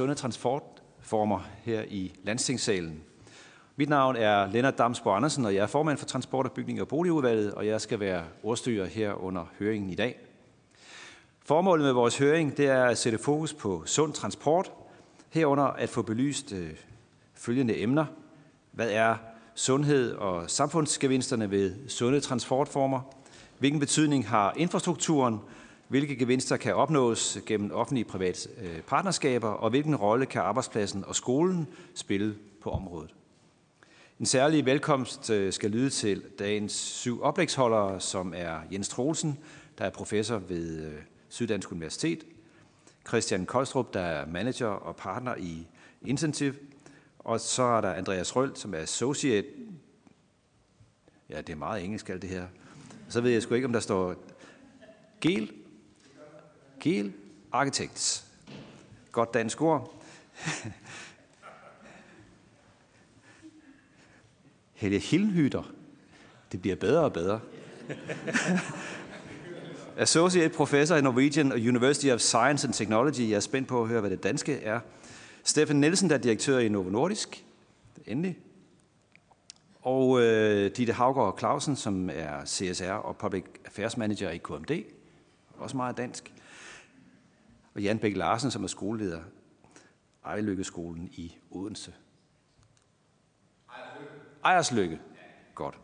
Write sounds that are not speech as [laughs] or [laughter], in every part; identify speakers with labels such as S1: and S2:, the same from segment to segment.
S1: sunde transportformer her i Landstingssalen. Mit navn er Lennart Damsborg Andersen, og jeg er formand for Transport- og Bygning- og Boligudvalget, og jeg skal være ordstyrer her under høringen i dag. Formålet med vores høring det er at sætte fokus på sund transport, herunder at få belyst øh, følgende emner. Hvad er sundhed og samfundsgevinsterne ved sunde transportformer? Hvilken betydning har infrastrukturen? Hvilke gevinster kan opnås gennem offentlige private øh, partnerskaber? Og hvilken rolle kan arbejdspladsen og skolen spille på området? En særlig velkomst øh, skal lyde til dagens syv oplægsholdere, som er Jens Troelsen, der er professor ved øh, Syddansk Universitet, Christian Koldstrup, der er manager og partner i Incentive, og så er der Andreas Røll, som er associate. Ja, det er meget engelsk alt det her. Så ved jeg sgu ikke, om der står Gel. Kiel Architects. Godt dansk ord. [laughs] Helge Hildenhytter. Det bliver bedre og bedre. [laughs] Associate Professor i Norwegian University of Science and Technology. Jeg er spændt på at høre, hvad det danske er. Steffen Nielsen, der er direktør i Novo Nordisk. Endelig. Og øh, Ditte Havgaard Clausen, som er CSR og Public Affairs Manager i KMD. Også meget dansk. Og Jan Bæk Larsen, som er skoleleder Ejlykkeskolen i Odense. Ejerslykke. Godt.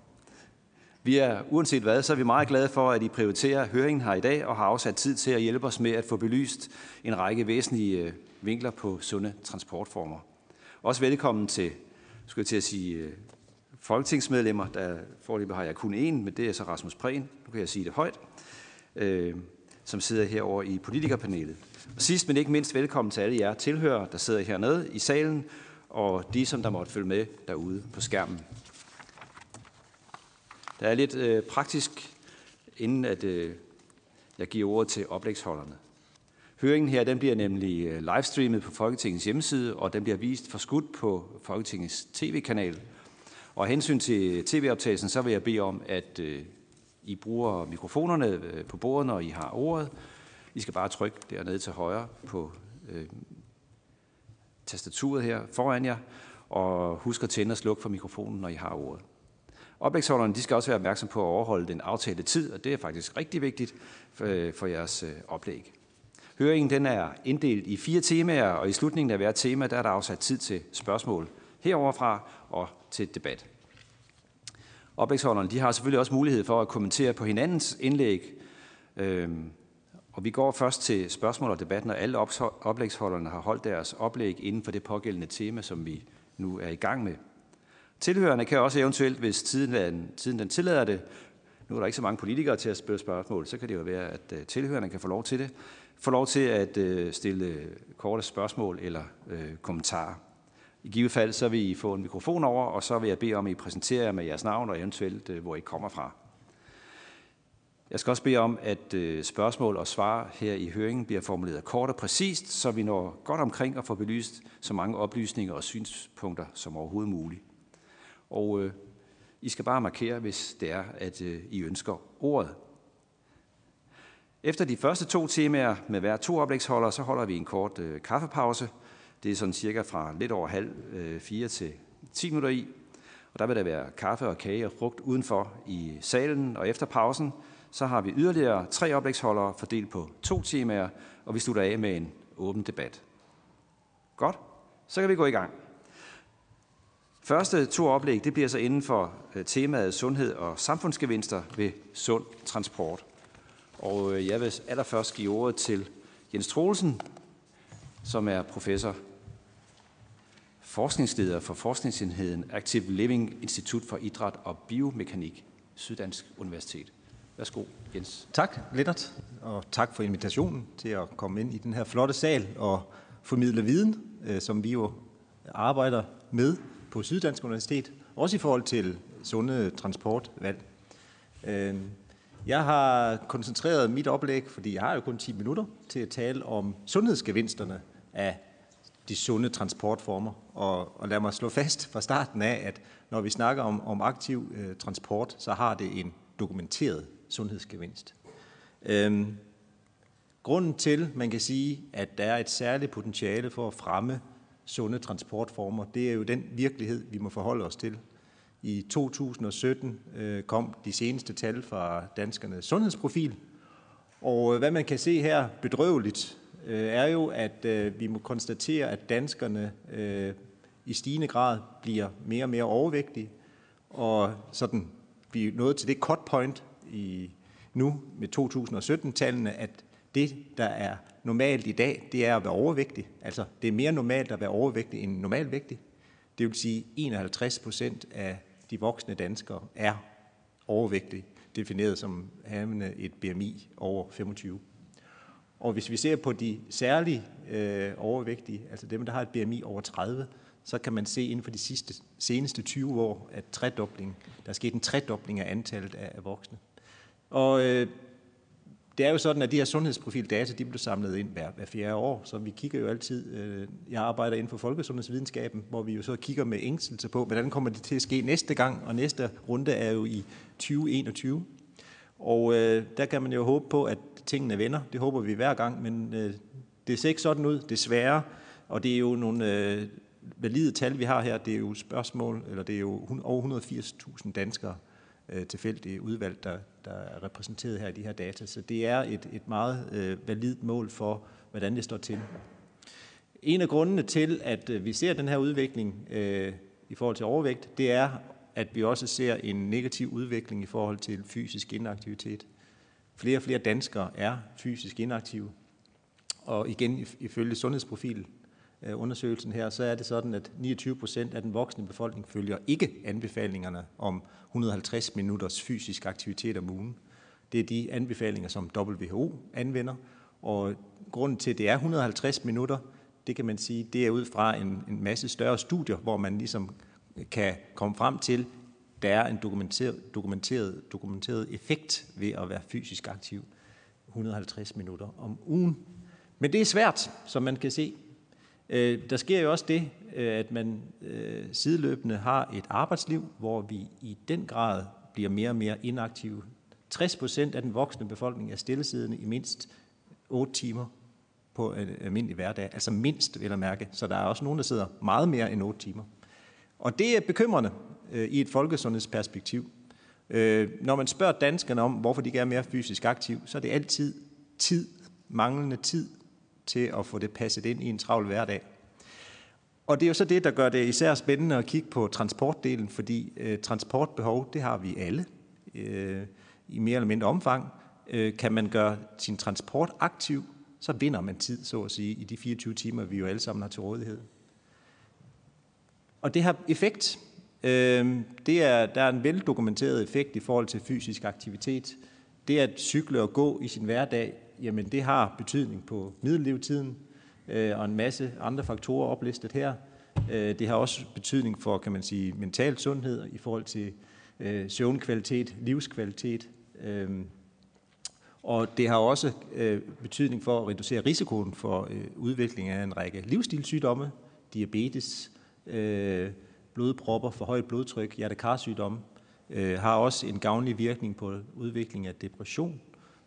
S1: Vi er, uanset hvad, så er vi meget glade for, at I prioriterer høringen her i dag og har afsat tid til at hjælpe os med at få belyst en række væsentlige øh, vinkler på sunde transportformer. Også velkommen til, skulle jeg til at sige, øh, folketingsmedlemmer. Der foreløbig har jeg kun én, men det er så Rasmus Prehn. Nu kan jeg sige det højt. Øh, som sidder herovre i politikerpanelet. Sidst men ikke mindst velkommen til alle jer tilhører, der sidder hernede i salen, og de, som der måtte følge med derude på skærmen. Der er lidt øh, praktisk, inden at øh, jeg giver ordet til oplægsholderne. Høringen her den bliver nemlig øh, livestreamet på Folketingets hjemmeside, og den bliver vist for skudt på Folketingets tv-kanal. Og af hensyn til tv-optagelsen, så vil jeg bede om, at øh, I bruger mikrofonerne øh, på bordet, når I har ordet. I skal bare trykke dernede til højre på øh, tastaturet her foran jer, og husk at tænde og slukke for mikrofonen, når I har ordet. Oplægsholderne de skal også være opmærksom på at overholde den aftalte tid, og det er faktisk rigtig vigtigt for, øh, for jeres øh, oplæg. Høringen den er inddelt i fire temaer, og i slutningen af hver tema der er der afsat tid til spørgsmål heroverfra og til debat. Oplægsholderne de har selvfølgelig også mulighed for at kommentere på hinandens indlæg, øhm, og vi går først til spørgsmål og debat, når alle oplægsholderne har holdt deres oplæg inden for det pågældende tema, som vi nu er i gang med. Tilhørende kan også eventuelt, hvis tiden, tiden den tillader det, nu er der ikke så mange politikere til at spørge spørgsmål, så kan det jo være, at øh, tilhørerne tilhørende kan få lov til det, få lov til at øh, stille korte spørgsmål eller øh, kommentarer. I givet fald så vil I få en mikrofon over, og så vil jeg bede om, at I præsenterer jer med jeres navn og eventuelt, øh, hvor I kommer fra. Jeg skal også bede om, at øh, spørgsmål og svar her i høringen bliver formuleret kort og præcist, så vi når godt omkring at få belyst så mange oplysninger og synspunkter som overhovedet muligt. Og øh, I skal bare markere, hvis det er, at øh, I ønsker ordet. Efter de første to temaer med hver to oplægsholdere, så holder vi en kort øh, kaffepause. Det er sådan cirka fra lidt over halv øh, fire til 10 minutter i. Og der vil der være kaffe og kage og frugt udenfor i salen. Og efter pausen, så har vi yderligere tre oplægsholdere fordelt på to temaer, og vi slutter af med en åben debat. Godt, så kan vi gå i gang. Første to oplæg det bliver så inden for øh, temaet sundhed og samfundsgevinster ved sund transport. Og øh, jeg vil allerførst give ordet til Jens Troelsen, som er professor, forskningsleder for forskningsenheden Active Living Institut for Idræt og Biomekanik, Syddansk Universitet. Værsgo, Jens.
S2: Tak, Lennart, og tak for invitationen til at komme ind i den her flotte sal og formidle viden, øh, som vi jo arbejder med på Syddansk Universitet, også i forhold til sunde transportvalg. Øhm, jeg har koncentreret mit oplæg, fordi jeg har jo kun 10 minutter, til at tale om sundhedsgevinsterne af de sunde transportformer. Og, og lad mig slå fast fra starten af, at når vi snakker om, om aktiv øh, transport, så har det en dokumenteret sundhedsgevinst. Øhm, grunden til, man kan sige, at der er et særligt potentiale for at fremme sunde transportformer, det er jo den virkelighed, vi må forholde os til. I 2017 øh, kom de seneste tal fra danskernes sundhedsprofil, og øh, hvad man kan se her bedrøveligt, øh, er jo, at øh, vi må konstatere, at danskerne øh, i stigende grad bliver mere og mere overvægtige, og sådan vi er nået til det cut point i nu med 2017-tallene, at det, der er normalt i dag, det er at være overvægtig. Altså, det er mere normalt at være overvægtig end normalvægtig. Det vil sige, at 51 procent af de voksne danskere er overvægtige, defineret som havende et BMI over 25. Og hvis vi ser på de særlige øh, overvægtige, altså dem, der har et BMI over 30, så kan man se inden for de sidste, seneste 20 år, at tredobling, der er sket en tredobling af antallet af voksne. Og øh, det er jo sådan, at de her sundhedsprofildata, de bliver samlet ind hver, hver fjerde år, så vi kigger jo altid, øh, jeg arbejder inden for folkesundhedsvidenskaben, hvor vi jo så kigger med ængstelse på, hvordan kommer det til at ske næste gang, og næste runde er jo i 2021. Og øh, der kan man jo håbe på, at tingene vender. Det håber vi hver gang, men øh, det ser ikke sådan ud, desværre. Og det er jo nogle øh, valide tal, vi har her. Det er jo spørgsmål, eller det er jo over 180.000 danskere, øh, tilfældige udvalg, der, der er repræsenteret her i de her data. Så det er et, et meget øh, validt mål for, hvordan det står til. En af grundene til, at øh, vi ser den her udvikling øh, i forhold til overvægt, det er, at vi også ser en negativ udvikling i forhold til fysisk inaktivitet. Flere og flere danskere er fysisk inaktive. Og igen, ifølge sundhedsprofil Øh, undersøgelsen her, så er det sådan, at 29 procent af den voksne befolkning følger ikke anbefalingerne om 150 minutters fysisk aktivitet om ugen. Det er de anbefalinger, som WHO anvender, og grunden til, at det er 150 minutter, det kan man sige, det er ud fra en, en masse større studier, hvor man ligesom kan komme frem til, der er en dokumenteret, dokumenteret, dokumenteret effekt ved at være fysisk aktiv 150 minutter om ugen. Men det er svært, som man kan se. Øh, der sker jo også det, øh, at man øh, sideløbende har et arbejdsliv, hvor vi i den grad bliver mere og mere inaktive. 60 procent af den voksne befolkning er stillesiddende i mindst 8 timer på en almindelig hverdag. Altså mindst, vil jeg mærke. Så der er også nogen, der sidder meget mere end 8 timer. Og det er bekymrende øh, i et folkesundhedsperspektiv. Øh, når man spørger danskerne om, hvorfor de gerne er mere fysisk aktiv, så er det altid tid, manglende tid til at få det passet ind i en travl hverdag. Og det er jo så det, der gør det især spændende at kigge på transportdelen, fordi øh, transportbehov, det har vi alle øh, i mere eller mindre omfang. Øh, kan man gøre sin transport aktiv, så vinder man tid, så at sige, i de 24 timer, vi jo alle sammen har til rådighed. Og det har effekt. Øh, det er, der er en veldokumenteret effekt i forhold til fysisk aktivitet. Det at cykle og gå i sin hverdag jamen det har betydning på middellevetiden øh, og en masse andre faktorer oplistet her. Øh, det har også betydning for, kan man sige, mental sundhed i forhold til øh, søvnkvalitet, livskvalitet. Øh, og det har også øh, betydning for at reducere risikoen for øh, udvikling af en række livsstilssygdomme, diabetes, øh, blodpropper, for højt blodtryk, hjertekarsygdomme, øh, har også en gavnlig virkning på udvikling af depression,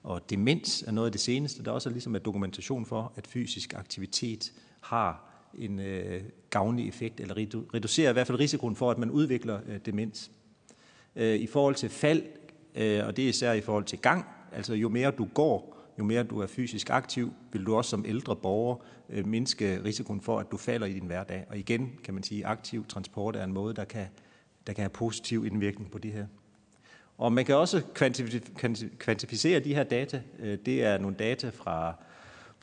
S2: og demens er noget af det seneste, der også er ligesom er dokumentation for, at fysisk aktivitet har en øh, gavnlig effekt, eller reducerer i hvert fald risikoen for, at man udvikler øh, demens. Øh, I forhold til fald, øh, og det er især i forhold til gang, altså jo mere du går, jo mere du er fysisk aktiv, vil du også som ældre borger øh, mindske risikoen for, at du falder i din hverdag. Og igen kan man sige, at aktiv transport er en måde, der kan, der kan have positiv indvirkning på det her. Og man kan også kvantificere de her data. Øh, det er nogle data fra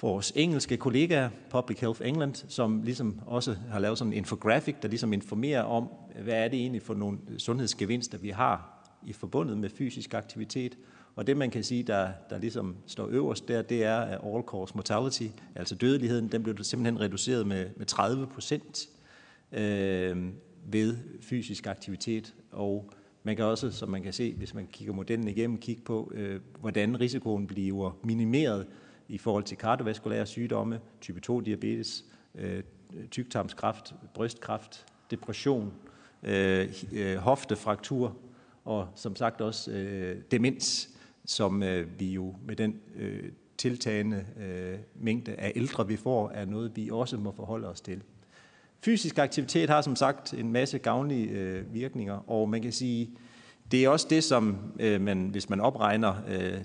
S2: vores engelske kollegaer, Public Health England, som ligesom også har lavet sådan en infographic, der ligesom informerer om, hvad er det egentlig for nogle sundhedsgevinster, vi har i forbundet med fysisk aktivitet. Og det man kan sige, der, der ligesom står øverst der, det er at all cause mortality, altså dødeligheden, den blev simpelthen reduceret med, med 30 procent øh, ved fysisk aktivitet. Og man kan også, som man kan se, hvis man kigger modellen igennem, kigge på, øh, hvordan risikoen bliver minimeret i forhold til kardiovaskulære sygdomme, type 2-diabetes, øh, tyktarmskræft, brystkræft, depression, øh, øh, hoftefraktur og som sagt også øh, demens, som øh, vi jo med den øh, tiltagende øh, mængde af ældre, vi får, er noget, vi også må forholde os til. Fysisk aktivitet har som sagt en masse gavnlige øh, virkninger, og man kan sige, det er også det, som øh, man, hvis man opregner øh,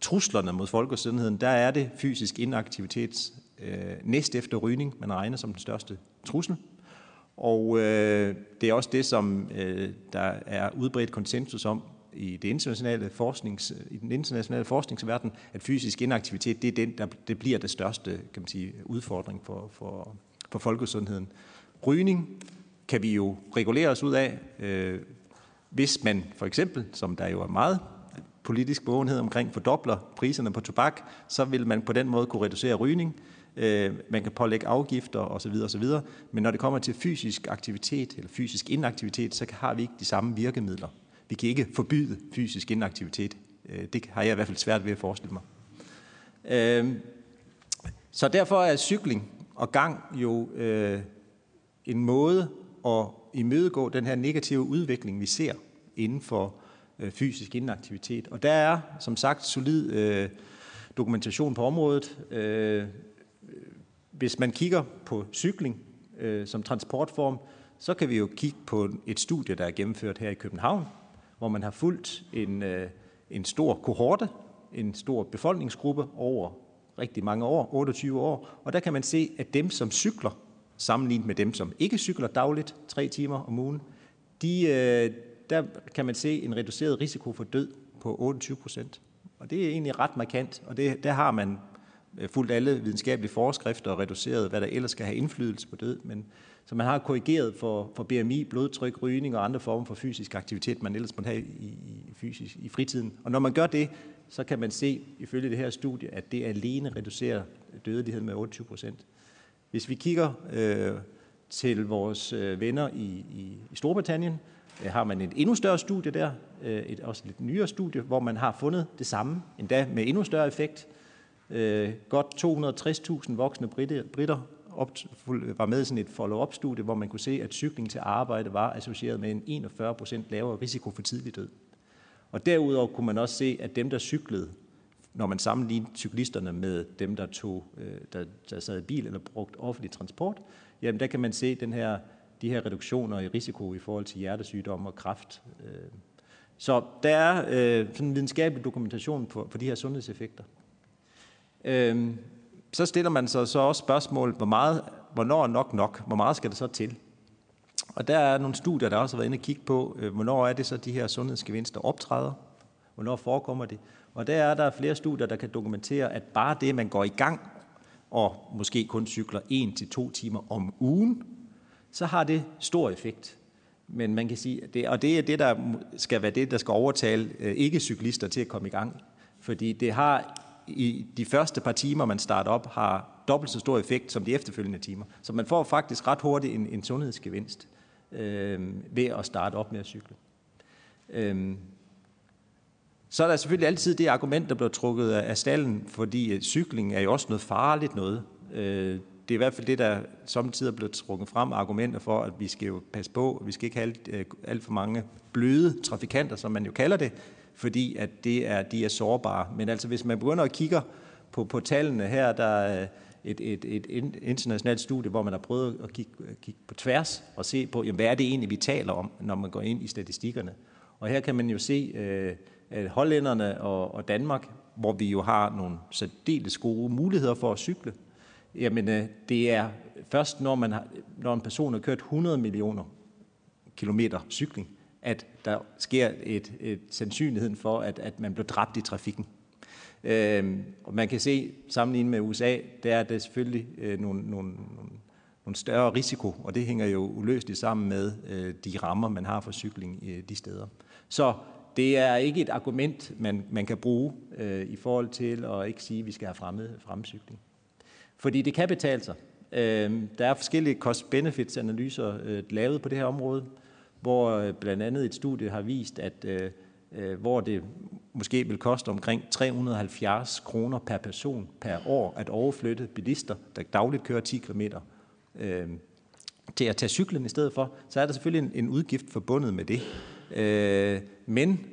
S2: truslerne mod folkesundheden, der er det fysisk inaktivitet øh, næst efter rygning, man regner som den største trussel. Og øh, det er også det, som øh, der er udbredt konsensus om i, det internationale forsknings, i den internationale forskningsverden, at fysisk inaktivitet, det er den, der det bliver det største kan man sige, udfordring for, for, for folkesundheden. Rygning kan vi jo regulere os ud af, øh, hvis man for eksempel, som der jo er meget politisk bevågenhed omkring, fordobler priserne på tobak, så vil man på den måde kunne reducere rygning. Øh, man kan pålægge afgifter osv. osv. Men når det kommer til fysisk aktivitet eller fysisk inaktivitet, så har vi ikke de samme virkemidler. Vi kan ikke forbyde fysisk inaktivitet. Øh, det har jeg i hvert fald svært ved at forestille mig. Øh, så derfor er cykling og gang jo øh, en måde at imødegå den her negative udvikling, vi ser inden for øh, fysisk inaktivitet. Og der er, som sagt, solid øh, dokumentation på området. Hvis man kigger på cykling som transportform, så kan vi jo kigge på et studie, der er gennemført her i København, hvor man har fulgt en, øh, en stor kohorte, en stor befolkningsgruppe over rigtig mange år, 28 år, og der kan man se, at dem, som cykler, sammenlignet med dem, som ikke cykler dagligt, tre timer om ugen, de, øh, der kan man se en reduceret risiko for død på 28 procent. Og det er egentlig ret markant, og det, der har man fuldt fulgt alle videnskabelige forskrifter og reduceret, hvad der ellers skal have indflydelse på død, men så man har korrigeret for, for BMI, blodtryk, rygning og andre former for fysisk aktivitet, man ellers måtte have i, i, fysisk, i fritiden. Og når man gør det, så kan man se, ifølge det her studie, at det alene reducerer dødeligheden med 28 procent. Hvis vi kigger øh, til vores øh, venner i, i, i Storbritannien, øh, har man et endnu større studie der, øh, et også lidt nyere studie, hvor man har fundet det samme, endda med endnu større effekt. Øh, godt 260.000 voksne britter op, var med i sådan et follow-up-studie, hvor man kunne se, at cykling til arbejde var associeret med en 41 procent lavere risiko for tidlig død. Og derudover kunne man også se, at dem, der cyklede, når man sammenlignede cyklisterne med dem, der, tog, øh, der, der sad i bil eller brugte offentlig transport, jamen der kan man se den her, de her reduktioner i risiko i forhold til hjertesygdom og kræft. Øh. Så der er øh, sådan en videnskabelig dokumentation for, for de her sundhedseffekter. Øh, så stiller man sig så også spørgsmål, hvor meget, hvornår er nok nok? Hvor meget skal det så til? Og der er nogle studier, der også har været inde og kigge på, øh, hvornår er det så, de her sundhedsgevinster optræder? Hvornår forekommer det? Og der er der flere studier, der kan dokumentere, at bare det, man går i gang og måske kun cykler en til to timer om ugen, så har det stor effekt. Men man kan sige, det, og det er det, der skal være det, der skal overtale øh, ikke-cyklister til at komme i gang. Fordi det har i de første par timer, man starter op, har dobbelt så stor effekt som de efterfølgende timer. Så man får faktisk ret hurtigt en, en sundhedsgevinst øh, ved at starte op med at cykle. Øh, så er der selvfølgelig altid det argument, der bliver trukket af stallen, fordi øh, cykling er jo også noget farligt noget. Øh, det er i hvert fald det, der samtidig er blevet trukket frem argumenter for, at vi skal jo passe på, vi skal ikke have alt, øh, alt for mange bløde trafikanter, som man jo kalder det, fordi at det er, de er sårbare. Men altså, hvis man begynder at kigge på, på tallene her, der øh, et, et, et internationalt studie, hvor man har prøvet at kigge, kigge på tværs og se på, jamen, hvad er det egentlig, vi taler om, når man går ind i statistikkerne. Og her kan man jo se, øh, at hollænderne og, og Danmark, hvor vi jo har nogle særdeles gode muligheder for at cykle, jamen øh, det er først, når, man har, når en person har kørt 100 millioner kilometer cykling, at der sker et, et sandsynligheden for, at, at man bliver dræbt i trafikken. Øh, og man kan se, sammenlignet med USA, der er det selvfølgelig øh, nogle, nogle, nogle, nogle større risiko, og det hænger jo uløseligt sammen med øh, de rammer, man har for cykling i de steder. Så det er ikke et argument, man, man kan bruge øh, i forhold til at ikke sige, at vi skal have fremmed, fremcykling. Fordi det kan betale sig. Øh, der er forskellige cost-benefits-analyser øh, lavet på det her område hvor øh, blandt andet et studie har vist, at øh, Øh, hvor det måske vil koste omkring 370 kroner per person per år at overflytte bilister, der dagligt kører 10 km, øh, til at tage cyklen i stedet for, så er der selvfølgelig en, en udgift forbundet med det. Øh, men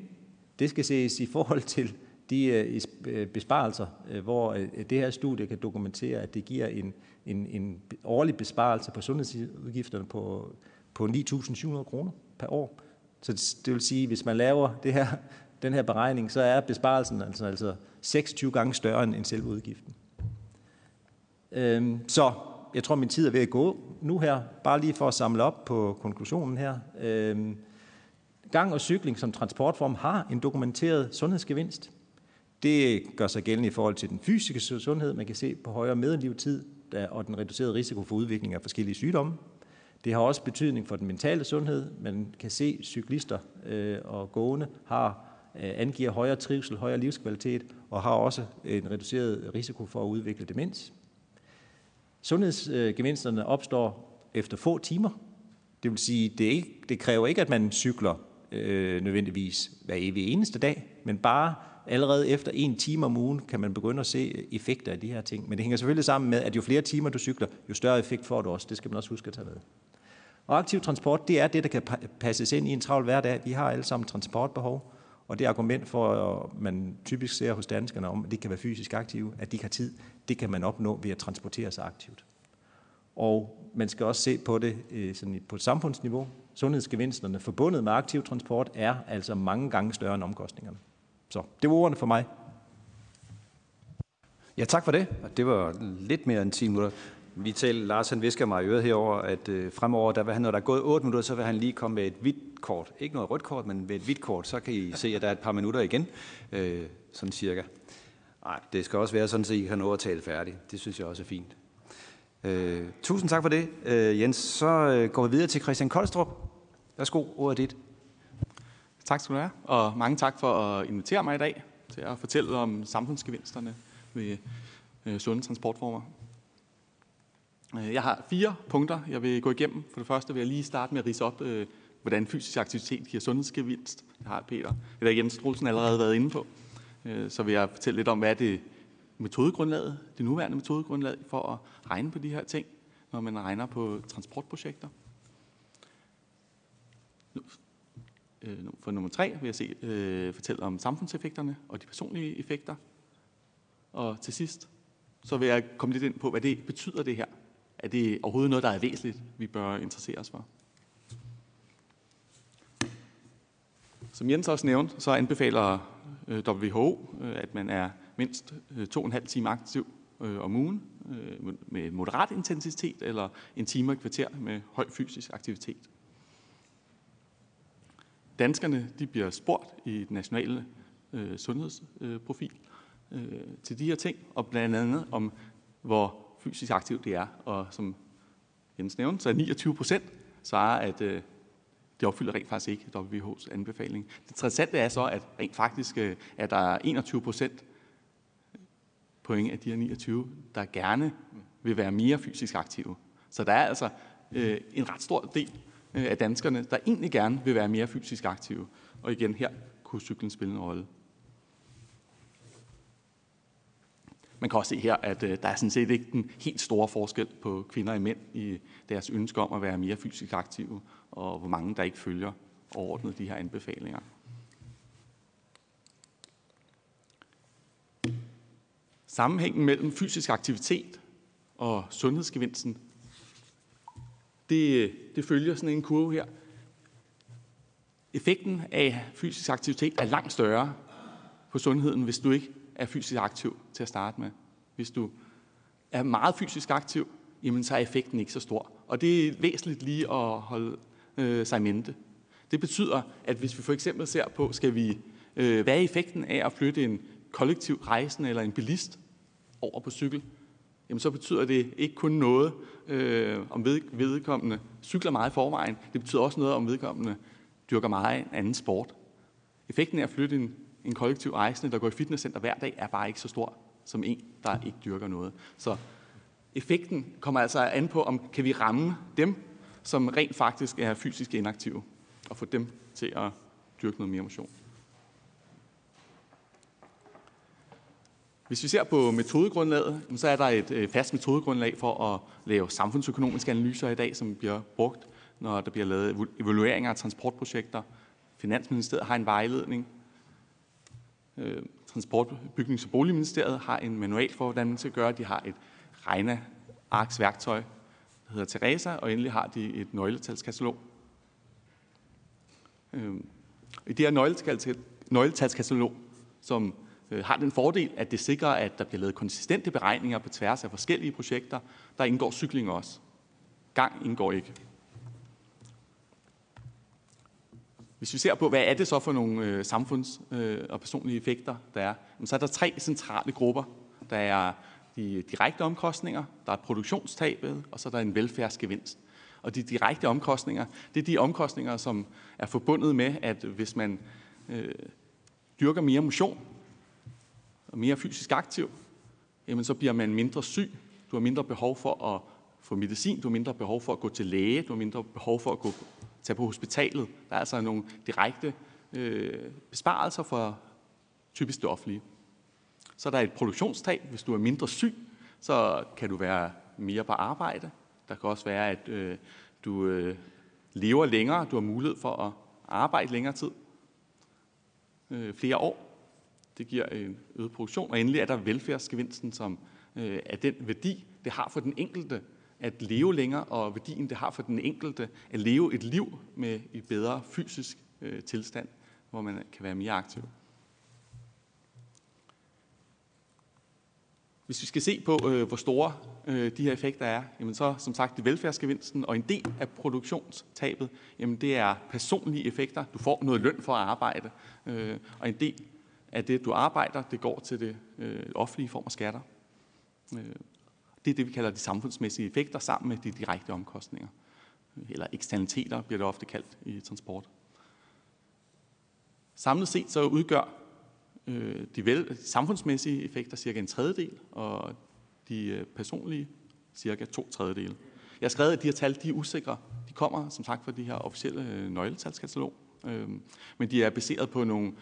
S2: det skal ses i forhold til de øh, øh besparelser, øh, hvor øh, det her studie kan dokumentere, at det giver en, en, en årlig besparelse på sundhedsudgifterne på, på 9.700 kroner per år. Så det vil sige, at hvis man laver det her, [laughs] den her beregning, så er besparelsen altså, altså 26 gange større end selve udgiften. Øhm, så jeg tror, min tid er ved at gå nu her, bare lige for at samle op på konklusionen her. Øhm, gang og cykling som transportform har en dokumenteret sundhedsgevinst. Det gør sig gældende i forhold til den fysiske sundhed. Man kan se på højere medellivtid og den reducerede risiko for udvikling af forskellige sygdomme. Det har også betydning for den mentale sundhed. Man kan se, at cyklister øh, og gående har øh, angiver højere trivsel, højere livskvalitet og har også en reduceret risiko for at udvikle demens. Sundhedsgevinsterne øh, opstår efter få timer. Det vil sige, det, ikke, det kræver ikke, at man cykler øh, nødvendigvis hver evig eneste dag, men bare allerede efter en time om ugen kan man begynde at se effekter af de her ting. Men det hænger selvfølgelig sammen med, at jo flere timer du cykler, jo større effekt får du også. Det skal man også huske at tage med. Og aktiv transport, det er det, der kan passes ind i en travl hverdag. Vi har alle sammen transportbehov, og det argument for, at man typisk ser hos danskerne om, at de kan være fysisk aktive, at de har tid, det kan man opnå ved at transportere sig aktivt. Og man skal også se på det øh, sådan på et samfundsniveau. Sundhedsgevinsterne forbundet med aktiv transport er altså mange gange større end omkostningerne. Så det var ordene for mig.
S1: Ja, tak for det. Det var lidt mere end 10 minutter. Vi talte, Lars han visker mig i øret herover, at øh, fremover, der vil han, når der er gået 8 minutter, så vil han lige komme med et hvidt kort. Ikke noget rødt kort, men med et hvidt kort. Så kan I se, at der er et par minutter igen, øh, sådan cirka. Nej, det skal også være sådan, så I kan nå at tale færdigt. Det synes jeg også er fint. Øh, tusind tak for det, øh, Jens. Så øh, går vi videre til Christian Koldstrup. Værsgo, ordet er dit.
S3: Tak skal du have, og mange tak for at invitere mig i dag til at fortælle om samfundsgevinsterne ved øh, sunde transportformer. Øh, jeg har fire punkter, jeg vil gå igennem. For det første vil jeg lige starte med at rise op, øh, hvordan fysisk aktivitet giver sundhedsgevinst. Det har Peter, eller Jens Strulsen allerede været inde på. Øh, så vil jeg fortælle lidt om, hvad er det metodegrundlaget, det nuværende metodegrundlag for at regne på de her ting, når man regner på transportprojekter. Øh, for nummer tre vil jeg se, øh, fortælle om samfundseffekterne og de personlige effekter. Og til sidst, så vil jeg komme lidt ind på, hvad det betyder det her er det overhovedet noget, der er væsentligt, vi bør interessere os for? Som Jens også nævnte, så anbefaler øh, WHO, øh, at man er mindst øh, to og en halv time aktiv om ugen med moderat intensitet eller en time og kvarter med høj fysisk aktivitet. Danskerne de bliver spurgt i den nationale øh, sundhedsprofil øh, til de her ting, og blandt andet om, hvor fysisk aktiv det er. Og som Jens nævnte, så er 29 procent svarer, at øh, det opfylder rent faktisk ikke WHO's anbefaling. Det interessante er så, at rent faktisk øh, er der 21 procent point af de her 29, der gerne vil være mere fysisk aktive. Så der er altså øh, en ret stor del Øh, af danskerne, der egentlig gerne vil være mere fysisk aktive. Og igen, her kunne cyklen spille en rolle. Man kan også se her, at øh, der er sådan set ikke den helt store forskel på kvinder og mænd i deres ønske om at være mere fysisk aktive, og hvor mange der ikke følger overordnet de her anbefalinger. Sammenhængen mellem fysisk aktivitet og sundhedsgevinsten, det, øh, det følger sådan en kurve her. Effekten af fysisk aktivitet er langt større på sundheden, hvis du ikke er fysisk aktiv til at starte med. Hvis du er meget fysisk aktiv, jamen så er effekten ikke så stor. Og det er væsentligt lige at holde øh, sig i mente. Det betyder, at hvis vi for eksempel ser på, skal vi, øh, hvad er effekten af at flytte en kollektiv rejsende eller en bilist over på cykel, jamen så betyder det ikke kun noget øh, om ved, vedkommende cykler meget i forvejen, det betyder også noget om vedkommende dyrker meget en anden sport. Effekten af at flytte en en kollektiv rejsende, der går i fitnesscenter hver dag, er bare ikke så stor som en, der ikke dyrker noget. Så effekten kommer altså an på, om kan vi ramme dem, som rent faktisk er fysisk inaktive, og få dem til at dyrke noget mere motion. Hvis vi ser på metodegrundlaget, så er der et øh, fast metodegrundlag for at lave samfundsøkonomiske analyser i dag, som bliver brugt, når der bliver lavet evalueringer af transportprojekter. Finansministeriet har en vejledning, øh, Transport-, Bygnings- og Boligministeriet har en manual for, hvordan man skal gøre. De har et regnearksværktøj, der hedder Teresa, og endelig har de et nøgletalskatalog. Øh, I det her nøgletalskatalog, som Øh, har den fordel, at det sikrer, at der bliver lavet konsistente beregninger på tværs af forskellige projekter, der indgår cykling også. Gang indgår ikke. Hvis vi ser på, hvad er det så for nogle øh, samfunds- øh, og personlige effekter, der er, så er der tre centrale grupper. Der er de direkte omkostninger, der er produktionstabet, og så er der en velfærdsgevinst. Og de direkte omkostninger, det er de omkostninger, som er forbundet med, at hvis man øh, dyrker mere motion og mere fysisk aktiv, jamen så bliver man mindre syg. Du har mindre behov for at få medicin, du har mindre behov for at gå til læge, du har mindre behov for at gå tage på hospitalet. Der er altså nogle direkte øh, besparelser for typisk det offentlige. Så er et produktionstab. Hvis du er mindre syg, så kan du være mere på arbejde. Der kan også være, at øh, du øh, lever længere. Du har mulighed for at arbejde længere tid. Øh, flere år. Det giver en øget produktion. Og endelig er der velfærdsgevinsten, som øh, er den værdi, det har for den enkelte at leve længere, og værdien det har for den enkelte at leve et liv med i bedre fysisk øh, tilstand, hvor man kan være mere aktiv. Hvis vi skal se på, øh, hvor store øh, de her effekter er, jamen så som sagt det velfærdsgevinsten, og en del af produktionstabet, jamen det er personlige effekter. Du får noget løn for at arbejde, øh, og en del at det, du arbejder, det går til det øh, offentlige form af skatter. Øh, det er det, vi kalder de samfundsmæssige effekter sammen med de direkte omkostninger. Eller eksternaliteter bliver det ofte kaldt i transport. Samlet set så udgør øh, de vel, samfundsmæssige effekter cirka en tredjedel, og de øh, personlige cirka to tredjedele. Jeg har skrevet, at de her tal de er usikre. De kommer som sagt fra de her officielle øh, nøgletalskatalog, øh, men de er baseret på nogle,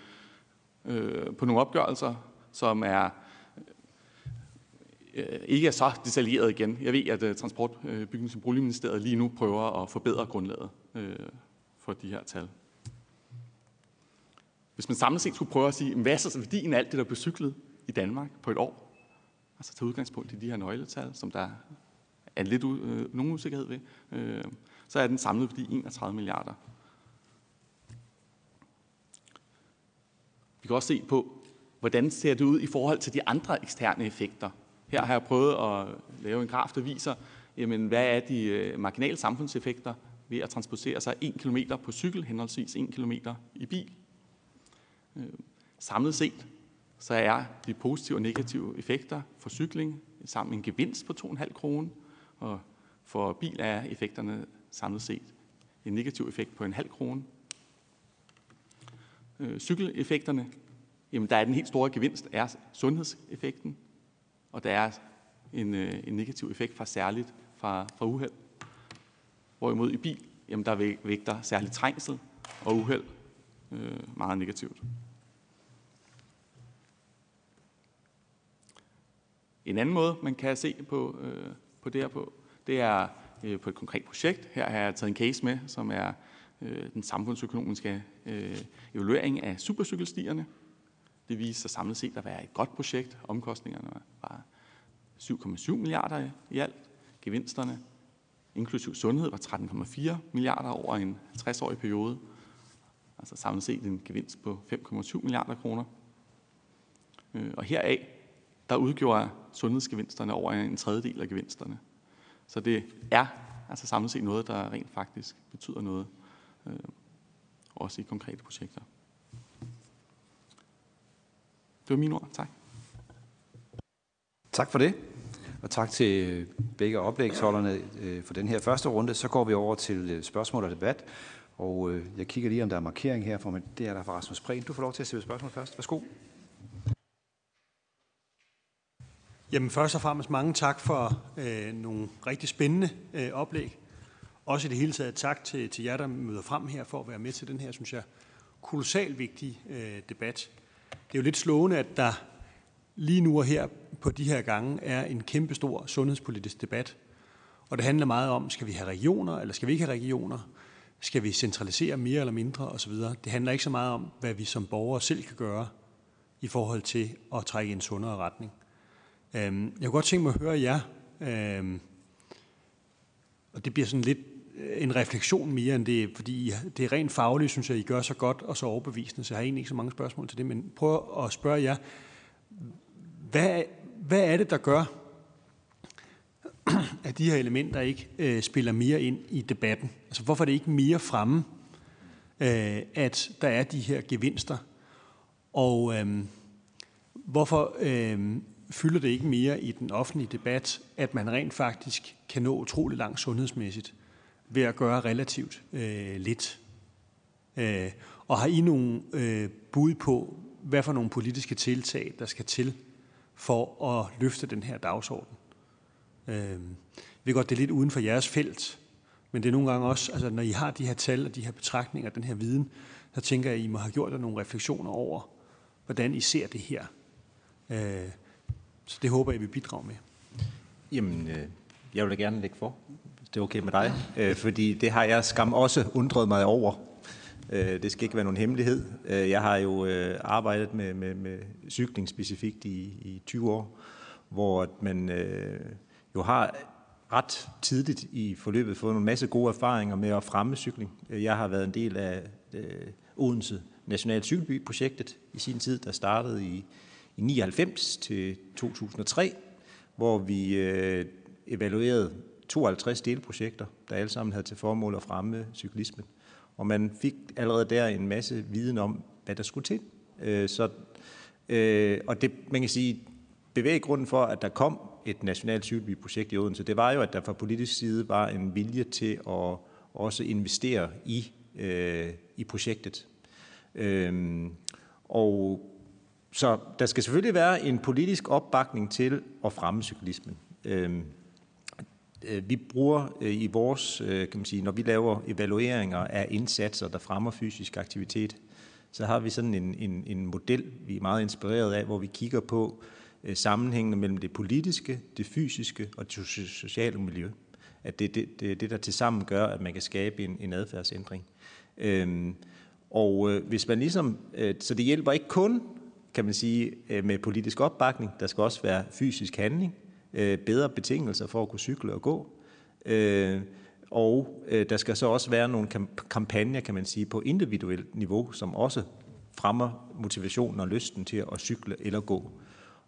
S3: øh, på nogle opgørelser, som er øh, ikke er så detaljeret igen. Jeg ved, at øh, Transport, øh, Bygnings- og Boligministeriet lige nu prøver at forbedre grundlaget øh, for de her tal. Hvis man samlet set skulle prøve at sige, hvad er så altså værdien af alt det, der blev cyklet i Danmark på et år? Altså tage udgangspunkt i de her nøgletal, som der er lidt u- øh, nogen usikkerhed ved, øh, så er den samlede værdi 31 milliarder. Kan også se på, hvordan ser det ud i forhold til de andre eksterne effekter, her har jeg prøvet at lave en graf, der viser, jamen, hvad er de øh, marginale samfundseffekter ved at transportere sig 1 km på cykel, henholdsvis 1 km i bil. Øh, samlet set, så er de positive og negative effekter for cykling sammen en gevinst på 2,5 kroner, og for bil er effekterne samlet set en negativ effekt på en halv krone. Øh, cykeleffekterne, jamen der er den helt store gevinst, er sundhedseffekten, og der er en, øh, en negativ effekt fra særligt fra, fra uheld. Hvorimod i bil, jamen der vægter særligt trængsel og uheld øh, meget negativt. En anden måde, man kan se på, øh, på det her på, det er øh, på et konkret projekt. Her har jeg taget en case med, som er øh, den samfundsøkonomiske øh, evaluering af supercykelstierne. Det viser sig samlet set at være et godt projekt. Omkostningerne var 7,7 milliarder i alt. Gevinsterne, inklusiv sundhed, var 13,4 milliarder over en 60-årig periode. Altså samlet set en gevinst på 5,7 milliarder kroner. Øh, og heraf, der udgjorde sundhedsgevinsterne over en tredjedel af gevinsterne. Så det er altså samlet set noget, der rent faktisk betyder noget, øh, også i konkrete projekter. Det var mine ord. Tak.
S1: Tak for det. Og tak til begge oplægsholderne øh, for den her første runde. Så går vi over til øh, spørgsmål og debat. Og øh, jeg kigger lige, om der er markering her. For det er der fra Rasmus Prehn. Du får lov til at stille spørgsmål først. Værsgo.
S4: Jamen først og fremmest mange tak for øh, nogle rigtig spændende øh, oplæg. Også i det hele taget tak til, til jer, der møder frem her for at være med til den her, synes jeg, kolossalt vigtige øh, debat. Det er jo lidt slående, at der lige nu og her på de her gange er en kæmpe stor sundhedspolitisk debat. Og det handler meget om, skal vi have regioner, eller skal vi ikke have regioner? Skal vi centralisere mere eller mindre osv.? Det handler ikke så meget om, hvad vi som borgere selv kan gøre i forhold til at trække i en sundere retning. Øhm, jeg kunne godt tænke mig at høre jer, øhm, og det bliver sådan lidt en refleksion mere end det, fordi det er rent fagligt, synes jeg, I gør så godt og så overbevisende, så jeg har egentlig ikke så mange spørgsmål til det, men prøv at spørge jer, hvad, hvad er det, der gør, at de her elementer ikke øh, spiller mere ind i debatten? Altså hvorfor er det ikke mere fremme, øh, at der er de her gevinster? Og øh, hvorfor øh, fylder det ikke mere i den offentlige debat, at man rent faktisk kan nå utrolig langt sundhedsmæssigt ved at gøre relativt øh, lidt? Øh, og har I nogle øh, bud på, hvad for nogle politiske tiltag, der skal til for at løfte den her dagsorden? Øh, vi godt, det er lidt uden for jeres felt, men det er nogle gange også, altså når I har de her tal og de her betragtninger, den her viden, så tænker jeg, at I må have gjort jer nogle refleksioner over, hvordan I ser det her. Øh, så det håber jeg, vi bidrager med.
S2: Jamen, øh, jeg vil da gerne lægge for, det er okay med dig, øh, fordi det har jeg skam også undret mig over. Øh, det skal ikke være nogen hemmelighed. Øh, jeg har jo øh, arbejdet med, med, med cykling specifikt i, i 20 år, hvor man øh, jo har ret tidligt i forløbet fået en masse gode erfaringer med at fremme cykling. Øh, jeg har været en del af øh, Odense National Cykelby-projektet i sin tid, der startede i, i 99 til 2003, hvor vi øh, evaluerede 52 delprojekter, der alle sammen havde til formål at fremme cyklismen. Og man fik allerede der en masse viden om, hvad der skulle til. Øh, så, øh, og det, man kan sige, bevæggrunden for, at der kom et nationalt cykelbyprojekt i Odense, det var jo, at der fra politisk side var en vilje til at også investere i, øh, i projektet. Øh, og så der skal selvfølgelig være en politisk opbakning til at fremme cyklismen. Øhm, øh, Øh, vi bruger øh, i vores, øh, kan man sige, når vi laver evalueringer af indsatser, der fremmer fysisk aktivitet, så har vi sådan en, en, en model, vi er meget inspireret af, hvor vi kigger på sammenhængene mellem det politiske, det fysiske og det sociale miljø. At det er det, det, det, der tilsammen gør, at man kan skabe en, en adfærdsændring. Øhm, og øh, hvis man ligesom, øh, så det hjælper ikke kun, kan man sige, øh, med politisk opbakning. Der skal også være fysisk handling, øh, bedre betingelser for at kunne cykle og gå. Øh, og øh, der skal så også være nogle kampagner, kan man sige, på individuelt niveau, som også fremmer motivationen og lysten til at cykle eller gå.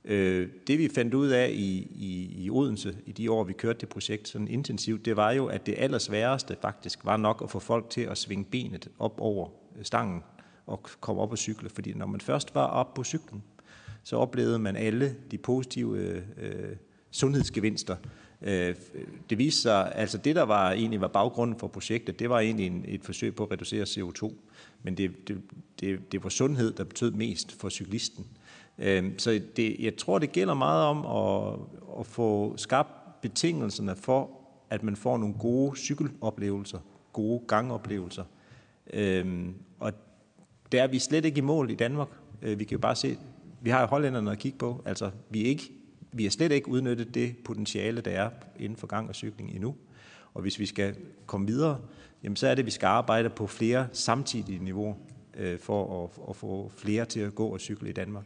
S2: Øh, det vi fandt ud af i, i, i Odense, i de år vi kørte det projekt sådan intensivt, det var jo, at det allersværeste faktisk var nok at få folk til at svinge benet op over øh, stangen og komme op og cykle. Fordi når man først var op på cyklen, så oplevede man alle de positive øh, øh sundhedsgevinster. Øh, det viste sig, altså det der var egentlig var baggrunden for projektet, det var egentlig en, et forsøg på at reducere CO2. Men det, det, det, det var sundhed, der betød mest for cyklisten. Øh, så det, jeg tror, det gælder meget om at, at få skabt betingelserne for, at man får nogle gode cykeloplevelser, gode gangoplevelser. Øh, og der er vi slet ikke i mål i Danmark. Vi kan jo bare se, vi har hollænderne at kigge på. Altså, vi er, ikke, vi har slet ikke udnyttet det potentiale, der er inden for gang og cykling endnu. Og hvis vi skal komme videre, jamen så er det, at vi skal arbejde på flere samtidige niveauer øh, for at, at få flere til at gå og cykle i Danmark.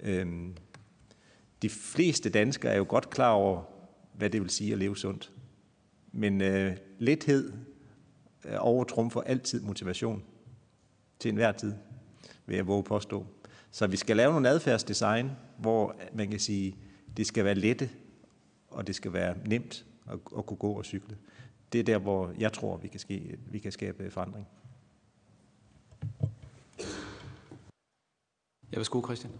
S2: Øhm, de fleste danskere er jo godt klar over, hvad det vil sige at leve sundt. Men øh, lethed øh, overtrumfer altid motivation til enhver tid, vil jeg våge påstå. Så vi skal lave nogle adfærdsdesign, hvor man kan sige, det skal være lette, og det skal være nemt at, at kunne gå og cykle. Det er der, hvor jeg tror, vi kan, ske, vi kan skabe forandring.
S1: Jeg vil sko, Christian.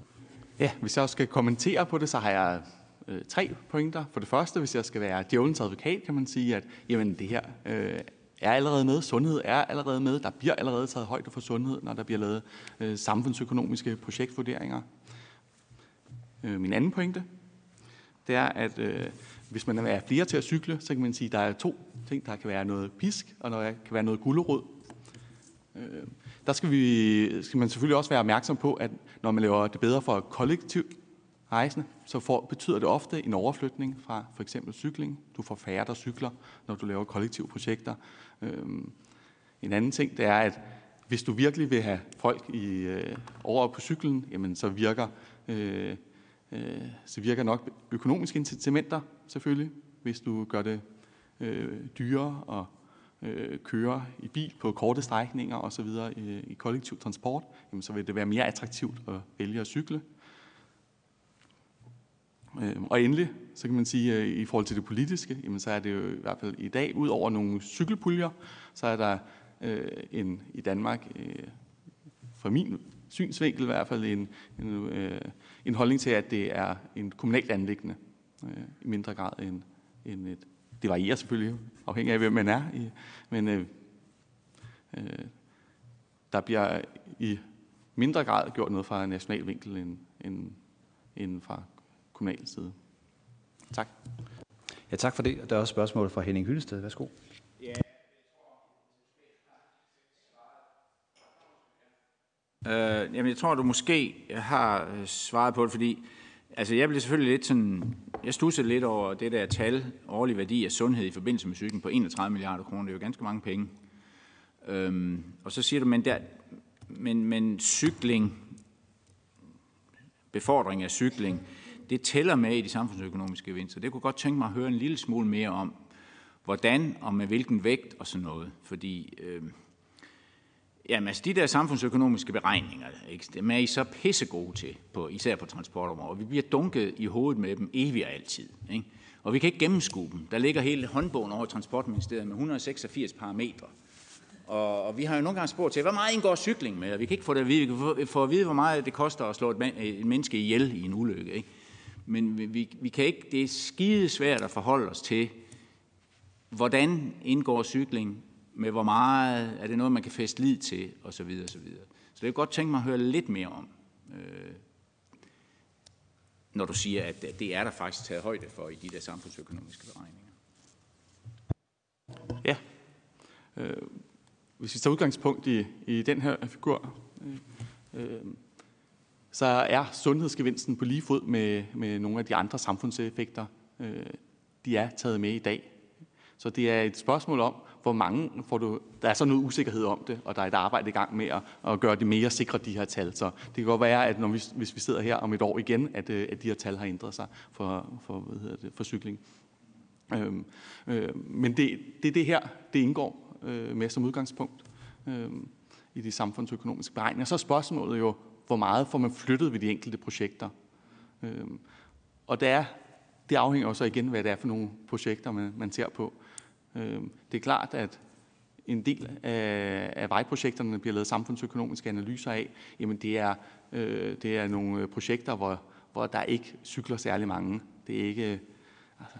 S3: Ja, hvis jeg skal kommentere på det, så har jeg øh, tre pointer. For det første, hvis jeg skal være djævelens advokat, kan man sige, at jamen, det her øh, er allerede med, sundhed er allerede med, der bliver allerede taget højde for sundhed, når der bliver lavet øh, samfundsøkonomiske projektvurderinger. Øh, min anden pointe, det er, at øh, hvis man er flere til at cykle, så kan man sige, at der er to ting. Der kan være noget pisk, og der kan være noget gulderod. Øh, der skal, vi, skal man selvfølgelig også være opmærksom på, at når man laver det bedre for kollektiv rejsende, så får, betyder det ofte en overflytning fra for eksempel cykling. Du får færre, der cykler, når du laver kollektive projekter. Øhm, en anden ting, det er, at hvis du virkelig vil have folk i, øh, over på cyklen, jamen så virker, øh, øh, så virker nok økonomiske incitamenter selvfølgelig, hvis du gør det øh, dyrere og øh, køre i bil på korte strækninger osv. I, i kollektiv transport, jamen så vil det være mere attraktivt at vælge at cykle. Øh, og endelig, så kan man sige, øh, i forhold til det politiske, jamen så er det jo i hvert fald i dag, ud over nogle cykelpuljer, så er der øh, en, i Danmark, øh, fra min synsvinkel i hvert fald, en, en, øh, en holdning til, at det er en kommunalt anlæggende, øh, i mindre grad end, end et det varierer selvfølgelig, afhængig af, hvem man er. I, men øh, øh, der bliver i mindre grad gjort noget fra national vinkel end, end, end fra kommunal side. Tak.
S1: Ja, tak for det. Der er også spørgsmål fra Henning Hyllested. Værsgo.
S5: Øh, jamen, jeg tror, du måske har øh, svaret på det, fordi Altså, jeg blev selvfølgelig lidt sådan... Jeg stussede lidt over det der tal, årlig værdi af sundhed i forbindelse med cyklen på 31 milliarder kroner. Det er jo ganske mange penge. Øhm, og så siger du, men, der, men, men cykling, befordring af cykling, det tæller med i de samfundsøkonomiske gevinster. Det kunne godt tænke mig at høre en lille smule mere om, hvordan og med hvilken vægt og sådan noget. Fordi øh, Jamen altså, de der samfundsøkonomiske beregninger, ikke, dem er I så pissegode til, på, især på transportområdet. Og Vi bliver dunket i hovedet med dem evigt og altid. Ikke? Og vi kan ikke gennemskue dem. Der ligger hele håndbogen over Transportministeriet med 186 parametre. Og, og vi har jo nogle gange spurgt til, hvor meget indgår cykling med? Og vi kan ikke få det at vide. Vi kan få, at vide, hvor meget det koster at slå et, man, et menneske ihjel i en ulykke. Ikke? Men vi, vi, vi kan ikke, det er skide svært at forholde os til, hvordan indgår cykling med hvor meget, er det noget, man kan fæste lid til, og så videre, og så videre. Så det er godt tænke mig at høre lidt mere om, øh, når du siger, at det er der faktisk taget højde for i de der samfundsøkonomiske beregninger.
S3: Ja. Øh, hvis vi tager udgangspunkt i, i den her figur, øh, øh så er sundhedsgevinsten på lige fod med, med nogle af de andre samfundseffekter, øh, de er taget med i dag. Så det er et spørgsmål om, hvor mange får du... Der er så noget usikkerhed om det, og der er et arbejde i gang med at, at gøre det mere sikre, de her tal. Så det kan godt være, at når vi, hvis vi sidder her om et år igen, at, øh, at de her tal har ændret sig for, for, hvad hedder det, for cykling. Øhm, øh, men det, det er det her, det indgår øh, med som udgangspunkt øh, i de samfundsøkonomiske beregninger. Så er spørgsmålet jo, hvor meget får man flyttet ved de enkelte projekter. Øh, og det, er, det afhænger også igen, hvad det er for nogle projekter, man, man ser på. Øh, Øhm, det er klart, at en del af, af vejprojekterne bliver lavet samfundsøkonomiske analyser af, jamen det er, øh, det er nogle øh, projekter, hvor, hvor der ikke cykler særlig mange. Det er ikke, altså,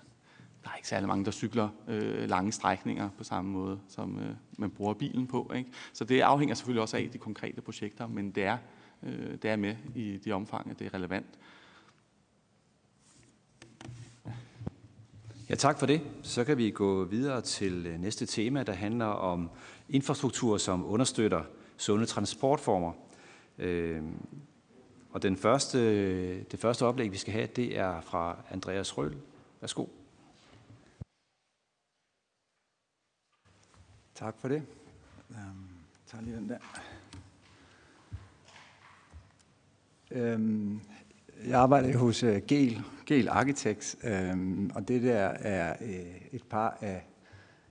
S3: der er ikke særlig mange, der cykler øh, lange strækninger på samme måde, som øh, man bruger bilen på. Ikke? Så det afhænger selvfølgelig også af de konkrete projekter, men det er, øh, det er med i de omfang, at det er relevant.
S1: Ja, tak for det. Så kan vi gå videre til øh, næste tema, der handler om infrastruktur, som understøtter sunde transportformer. Øhm, og den første, øh, det første oplæg, vi skal have, det er fra Andreas Røl. Værsgo.
S6: Tak for det. Jeg tager lige den der. Øhm, jeg arbejder hos uh, Gel, Gel Architects, øhm, og det der er øh, et par af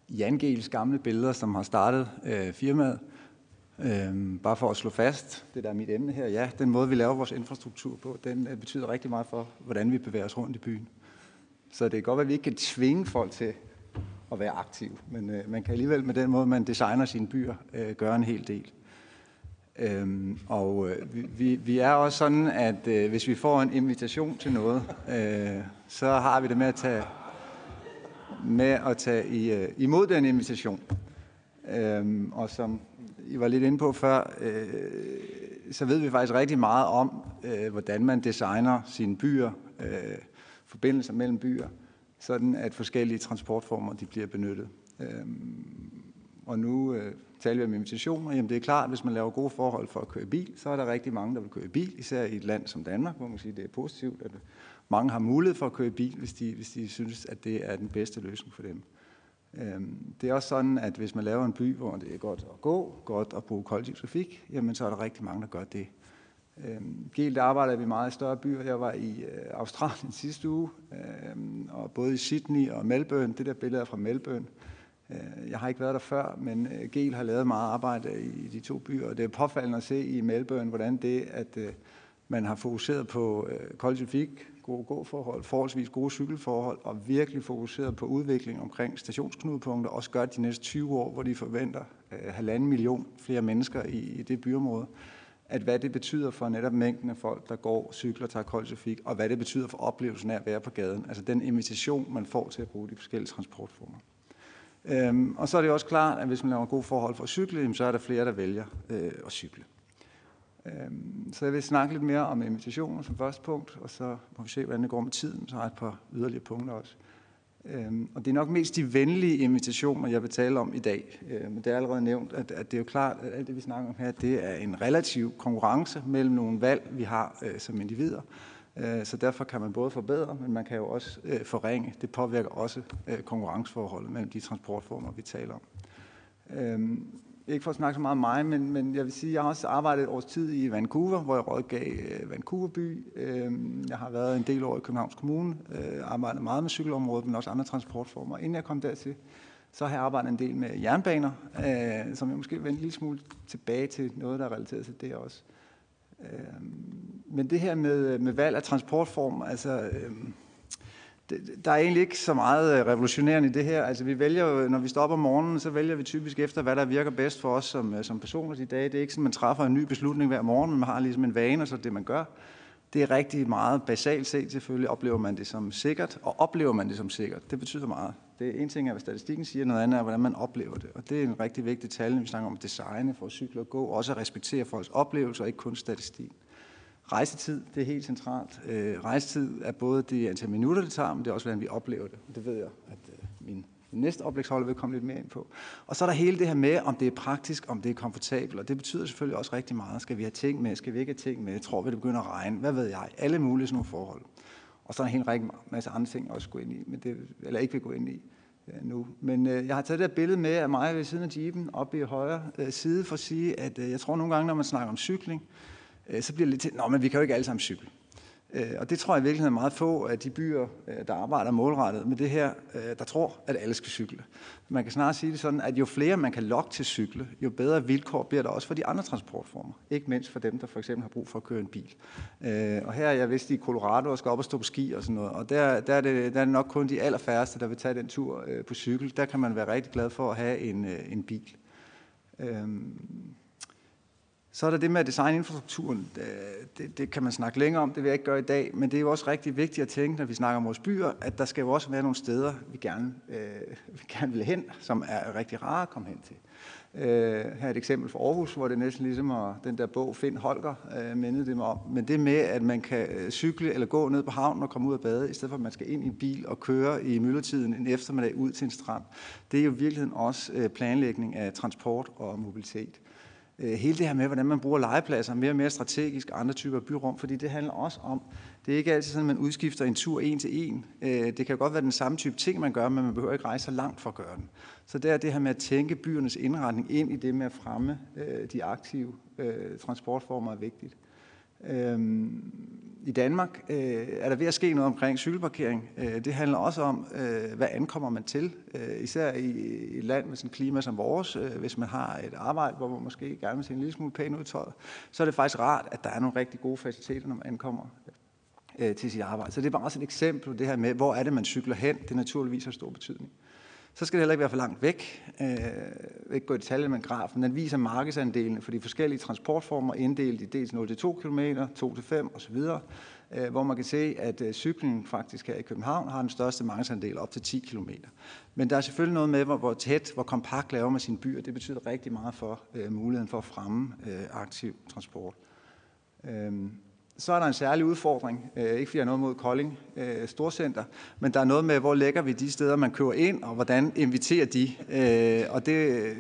S6: Jan Gels gamle billeder, som har startet øh, firmaet. Øhm, bare for at slå fast, det der er mit emne her, ja, den måde vi laver vores infrastruktur på, den betyder rigtig meget for, hvordan vi bevæger os rundt i byen. Så det kan godt være, at vi ikke kan tvinge folk til at være aktive, men man kan alligevel med den måde, man designer sine byer, gøre en hel del. Øhm, og øh, vi, vi er også sådan, at øh, hvis vi får en invitation til noget, øh, så har vi det med at tage, med at tage i, øh, imod den invitation. Øhm, og som I var lidt inde på før, øh, så ved vi faktisk rigtig meget om, øh, hvordan man designer sine byer, øh, forbindelser mellem byer, sådan at forskellige transportformer de bliver benyttet. Øhm, og nu øh, talte vi om invitationer. Jamen det er klart, at hvis man laver gode forhold for at køre bil, så er der rigtig mange, der vil køre bil, især i et land som Danmark, hvor man siger, det er positivt, at mange har mulighed for at køre bil, hvis de, hvis de synes, at det er den bedste løsning for dem. Øhm, det er også sådan, at hvis man laver en by, hvor det er godt at gå, godt at bruge kollektiv trafik, jamen så er der rigtig mange, der gør det. Øhm, arbejder vi meget i større byer. Jeg var i øh, Australien sidste uge, øhm, og både i Sydney og Melbourne. Det der billede er fra Melbourne. Øh, jeg har ikke været der før, men øh, Gel har lavet meget arbejde i de to byer, og det er påfaldende at se i Melbourne, hvordan det, at øh, man har fokuseret på kollektiv trafik, gode gåforhold, forholdsvis gode cykelforhold, og virkelig fokuseret på udvikling omkring stationsknudepunkter, også gør de næste 20 år, hvor de forventer halvanden million flere mennesker i, i det byområde at hvad det betyder for netop mængden af folk, der går, cykler, tager kold trafik, og hvad det betyder for oplevelsen af at være på gaden. Altså den invitation, man får til at bruge de forskellige transportformer. Øhm, og så er det også klart, at hvis man laver gode forhold for at cykle, så er der flere, der vælger øh, at cykle. Øhm, så jeg vil snakke lidt mere om invitationer som første punkt, og så må vi se, hvordan det går med tiden. Så har jeg et par yderligere punkter også. Øhm, og det er nok mest de venlige invitationer, jeg vil tale om i dag. Øhm, men det er allerede nævnt, at, at det er jo klart, at alt det, vi snakker om her, det er en relativ konkurrence mellem nogle valg, vi har øh, som individer. Øh, så derfor kan man både forbedre, men man kan jo også øh, forringe. Det påvirker også øh, konkurrenceforholdet mellem de transportformer, vi taler om. Øh, ikke for at snakke så meget om mig, men, men jeg vil sige, at jeg har også arbejdet et års tid i Vancouver, hvor jeg rådgav Vancouver by. Jeg har været en del år i Københavns Kommune, arbejdet meget med cykelområdet, men også andre transportformer. Inden jeg kom dertil, så har jeg arbejdet en del med jernbaner, øh, som jeg måske vender en lille smule tilbage til noget, der er relateret til det også. Øh, men det her med, med valg af transportform, altså... Øh, der er egentlig ikke så meget øh, revolutionerende i det her. Altså, vi vælger når vi står op om morgenen, så vælger vi typisk efter, hvad der virker bedst for os som, øh, som personer i dag. Det er ikke sådan, man træffer en ny beslutning hver morgen, men man har ligesom en vane, og så det, man gør. Det er rigtig meget basalt set selvfølgelig. Oplever man det som sikkert, og oplever man det som sikkert, det betyder meget. Det er en ting er, hvad statistikken siger, noget andet er, hvordan man oplever det. Og det er en rigtig vigtig tal, når vi snakker om designe for at cykle og gå, også at respektere folks oplevelser, ikke kun statistik. Rejsetid, det er helt centralt. Øh, rejsetid er både det antal minutter, det tager, men det er også, hvordan vi oplever det. Det ved jeg, at øh, min, min næste oplægsholder vil komme lidt mere ind på. Og så er der hele det her med, om det er praktisk, om det er komfortabelt, og det betyder selvfølgelig også rigtig meget. Skal vi have ting med? Skal vi ikke have ting med? Tror vi, det begynder at regne? Hvad ved jeg? Alle mulige sådan nogle forhold. Og så er der en hel række masse andre ting også gå ind i, men det, eller ikke vil gå ind i nu. Men øh, jeg har taget det her billede med af mig ved siden af jeepen, oppe i højre øh, side, for at sige, at øh, jeg tror nogle gange, når man snakker om cykling, Øh, så bliver det lidt til, nå, men vi kan jo ikke alle sammen cykle. Øh, og det tror jeg i virkeligheden er meget få af de byer, øh, der arbejder målrettet med det her, øh, der tror, at alle skal cykle. Man kan snart sige det sådan, at jo flere man kan lokke til cykle, jo bedre vilkår bliver der også for de andre transportformer. Ikke mindst for dem, der for eksempel har brug for at køre en bil. Øh, og her er jeg vist i Colorado og skal op og stå på ski og sådan noget. Og der, der, er, det, der er det nok kun de allerfærreste, der vil tage den tur på cykel. Der kan man være rigtig glad for at have en, en bil. Øhm, så er der det med at designe infrastrukturen. Øh, det, det kan man snakke længere om, det vil jeg ikke gøre i dag, men det er jo også rigtig vigtigt at tænke, når vi snakker om vores byer, at der skal jo også være nogle steder, vi gerne, øh, [laughs] vi gerne vil hen, som er rigtig rare at komme hen til. Øh, her er et eksempel fra Aarhus, hvor det næsten ligesom er den der bog, Find Holger, øh, mindede det mig om. Men det med, at man kan øh, cykle eller gå ned på havnen og komme ud og bade, i stedet for at man skal ind i en bil og køre i myldretiden en eftermiddag ud til en strand, det er jo i virkeligheden også øh, planlægning af transport og mobilitet. Øh, hele det her med, hvordan man bruger legepladser mere og mere strategisk og andre typer byrum, fordi det handler også om, det er ikke altid sådan, at man udskifter en tur en til en. Øh, det kan godt være den samme type ting, man gør, men man behøver ikke rejse så langt for at gøre den. Så det er det her med at tænke byernes indretning ind i det med at fremme øh, de aktive transportformer er vigtigt. Øhm, I Danmark øh, er der ved at ske noget omkring cykelparkering. Øh, det handler også om, øh, hvad ankommer man til, øh, især i, i et land med sådan et klima som vores. Øh, hvis man har et arbejde, hvor man måske gerne vil se en lille smule pæn ud tøjet, så er det faktisk rart, at der er nogle rigtig gode faciliteter, når man ankommer øh, til sit arbejde. Så det er bare også et eksempel på det her med, hvor er det, man cykler hen. Det naturligvis har stor betydning. Så skal det heller ikke være for langt væk. Øh, ikke gå i detaljer med grafen. Den viser markedsandelene for de forskellige transportformer, inddelt i dels 0-2 km, 2-5 osv., øh, hvor man kan se, at øh, faktisk her i København har den største markedsandel op til 10 km. Men der er selvfølgelig noget med, hvor, hvor tæt, hvor kompakt laver man sin by, det betyder rigtig meget for øh, muligheden for at fremme øh, aktiv transport. Øh, så er der en særlig udfordring, øh, ikke fordi jeg har noget mod Kolding øh, Storcenter, men der er noget med, hvor lægger vi de steder, man kører ind, og hvordan inviterer de. Øh, og det, øh,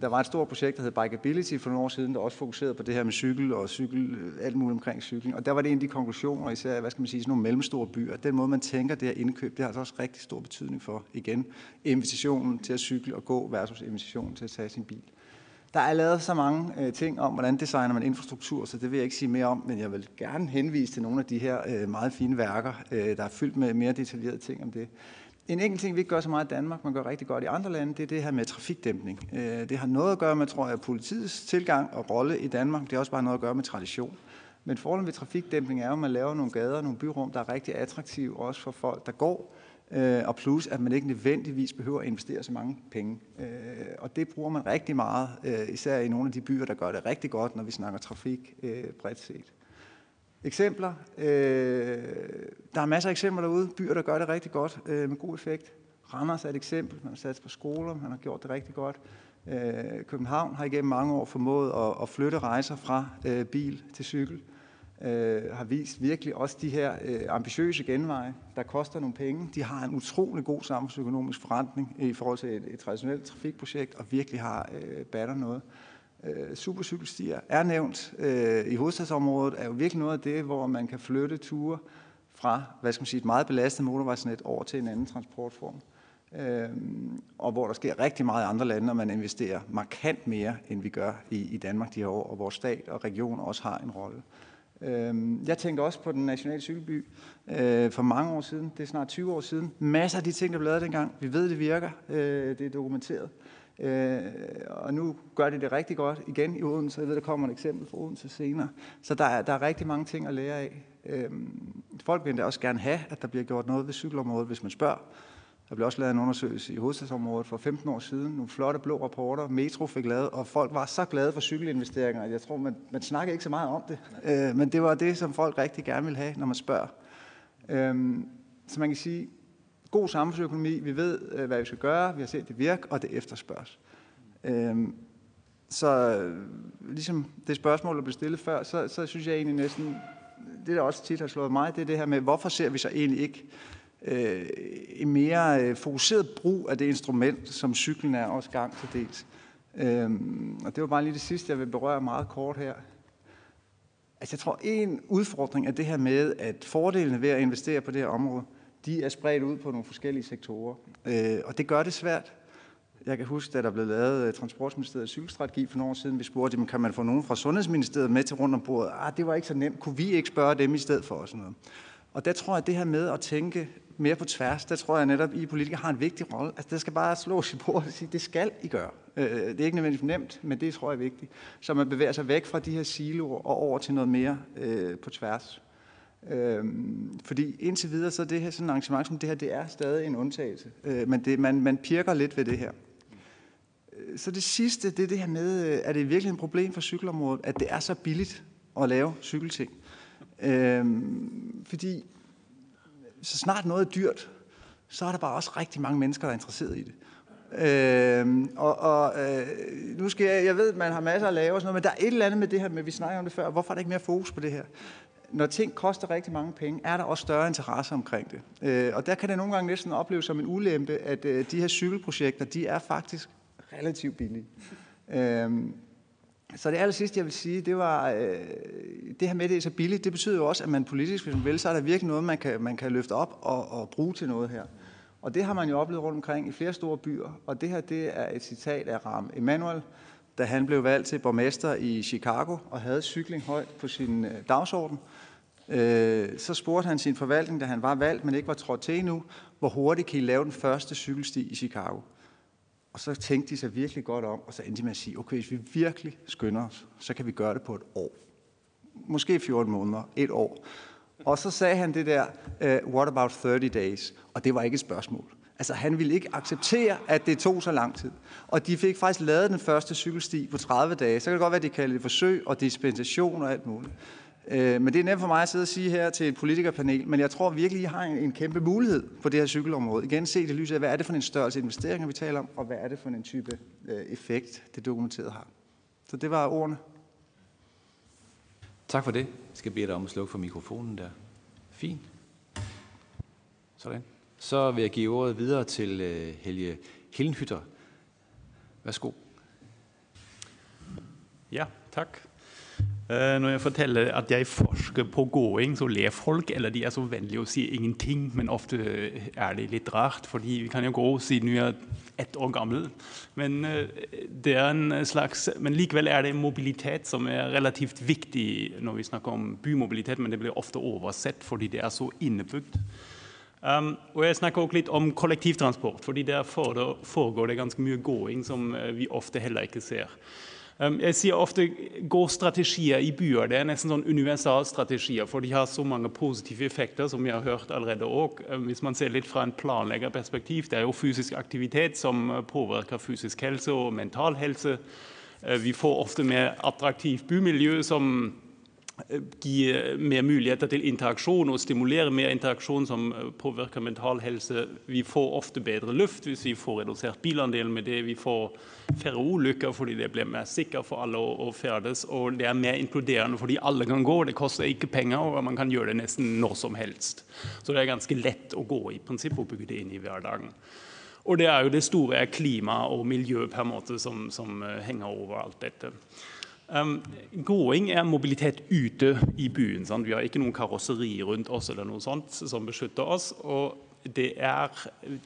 S6: Der var et stort projekt, der hed Bikeability for nogle år siden, der også fokuserede på det her med cykel og cykel, øh, alt muligt omkring cykling. Og der var det en af de konklusioner, især hvad skal man sige, sådan nogle mellemstore byer. Den måde, man tænker det her indkøb, det har altså også rigtig stor betydning for, igen, invitationen til at cykle og gå versus invitationen til at tage sin bil. Der er lavet så mange øh, ting om, hvordan designer man infrastruktur, så det vil jeg ikke sige mere om, men jeg vil gerne henvise til nogle af de her øh, meget fine værker, øh, der er fyldt med mere detaljerede ting om det. En enkelt ting, vi ikke gør så meget i Danmark, man gør rigtig godt i andre lande, det er det her med trafikdæmpning. Øh, det har noget at gøre med, tror jeg, politiets tilgang og rolle i Danmark. Det har også bare noget at gøre med tradition. Men fordelen ved trafikdæmpning er jo, at man laver nogle gader, nogle byrum, der er rigtig attraktive, også for folk, der går. Øh, og plus, at man ikke nødvendigvis behøver at investere så mange penge. Øh, og det bruger man rigtig meget, øh, især i nogle af de byer, der gør det rigtig godt, når vi snakker trafik øh, bredt set. Eksempler. Øh, der er masser af eksempler derude. Byer, der gør det rigtig godt øh, med god effekt. Randers er et eksempel. Man har sat på skoler. Man har gjort det rigtig godt. Øh, København har igennem mange år formået at, at flytte rejser fra øh, bil til cykel. Øh, har vist virkelig også de her øh, ambitiøse genveje, der koster nogle penge. De har en utrolig god samfundsøkonomisk forretning øh, i forhold til et, et traditionelt trafikprojekt, og virkelig har øh, batter noget. Øh, supercykelstier er nævnt øh, i hovedstadsområdet, er jo virkelig noget af det, hvor man kan flytte ture fra hvad skal man sige, et meget belastet motorvejsnet over til en anden transportform. Øh, og hvor der sker rigtig meget i andre lande, og man investerer markant mere, end vi gør i, i Danmark de her år, og hvor stat og region også har en rolle. Øh, Øhm, jeg tænkte også på den nationale cykelby øh, for mange år siden. Det er snart 20 år siden. Masser af de ting, der blev lavet dengang. Vi ved, det virker. Øh, det er dokumenteret. Øh, og nu gør de det rigtig godt igen i Odense. Jeg ved, der kommer et eksempel fra Odense senere. Så der er, der er rigtig mange ting at lære af. Øh, folk vil også gerne have, at der bliver gjort noget ved cykelområdet, hvis man spørger. Der blev også lavet en undersøgelse i hovedstadsområdet for 15 år siden. Nogle flotte blå rapporter, Metro fik lavet, og folk var så glade for cykelinvesteringer, at jeg tror, man, man snakker ikke så meget om det. Øh, men det var det, som folk rigtig gerne vil have, når man spørger. Øh, så man kan sige, god samfundsøkonomi, vi ved, øh, hvad vi skal gøre, vi har set det virke, og det efterspørges. Øhm, øh, så ligesom det spørgsmål, der blev stillet før, så, så synes jeg egentlig næsten, det der også tit har slået mig, det er det her med, hvorfor ser vi så egentlig ikke øh, en mere øh, fokuseret brug af det instrument, som cyklen er også gang til dels. Øhm, og det var bare lige det sidste, jeg vil berøre meget kort her. Altså jeg tror, en udfordring er det her med, at fordelene ved at investere på det her område, de er spredt ud på nogle forskellige sektorer. Øh, og det gør det svært. Jeg kan huske, da der blev lavet øh, Transportministeriets cykelstrategi for nogle år siden, vi spurgte, jamen, kan man få nogen fra Sundhedsministeriet med til rundt om bordet? Ah, det var ikke så nemt. Kunne vi ikke spørge dem i stedet for? Og, sådan noget og der tror jeg, at det her med at tænke mere på tværs, der tror jeg netop, at I politikere har en vigtig rolle. Altså, det skal bare slås i bordet og sige, det skal I gøre. Øh, øh, det er ikke nødvendigvis nemt, men det tror jeg er vigtigt. Så man bevæger sig væk fra de her siloer og over til noget mere øh, på tværs. Øhm, fordi indtil videre, så er det her sådan et arrangement som det her, det er stadig en undtagelse. Øh, men det, man, man pirker lidt ved det her. Øh, så det sidste, det er det her med, er det virkelig et problem for cykelområdet, at det er så billigt at lave cykelting. Øhm, fordi så snart noget er dyrt, så er der bare også rigtig mange mennesker, der er interesseret i det. Øhm, og og øh, nu skal jeg, jeg ved, at man har masser at lave og sådan noget, men der er et eller andet med det her, med vi snakker om det før, hvorfor er der ikke mere fokus på det her? når ting koster rigtig mange penge, er der også større interesse omkring det. Øh, og der kan det nogle gange næsten opleves som en ulempe, at øh, de her cykelprojekter, de er faktisk relativt billige. Øh, så det aller sidste, jeg vil sige, det var, øh, det her med, at det er så billigt, det betyder jo også, at man politisk, hvis man vil, så er der virkelig noget, man kan, man kan løfte op og, og bruge til noget her. Og det har man jo oplevet rundt omkring i flere store byer, og det her, det er et citat af Ram Emanuel, da han blev valgt til borgmester i Chicago og havde cykling højt på sin øh, dagsorden. Øh, så spurgte han sin forvaltning, da han var valgt, men ikke var trådt til endnu, hvor hurtigt kan I lave den første cykelsti i Chicago? Og så tænkte de sig virkelig godt om, og så endte de med at sige, okay, hvis vi virkelig skynder os, så kan vi gøre det på et år. Måske 14 måneder, et år. Og så sagde han det der, uh, what about 30 days? Og det var ikke et spørgsmål. Altså han ville ikke acceptere, at det tog så lang tid. Og de fik faktisk lavet den første cykelsti på 30 dage. Så kan det godt være, at de kaldte det forsøg og dispensation og alt muligt. Øh, men det er nemt for mig at sidde og sige her til et politikerpanel, men jeg tror virkelig, I har en, en kæmpe mulighed på det her cykelområde. Igen se det lyset af, hvad er det for en størrelse investeringer, vi taler om, og hvad er det for en type øh, effekt, det dokumenteret har. Så det var ordene.
S1: Tak for det. Jeg skal bede dig om at slukke for mikrofonen der. Fint. Sådan. Så vil jeg give ordet videre til øh, Helge Hillenhytter. Værsgo.
S7: Ja, takk. Eh, når jeg forteller at jeg forsker på gåing, så ler folk, eller de er så vennlige og si ingenting. Men ofte eh, er det litt rart, fordi vi kan jo gå siden vi er ett år gammel. Men, eh, det er en slags, men likevel er det en mobilitet som er relativt viktig når vi snakker om bymobilitet, men det blir ofte oversett fordi det er så innebygd. Um, og jeg snakker også litt om kollektivtransport, fordi der foregår det ganske mye gåing som eh, vi ofte heller ikke ser. Ehm, jeg sier ofte gåstrategier i byer det er nesten sånn universalstrategier, for de har så mange positive effekter, som vi har hørt allerede òg. Ehm, hvis man ser litt fra en planleggerperspektiv, det er jo fysisk aktivitet som eh, påvirker fysisk helse og mental helse. Ehm, vi får ofte mer attraktivt bymiljø som Eh, give eh, mer muligheter til interaksjon og stimulere mer interaksjon som eh, påvirker mental helse. Vi får ofte bedre luft hvis vi får redusert bilandelen med det. Vi får færre ulykker fordi det blir mer sikkert for alle å, å ferdes. Og det er mer inkluderende fordi alle kan gå. Det koster ikke penger, og man kan gjøre det nesten når som helst. Så det er ganske lett å gå i prinsippet og bygge det inn i hverdagen. Og det er jo det store klima og miljø på en måte som, som øh, henger over alt dette. Øhm, um, gåing er mobilitet ute i byen. Sant? Vi har ikke noen karosseri rundt oss eller noe sånt som beskytter oss. og det er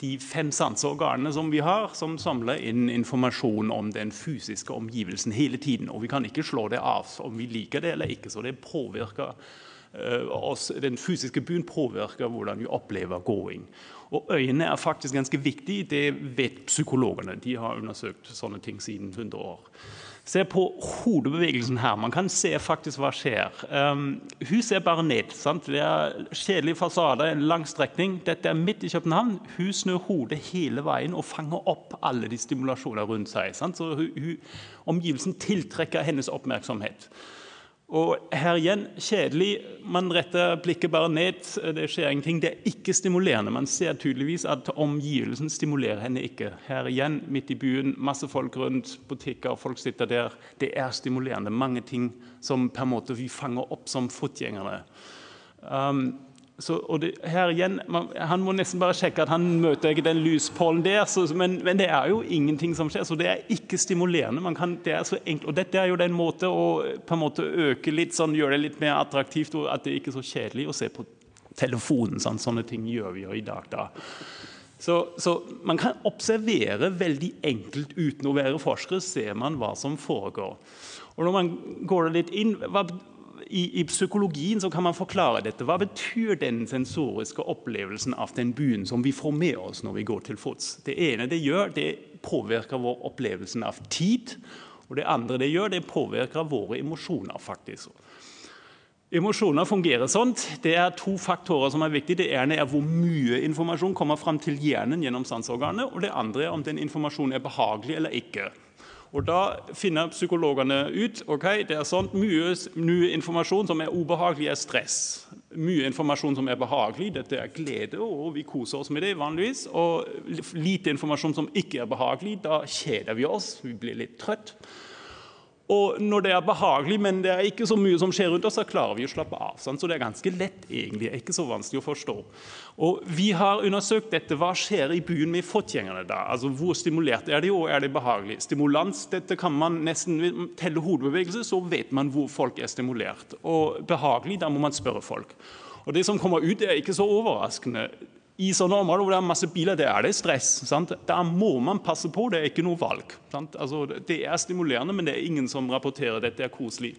S7: de fem sanseorganene som vi har, som samler inn informasjon om den fysiske omgivelsen hele tiden. Og vi kan ikke slå det av om vi liker det eller ikke. Så det påvirker uh, oss. Den fysiske byen påvirker hvordan vi opplever gåing. Og øynene er faktisk ganske viktige. Det vet psykologene. De har undersøkt sånne ting siden 100 år. Se på hodebevegelsen her. Man kan se faktisk hva skjer. Ehm, um, huset er bare ned. Sant? Det er kjedelig fasade, en lang strekning. Dette er midt i København. Hun snur hodet hele veien og fanger opp alle de stimulasjoner rundt seg. Sant? Så hun, hun, omgivelsen tiltrekker hennes oppmerksomhet. Og her igjen, kjedelig. Man retter blikket bare ned. Det skjer ingenting. Det er ikke stimulerende. Man ser tydeligvis at omgivelsen stimulerer henne ikke. Her igjen, midt i byen, masse folk rundt, butikker, folk sitter der. Det er stimulerende. Mange ting som på en måte vi fanger opp som fotgjengere. Um, så, det, her igjen, man, Han må nesten bare sjekke at han møter ikke den lyspålen der. Så, men, men, det er jo ingenting som skjer. Så det er ikke stimulerende. Kan, det er så enkelt, og Dette er jo den måte å på en måte øke litt, sånn, gjøre det litt mer attraktivt, og at det ikke er så kjedelig å se på telefonen. Sånn, sånne ting gjør vi jo i dag. da. Så, så, man kan observere veldig enkelt uten å være forsker, ser man hva som foregår. Og når man går litt inn, hva, i, i, psykologien så kan man forklare dette. Hva betyr den sensoriske opplevelsen av den byen som vi får med oss når vi går til fots? Det ene det gjør, det påvirker vår opplevelse av tid. Og det andre det gjør, det påvirker våre emosjoner. faktisk. Emosjoner fungerer sånn. Det er to faktorer som er viktige. Det ene er hvor mye informasjon kommer fram til hjernen gjennom sanseorganet. Og det andre er om den informasjonen er behagelig eller ikke. Og Da finner psykologene ut ok, det er sånn, mye, mye informasjon som er ubehagelig, er stress. Mye informasjon som er behagelig, dette er glede, og vi koser oss med det vanligvis. Og lite informasjon som ikke er behagelig, da kjeder vi oss, vi blir litt trøtt. Og når det er behagelig, men det er ikke så mye som skjer rundt oss, så klarer vi å slappe av. Sant? Så det er ganske lett, egentlig. Det er ikke så vanskelig å forstå. Og Vi har undersøkt dette. Hva skjer i byen med fotgjengerne da? Altså, Hvor stimulert er de, og er det behagelig? Stimulans, dette kan man nesten telle hodebevegelse, så vet man hvor folk er stimulert. Og behagelig, da må man spørre folk. Og Det som kommer ut, er ikke så overraskende i sånne områder hvor det er masse biler, der er det stress. Sant? Der må man passe på, det er ikke noe valg. Altså, det er stimulerende, men det er ingen som rapporterer dette er koselig.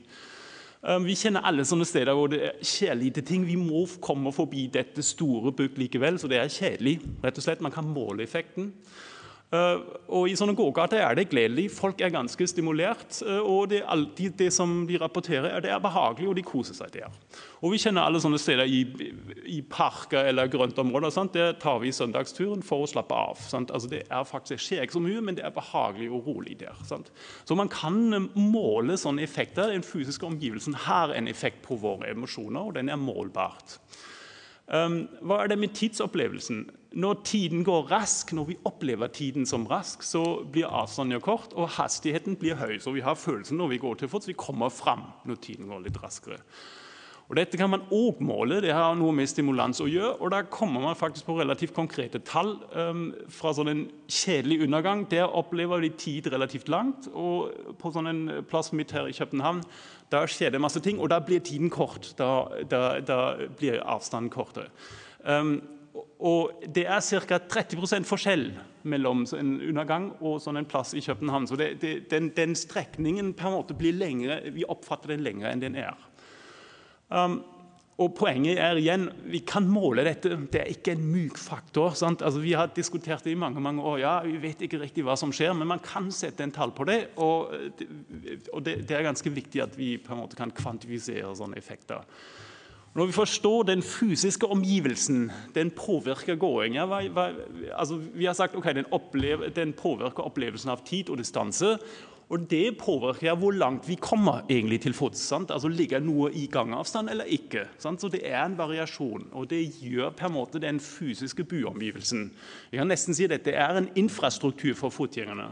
S7: Øhm, vi kjenner alle sånne steder hvor det skjer lite ting. Vi må komme forbi dette store bygg likevel, så det er kjedelig. rett og slett. Man kan måle effekten. Eh, og I sånne gågater er det gledelig. Folk er ganske stimulert. Eh, og det, alltid, det, som de rapporterer, er det er behagelig, og de koser seg der. Og Vi kjenner alle sånne steder i, i parker eller grøntområder. Sant? Der tar vi søndagsturen for å slappe av. Altså, det er faktisk, skjer ikke så mye, men det er behagelig og rolig der. Sant? Så man kan eh, måle sånne effekter. Den fysiske omgivelsen har en effekt på våre emosjoner, og den er målbart. Um, hva er det med tidsopplevelsen? Når tiden går rask, når vi oplever tiden som rask, så blir avstanden kort, og hastigheten blir høy. Så vi har følelsen når vi går til fots, vi kommer fram når tiden går litt raskere. Og Dette kan man òg måle, det har noe med stimulans å gjøre. og Da kommer man faktisk på relativt konkrete tall. Um, fra sånn en kjedelig undergang, der opplever de tid relativt langt. Og på sånn en plass midt her i København, der skjer det masse ting, og da blir tiden kort. Da, da, da blir avstanden kortere. Um, og det er ca. 30% forskjell mellom en undergang og sånn en plass i København. Så det, det, den, den, strekningen på en måte blir lengre, vi oppfatter den lengre enn den er. Um, og Poenget er igjen vi kan måle dette. Det er ikke en myk faktor. Altså, vi har diskutert det i mange mange år. ja, Vi vet ikke riktig hva som skjer, men man kan sette en tall på det. Og, og det, det, er ganske viktig at vi på en måte kan kvantifisere sånne effekter. Når vi forstår den fysiske omgivelsen, den påvirker gåing. Ja, altså, vi har sagt ok, den, opplever, den påvirker opplevelsen av tid og distanse. Og det påvirker hvor langt vi kommer egentlig til fots. Sant? Altså Ligger noe i gangavstand eller ikke? Sant? Så Det er en variasjon, og det gjør på en måte den fysiske byomgivelsen. Vi kan nesten si at dette er en infrastruktur for fotgjengerne.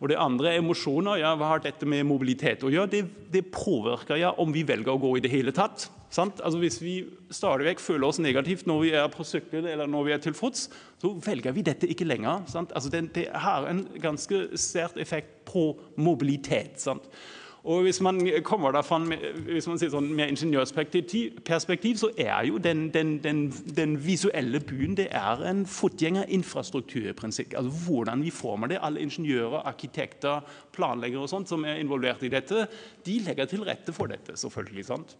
S7: Og det andre er emosjoner. Ja, hva har dette med mobilitet å gjøre? Det, det påvirker ja, om vi velger å gå i det hele tatt. Sant? Altså Hvis vi stadig vekk føler oss negativt når vi er på sykkel eller når vi er til fots, så velger vi dette ikke lenger. Sant? Altså det, det, har en ganske sært effekt på mobilitet. Sant? Og Hvis man kommer derfra hvis man sier sånn med ingeniørperspektiv, så er jo den, den, den, den, visuelle byen det er en fotgjengerinfrastrukturprinsipp. Altså Hvordan vi former det. Alle ingeniører, arkitekter, planleggere og sånt som er involvert i dette, de legger til rette for dette. selvfølgelig, sant?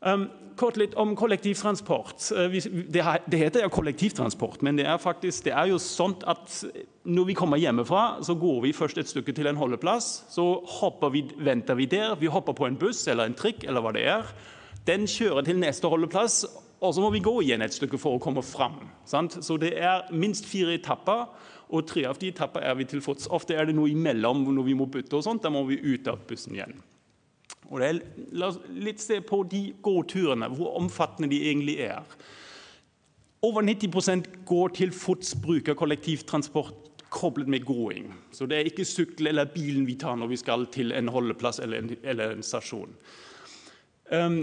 S7: Um, kort litt om kollektivtransport. Uh, det, det, heter jo kollektivtransport, men det er, faktisk, det er jo sånn at øh, når vi kommer hjemmefra, så går vi først et stykke til en holdeplass. Så vi, venter vi der. Vi hopper på en buss eller en trikk eller hva det er. Den kjører til neste holdeplass, og så må vi gå igjen et stykke for å komme fram. Sant? Så det er minst fire etapper, og tre av de etapper er vi til fots. Ofte er det noe imellom når vi må bytte, og sånt, da må vi ut av bussen igjen. Og er, la oss litt se på de gåturene, hvor omfattende de egentlig er. Over 90% går til fots, bruker kollektivtransport koblet med gåing. Så det er ikke sykkel eller bilen vi tar når vi skal til en holdeplass eller en, eller en stasjon. Um,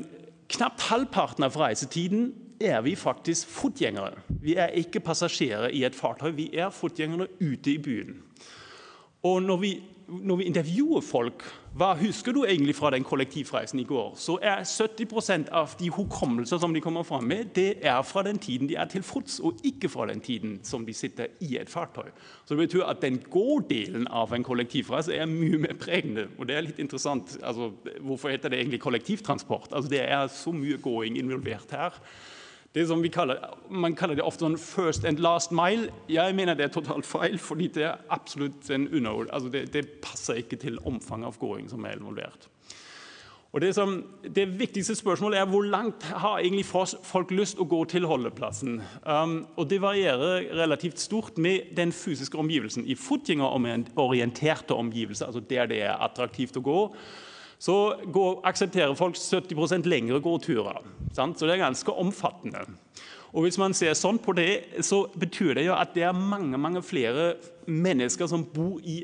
S7: knapt halvparten av reisetiden er vi faktisk fotgjengere. Vi er ikke passasjerer i et fartøy, vi er fotgjengere ute i byen. Og når vi når vi intervjuer folk hva husker du egentlig fra den kollektivreisen i går, så er 70% av de hukommelser som de kommer fram med, det er fra den tiden de er til fots, og ikke fra den tiden som de sitter i et fartøy. Så det betyr at den gårdelen av en kollektivreise er mye mer pregende. Og det er litt interessant. Altså, hvorfor heter det egentlig kollektivtransport? Altså, det er så mye gåing involvert her. Det som vi kaller, Man kaller det ofte sånn 'first and last mile'. Jeg mener det er totalt feil, fordi det er absolutt en underord. Altså det, det, passer ikke til omfanget av gåing som er involvert. Og det, som, det, viktigste spørsmålet er hvor langt har egentlig folk lyst å gå til holdeplassen. Um, og Det varierer relativt stort med den fysiske omgivelsen. I fotgjengerorienterte omgivelser, altså der det er attraktivt å gå, så går, aksepterer folk 70% lengre gåturer. Sant? Så det er ganske omfattende. Og Hvis man ser sånn på det, så betyr det jo at det er mange mange flere mennesker som bor i,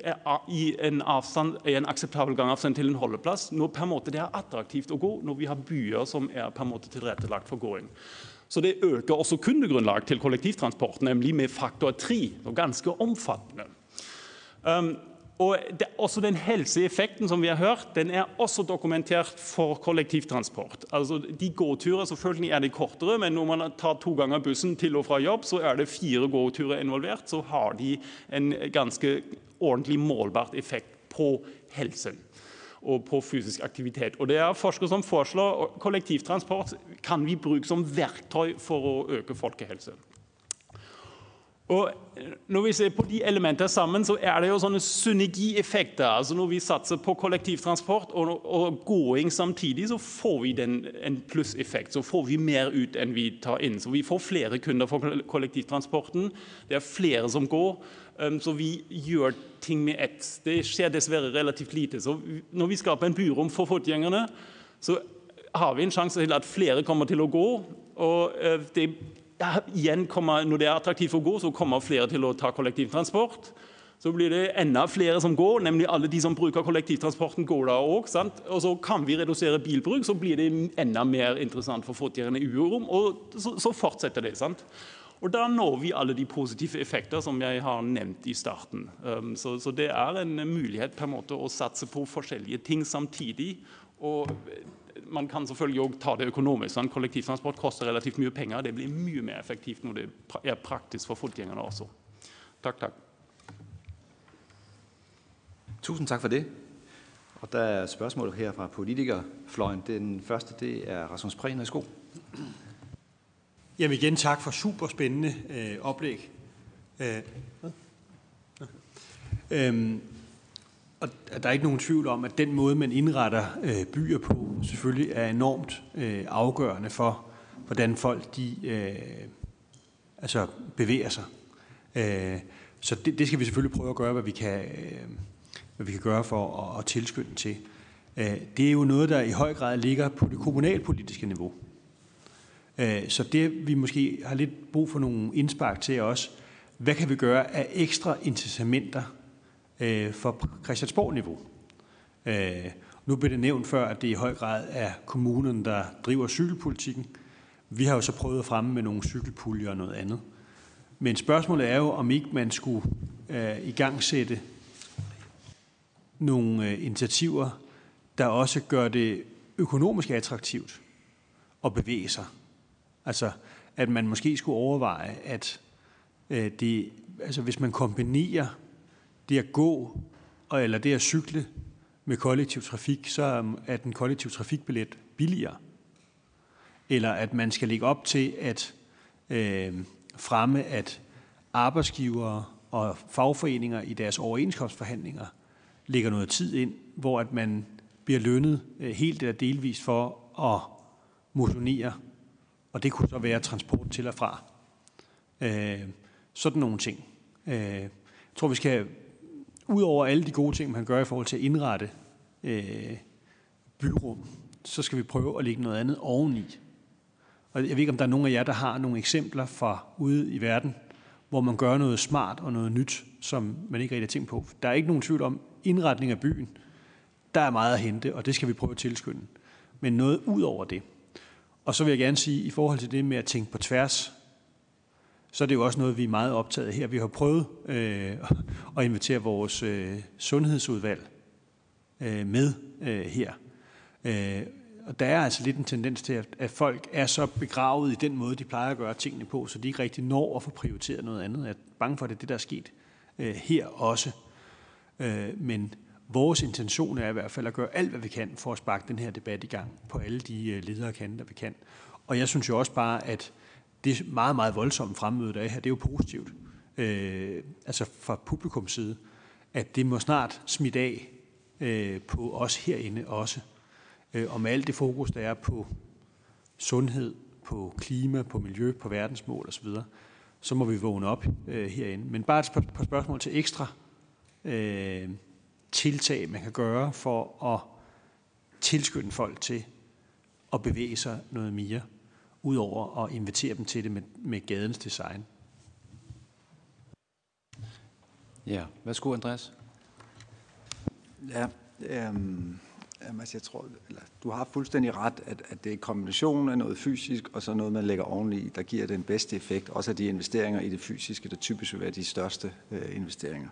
S7: i, en, avstand, i en, akseptabel gangavstand til en holdeplass, når på en måte det er attraktivt å gå, når vi har byer som er på en måte tilrettelagt for gåing. Så det øker også kundegrunnlag til kollektivtransport, nemlig med faktor tre. Ganske omfattende. Um, og det, også Den helseeffekten som vi har hørt, den er også dokumentert for kollektivtransport. Altså De gåturer selvfølgelig er de kortere, men når man tar to ganger bussen til og fra jobb, så er det fire gåturer involvert. Så har de en ganske ordentlig målbart effekt på helsen og på fysisk aktivitet. Og det er Forskere som foreslår kollektivtransport kan vi bruke som verktøy for å øke folkehelsen. Og eh, Når vi ser på de elementene sammen, så er det jo sånne synergieffekter. Altså Når vi satser på kollektivtransport og, og gåing samtidig, så får vi den, en plusseffekt. Så får vi mer ut enn vi tar inn. Så vi får flere kunder for kollektivtransporten. Det er flere som går. Um, så vi gjør ting med ett. Det skjer dessverre relativt lite. Så når vi skaper en byrom for fotgjengerne, så har vi en sjanse til at flere kommer til å gå. og uh, det igjen kommer, Når det er attraktivt å gå, så kommer flere til å ta kollektivtransport. så blir det enda flere som går, nemlig alle de som bruker kollektivtransporten går da også. Og så kan vi redusere bilbruk, så blir det enda mer interessant for fotgjengerne i urom, og så, så fortsetter det. sant? Og da når vi alle de positive effekter som jeg har nevnt i starten. Um, så, så, det er en mulighet på en måte å satse på forskjellige ting samtidig. Og man kan selvfølgelig også ta det økonomisk. Sånn. Kollektivtransport koster relativt mye penger. Det blir mye mer effektivt når det er praktisk for fotgjengerne også. Takk, takk.
S1: Tusind tak for det. Og der er spørgsmål her fra politikerfløjen. Den første, det er Rasmus Prehn. Værsgo.
S4: Jamen igen tak for super spændende øh, oplæg. Øh, øhm, og der er ikke nogen tvivl om, at den måde, man indretter øh, byer på, selvfølgelig er enormt øh, afgørende for, hvordan folk de, øh, altså bevæger sig. Øh, så det, det skal vi selvfølgelig prøve at gøre, hvad vi kan, øh, hvad vi kan gøre for at, at tilskynde til. Øh, det er jo noget, der i høj grad ligger på det kommunalpolitiske niveau. Øh, så det vi måske har lidt brug for nogle indspark til os, hvad kan vi gøre af ekstra incitamenter øh, for Christiansborg-niveau? Øh, nu blev det nævnt før, at det i høj grad er kommunen, der driver cykelpolitikken. Vi har jo så prøvet at fremme med nogle cykelpuljer og noget andet. Men spørgsmålet er jo, om ikke man skulle øh, i gang sætte nogle øh, initiativer, der også gør det økonomisk attraktivt at bevæge sig. Altså, at man måske skulle overveje, at øh, det, altså hvis man kombinerer det at gå og, eller det at cykle med kollektiv trafik, så er den kollektiv trafikbillet billigere. Eller at man skal lægge op til at øh, fremme, at arbejdsgivere og fagforeninger i deres overenskomstforhandlinger lægger noget tid ind, hvor at man bliver lønnet øh, helt eller delvis for at motionere, og det kunne så være transport til og fra. Øh, sådan nogle ting. Øh, jeg tror, vi skal, udover alle de gode ting, man gør i forhold til at indrette øh, byrum, så skal vi prøve at lægge noget andet oveni. Og jeg ved ikke, om der er nogen af jer, der har nogle eksempler fra ude i verden, hvor man gør noget smart og noget nyt, som man ikke rigtig har tænkt på. Der er ikke nogen tvivl om, indretning af byen, der er meget at hente, og det skal vi prøve at tilskynde. Men noget ud over det. Og så vil jeg gerne sige, i forhold til det med at tænke på tværs, så er det jo også noget, vi er meget optaget af her. Vi har prøvet øh, at invitere vores øh, sundhedsudvalg øh, med øh, her. Øh, og der er altså lidt en tendens til, at folk er så begravet i den måde, de plejer at gøre tingene på, så de ikke rigtig når at få prioriteret noget andet. Jeg er bange for, at det er det, der er sket øh, her også. Øh, men vores intention er i hvert fald at gøre alt, hvad vi kan for at sparke den her debat i gang på alle de øh, ledere kanter, vi kan. Og jeg synes jo også bare, at det meget, meget voldsomme fremmøde, der er her, det er jo positivt. Øh, altså fra publikums side, at det må snart smitte af øh, på os herinde også. Øh, og med alt det fokus, der er på sundhed, på klima, på miljø, på verdensmål osv., så må vi vågne op øh, herinde. Men bare et par spørgsmål til ekstra øh, tiltag, man kan gøre for at tilskynde folk til at bevæge sig noget mere, udover at invitere dem til det med, med gadens design.
S1: Ja, værsgo Andreas.
S6: Ja, øhm, altså jeg tror, eller, du har fuldstændig ret, at, at det er kombinationen af noget fysisk, og så noget, man lægger oveni, der giver den bedste effekt. Også af de investeringer i det fysiske, der typisk vil være de største øh, investeringer.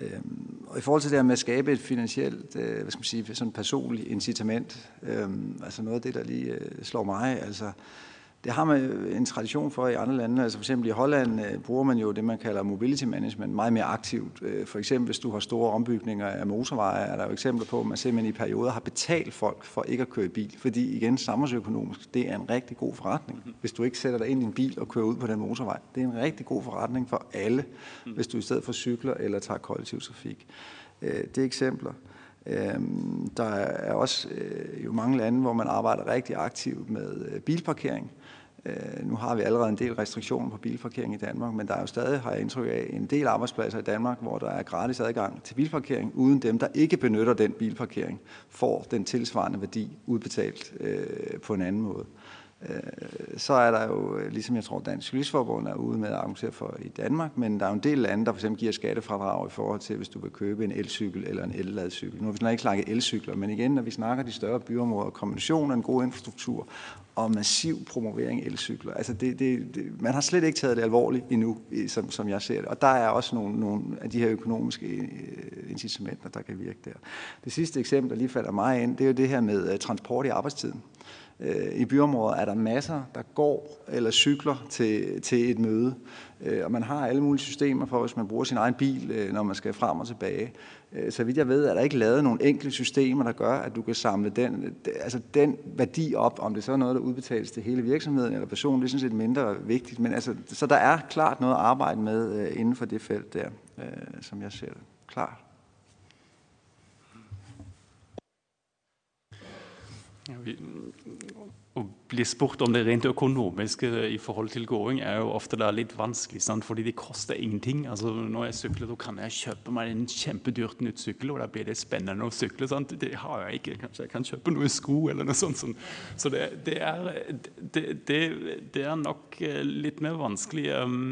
S6: Øhm, og i forhold til det her med at skabe et finansielt, øh, hvad skal man sige, sådan personligt incitament, øh, altså noget af det, der lige øh, slår mig, altså det har man en tradition for i andre lande. Altså for eksempel i Holland øh, bruger man jo det, man kalder mobility management meget mere aktivt. Øh, for eksempel hvis du har store ombygninger af motorveje, er der jo eksempler på, at man simpelthen i perioder har betalt folk for ikke at køre i bil. Fordi igen, samfundsøkonomisk, det er en rigtig god forretning. Hvis du ikke sætter dig ind i en bil og kører ud på den motorvej. Det er en rigtig god forretning for alle, hvis du i stedet for cykler eller tager kollektiv trafik. Øh, det er eksempler. Øhm, der er også øh, jo mange lande, hvor man arbejder rigtig aktivt med øh, bilparkering. Øh, nu har vi allerede en del restriktioner på bilparkering i Danmark, men der er jo stadig, har jeg indtryk af, en del arbejdspladser i Danmark, hvor der er gratis adgang til bilparkering, uden dem, der ikke benytter den bilparkering, får den tilsvarende værdi udbetalt øh, på en anden måde. Øh, så er der jo, øh, ligesom jeg tror Dansk Lysforbund er ude med at argumentere for i Danmark, men der er jo en del lande, der for eksempel giver skattefradrag i forhold til, hvis du vil købe en elcykel eller en elladcykel. Nu har vi snart ikke snakket elcykler, men igen, når vi snakker de større byområder, kombinationen af en god infrastruktur og massiv promovering af elcykler. Altså det, det, det, man har slet ikke taget det alvorligt endnu, som, som jeg ser det. Og der er også nogle, nogle af de her økonomiske øh, incitamenter, der kan virke der. Det sidste eksempel, der lige falder mig ind, det er jo det her med transport i arbejdstiden. Øh, I byområder er der masser, der går eller cykler til, til et møde. Øh, og man har alle mulige systemer for, hvis man bruger sin egen bil, øh, når man skal frem og tilbage. Så vidt jeg ved, er der ikke lavet nogle enkle systemer, der gør, at du kan samle den, altså den værdi op, om det så er noget, der udbetales til hele virksomheden eller personen, det er sådan set mindre vigtigt. Men altså, så der er klart noget at arbejde med inden for det felt der, som jeg ser det. Klart.
S7: Å bli spurt om det rent økonomiske i forhold til gåing er jo ofte da litt vanskelig, sant? fordi det koster ingenting. Altså, når jeg sykler, så kan jeg kjøpe meg en kjempedyrt nytt sykkel, og da blir det spennende å sykle. Sant? Det har jeg ikke. Kanskje jeg kan kjøpe noen sko eller noe sånt. sånt. Så det, det, er, det, det, det, er nok eh, litt mer vanskelig. Ehm,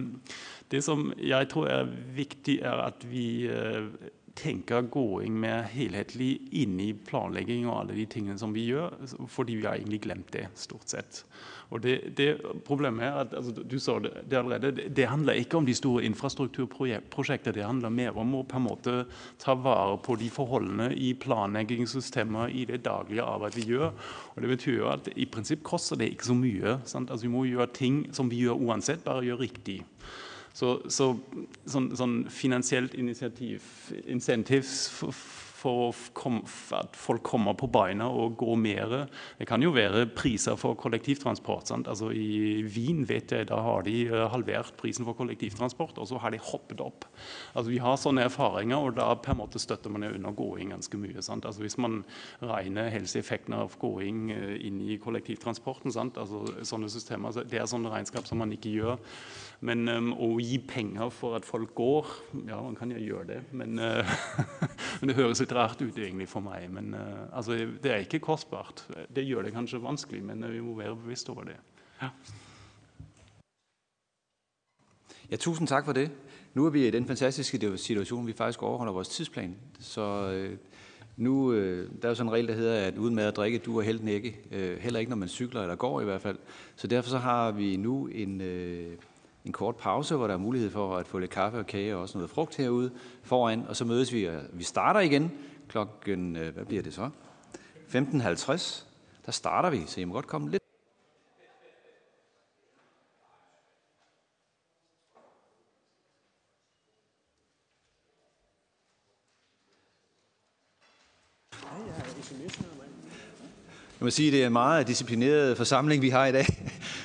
S7: det som jeg tror er viktig, er at vi eh, tenke gåing med helhetlig inn i planlegging og alle de tingene som vi gjør, fordi vi har egentlig glemt det, stort sett. Og det, det Problemet er at altså, du sa det, det allerede, det, det, handler ikke om de store infrastrukturprosjektene. Det handler mer om å på en måte ta vare på de forholdene i planleggingssystemer i det daglige arbeidet vi gjør. Og Det betyr jo at i prinsipp koster det ikke så mye. Sant? Altså, vi må gjøre ting som vi gjør uansett, bare gjøre riktig. Så, så sånn, sånn, finansielt initiativ, incentives for, for, at folk kommer på beina og går mer. Det kan jo være priser for kollektivtransport. Sant? Altså I Wien vet jeg, da har de eh, halvert prisen for kollektivtransport, og så har de hoppet opp. Altså Vi har sånne erfaringer, og da på en måte støtter man under gåing ganske mye. Sant? Altså Hvis man regner helseeffekten av gåing eh, inn i kollektivtransporten, sant? Altså sånne systemer, det er sånne regnskap som man ikke gjør men um, å gi penger for at folk går Ja, man kan jo gjøre det, men, uh, [laughs] men det høres litt rart ut egentlig for meg. Men uh, altså, det er ikke kostbart. Det gjør det kanskje vanskelig, men uh, vi må være bevisst over det. Ja.
S1: Ja, tusind tak for det. Nu er vi i den fantastiske situation, vi faktisk overholder vores tidsplan. Så øh, nu, øh, der er jo sådan en regel, der hedder, at uden mad og drikke, du er helt ikke. Øh, heller ikke, når man cykler eller går i hvert fald. Så derfor så har vi nu en, øh, en kort pause, hvor der er mulighed for at få lidt kaffe og kage og også noget frugt herude foran, og så mødes vi, og vi starter igen klokken, øh, hvad bliver det så? 15.50. Der starter vi, så I må godt komme lidt må sige, at det er en meget disciplineret forsamling, vi har i dag.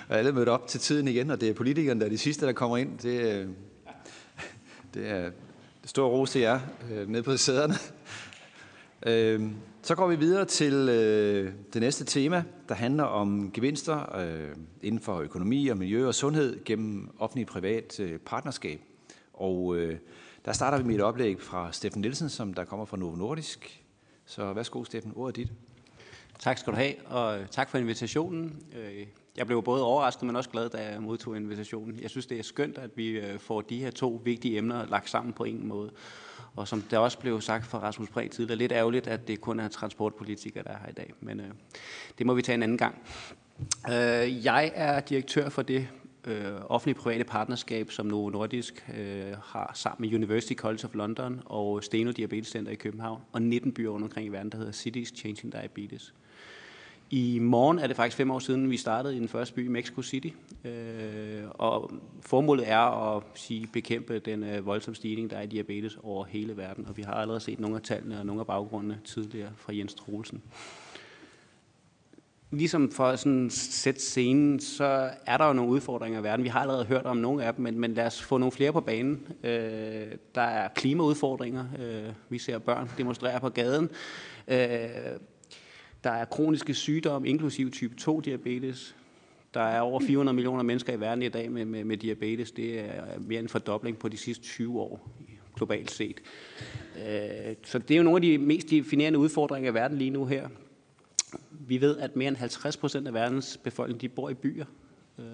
S1: Og alle mødt op til tiden igen, og det er politikerne, der er de sidste, der kommer ind. Det, øh, det er stor ros til jer øh, nede på sæderne. Øh, så går vi videre til det næste tema, der handler om gevinster inden for økonomi og miljø og sundhed gennem offentlig-privat partnerskab. Og der starter vi med et oplæg fra Steffen Nielsen, som der kommer fra Novo Nordisk. Så værsgo, Steffen, ordet er dit.
S8: Tak skal du have, og øh, tak for invitationen. Øh, jeg blev både overrasket, men også glad, da jeg modtog invitationen. Jeg synes, det er skønt, at vi øh, får de her to vigtige emner lagt sammen på en måde. Og som der også blev sagt fra Rasmus Prehn tidligere, lidt ærgerligt, at det kun er transportpolitikere, der er her i dag. Men øh, det må vi tage en anden gang. Øh, jeg er direktør for det øh, offentlige-private partnerskab, som Novo Nordisk øh, har sammen med University College of London og Steno Diabetes Center i København, og 19 byer rundt omkring i verden, der hedder Cities Changing Diabetes. I morgen er det faktisk fem år siden, vi startede i den første by, Mexico City. Øh, og formålet er at sige, bekæmpe den øh, voldsomme stigning, der er i diabetes over hele verden. Og vi har allerede set nogle af tallene og nogle af baggrundene tidligere fra Jens Troelsen. Ligesom for at sådan sætte scenen, så er der jo nogle udfordringer i verden. Vi har allerede hørt om nogle af dem, men, men lad os få nogle flere på banen. Øh, der er klimaudfordringer. Øh, vi ser børn demonstrere på gaden. Øh, der er kroniske sygdomme, inklusive type 2 diabetes. Der er over 400 millioner mennesker i verden i dag med, med, med diabetes. Det er mere end en fordobling på de sidste 20 år globalt set. Øh, så det er jo nogle af de mest definerende udfordringer i verden lige nu her. Vi ved, at mere end 50 procent af verdens befolkning de bor i byer. Øh,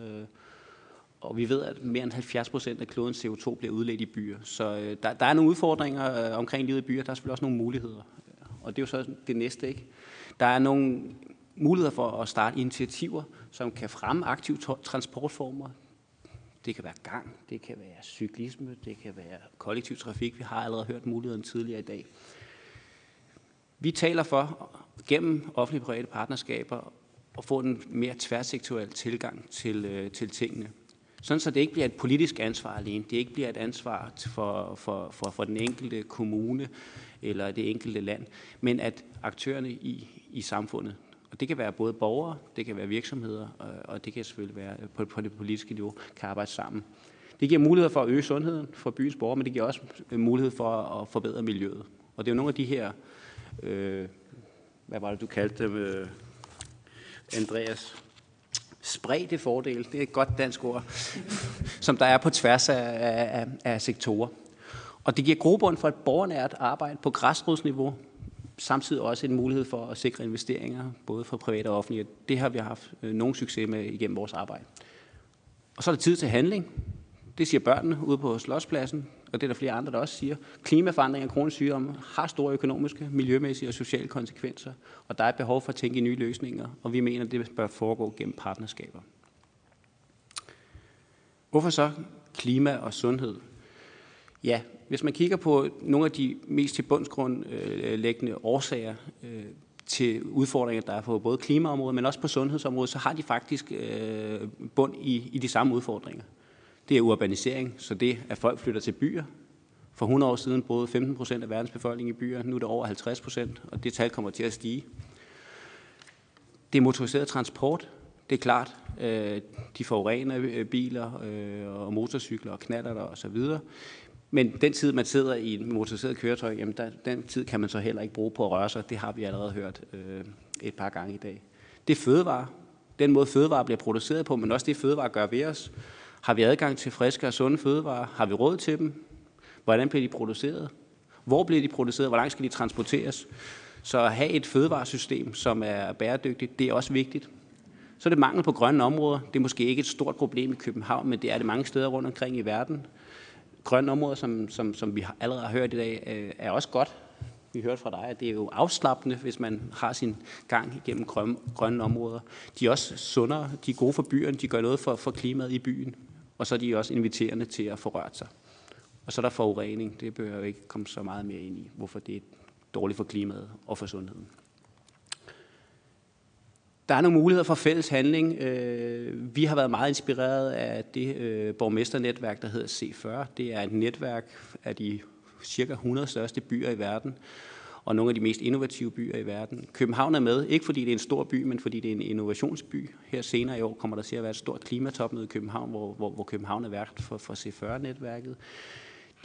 S8: og vi ved, at mere end 70 procent af klodens CO2 bliver udledt i byer. Så øh, der, der er nogle udfordringer omkring livet i byer. Der er selvfølgelig også nogle muligheder. Og det er jo så det næste, ikke? Der er nogle muligheder for at starte initiativer, som kan fremme aktive transportformer. Det kan være gang, det kan være cyklisme, det kan være kollektiv trafik. Vi har allerede hørt muligheden tidligere i dag. Vi taler for gennem offentlige private partnerskaber at få en mere tværsektoriel tilgang til, øh, til tingene. Sådan så det ikke bliver et politisk ansvar alene. Det ikke bliver et ansvar for, for, for, for den enkelte kommune eller det enkelte land, men at aktørerne i, i samfundet, og det kan være både borgere, det kan være virksomheder, øh, og det kan selvfølgelig være øh, på, på det politiske niveau, kan arbejde sammen. Det giver mulighed for at øge sundheden for byens borgere, men det giver også øh, mulighed for at forbedre miljøet. Og det er jo nogle af de her, øh, hvad var det du kaldte dem, øh, Andreas? Spredte fordele, det er et godt dansk ord, som der er på tværs af, af, af sektorer. Og det giver grobund for et borgernært arbejde på græsrodsniveau, samtidig også en mulighed for at sikre investeringer, både for private og offentlige. Det har vi haft øh, nogen succes med igennem vores arbejde. Og så er det tid til handling. Det siger børnene ude på Slotspladsen, og det er der flere andre, der også siger. Klimaforandring og kronisk sygdom har store økonomiske, miljømæssige og sociale konsekvenser, og der er et behov for at tænke i nye løsninger, og vi mener, at det bør foregå gennem partnerskaber. Hvorfor så klima og sundhed? Ja, hvis man kigger på nogle af de mest til bundsgrundlæggende årsager øh, til udfordringer, der er på både klimaområdet, men også på sundhedsområdet, så har de faktisk øh, bund i, i de samme udfordringer. Det er urbanisering, så det, at folk flytter til byer. For 100 år siden boede 15 procent af verdens befolkning i byer, nu er det over 50 procent, og det tal kommer til at stige. Det er motoriseret transport, det er klart, øh, de forurener øh, biler øh, og motorcykler og knatter og så videre. Men den tid, man sidder i en motoriseret køretøj, jamen der, den tid kan man så heller ikke bruge på at røre sig. Det har vi allerede hørt øh, et par gange i dag. Det er fødevare. Den måde fødevare bliver produceret på, men også det fødevare gør ved os. Har vi adgang til friske og sunde fødevarer? Har vi råd til dem? Hvordan bliver de produceret? Hvor bliver de produceret? Hvor langt skal de transporteres? Så at have et fødevaresystem, som er bæredygtigt, det er også vigtigt. Så er det mangel på grønne områder. Det er måske ikke et stort problem i København, men det er det mange steder rundt omkring i verden grønne områder, som, som, som vi allerede har hørt i dag, øh, er også godt. Vi hørte fra dig, at det er jo afslappende, hvis man har sin gang igennem grønne, grønne områder. De er også sundere, de er gode for byerne, de gør noget for, for klimaet i byen, og så er de også inviterende til at få rørt sig. Og så er der forurening, det bør jeg jo ikke komme så meget mere ind i, hvorfor det er dårligt for klimaet og for sundheden. Der er nogle muligheder for fælles handling. Øh, vi har været meget inspireret af det øh, borgmesternetværk, der hedder C40. Det er et netværk af de cirka 100 største byer i verden, og nogle af de mest innovative byer i verden. København er med, ikke fordi det er en stor by, men fordi det er en innovationsby. Her senere i år kommer der til at være et stort klimatopmøde i København, hvor, hvor, hvor København er vært for, for C40-netværket.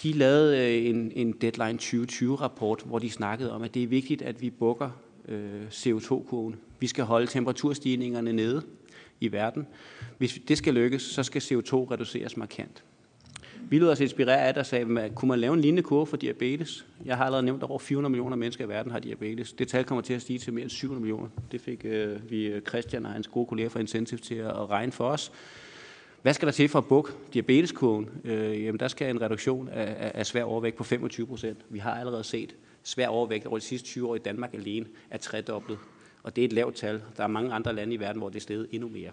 S8: De lavede øh, en, en Deadline 2020-rapport, hvor de snakkede om, at det er vigtigt, at vi bukker øh, CO2-kurven. Vi skal holde temperaturstigningerne nede i verden. Hvis det skal lykkes, så skal CO2 reduceres markant. Vi lod os inspirere af, der sagde, at kunne man lave en lignende kurve for diabetes? Jeg har allerede nævnt, at over 400 millioner mennesker i verden har diabetes. Det tal kommer til at stige til mere end 700 millioner. Det fik øh, vi øh, Christian og hans gode kolleger fra Incentive til at regne for os. Hvad skal der til for at bukke diabeteskurven? Øh, jamen, der skal en reduktion af, af svær overvægt på 25 procent. Vi har allerede set svær overvægt over de sidste 20 år i Danmark alene er tredoblet. Og det er et lavt tal. Der er mange andre lande i verden, hvor det er steget endnu mere.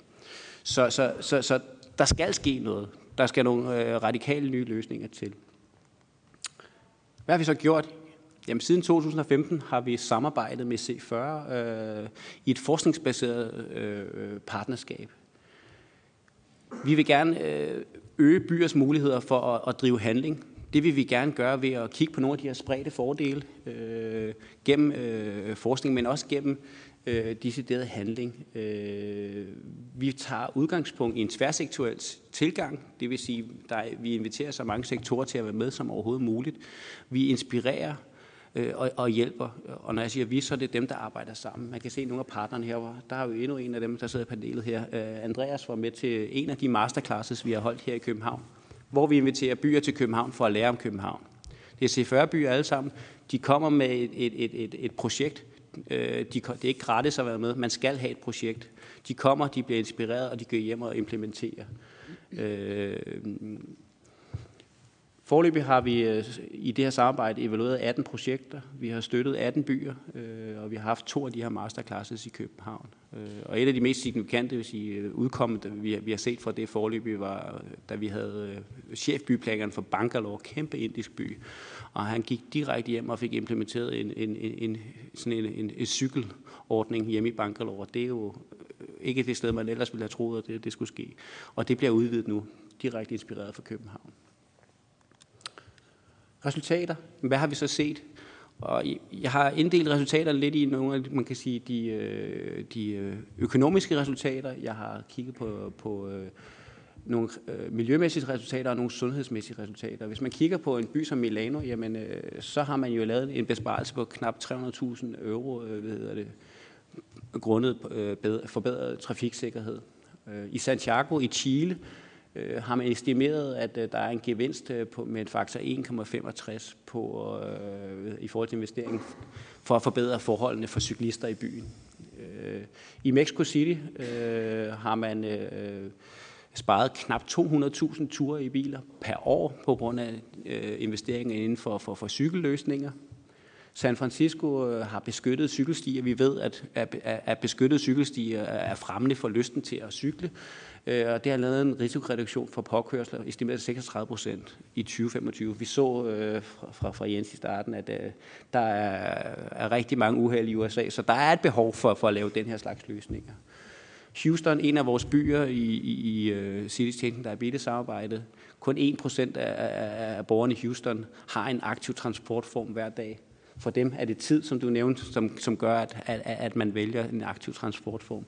S8: Så, så, så, så der skal ske noget. Der skal nogle øh, radikale nye løsninger til. Hvad har vi så gjort? Jamen, siden 2015 har vi samarbejdet med C40 øh, i et forskningsbaseret øh, øh, partnerskab. Vi vil gerne øh, øge byers muligheder for at, at drive handling. Det vil vi gerne gøre ved at kigge på nogle af de her spredte fordele øh, gennem øh, forskning, men også gennem øh, decideret handling. Øh, vi tager udgangspunkt i en tværsektuel tilgang, det vil sige, at vi inviterer så mange sektorer til at være med som overhovedet muligt. Vi inspirerer øh, og, og hjælper. Og når jeg siger vi, så er det dem, der arbejder sammen. Man kan se nogle af partnerne her. Der er jo endnu en af dem, der sidder i panelet her. Øh, Andreas var med til en af de masterclasses, vi har holdt her i København hvor vi inviterer byer til København for at lære om København. Det er C40 byer alle sammen. De kommer med et, et, et, et, et projekt. Øh, de, det er ikke gratis at være med. Man skal have et projekt. De kommer, de bliver inspireret, og de går hjem og implementerer. Øh, Forløbig har vi øh, i det her samarbejde evalueret 18 projekter. Vi har støttet 18 byer, øh, og vi har haft to af de her masterclasses i København. Øh, og et af de mest signifikante, vil sige, udkommet, vi, vi har set fra det forløb, var, da vi havde chefbyplaneren for Bangalore, kæmpe indisk by. Og han gik direkte hjem og fik implementeret en, en, en, en, sådan en, en, en cykelordning hjemme i Bangalore. Det er jo ikke det sted, man ellers ville have troet, at det, det skulle ske. Og det bliver udvidet nu, direkte inspireret fra København. Resultater. Hvad har vi så set? Og jeg har inddelt resultaterne lidt i nogle af, man kan sige, de, øh, de øh, økonomiske resultater. Jeg har kigget på, på øh, nogle miljømæssige resultater og nogle sundhedsmæssige resultater. Hvis man kigger på en by som Milano, jamen, så har man jo lavet en besparelse på knap 300.000 euro, hvad hedder det, grundet forbedret trafiksikkerhed. I Santiago i Chile, øh, har man estimeret, at øh, der er en gevinst øh, på, med en faktor 1,65 på, øh, i forhold til investering for at forbedre forholdene for cyklister i byen. Øh, I Mexico City øh, har man øh, sparet knap 200.000 ture i biler per år på grund af øh, investeringer inden for, for, for cykelløsninger. San Francisco øh, har beskyttet cykelstier. Vi ved, at, at, at beskyttede cykelstier er fremmende for lysten til at cykle. Øh, og det har lavet en risikoreduktion for påkørsler, estimeret 36 procent i 2025. Vi så øh, fra, fra Jens i starten, at øh, der er, er rigtig mange uheld i USA, så der er et behov for, for at lave den her slags løsninger. Houston, en af vores byer i, i, i øh, uh, City Change Diabetes-samarbejdet, kun 1% af, af, af borgerne i Houston har en aktiv transportform hver dag. For dem er det tid, som du nævnte, som, som gør, at, at, at man vælger en aktiv transportform.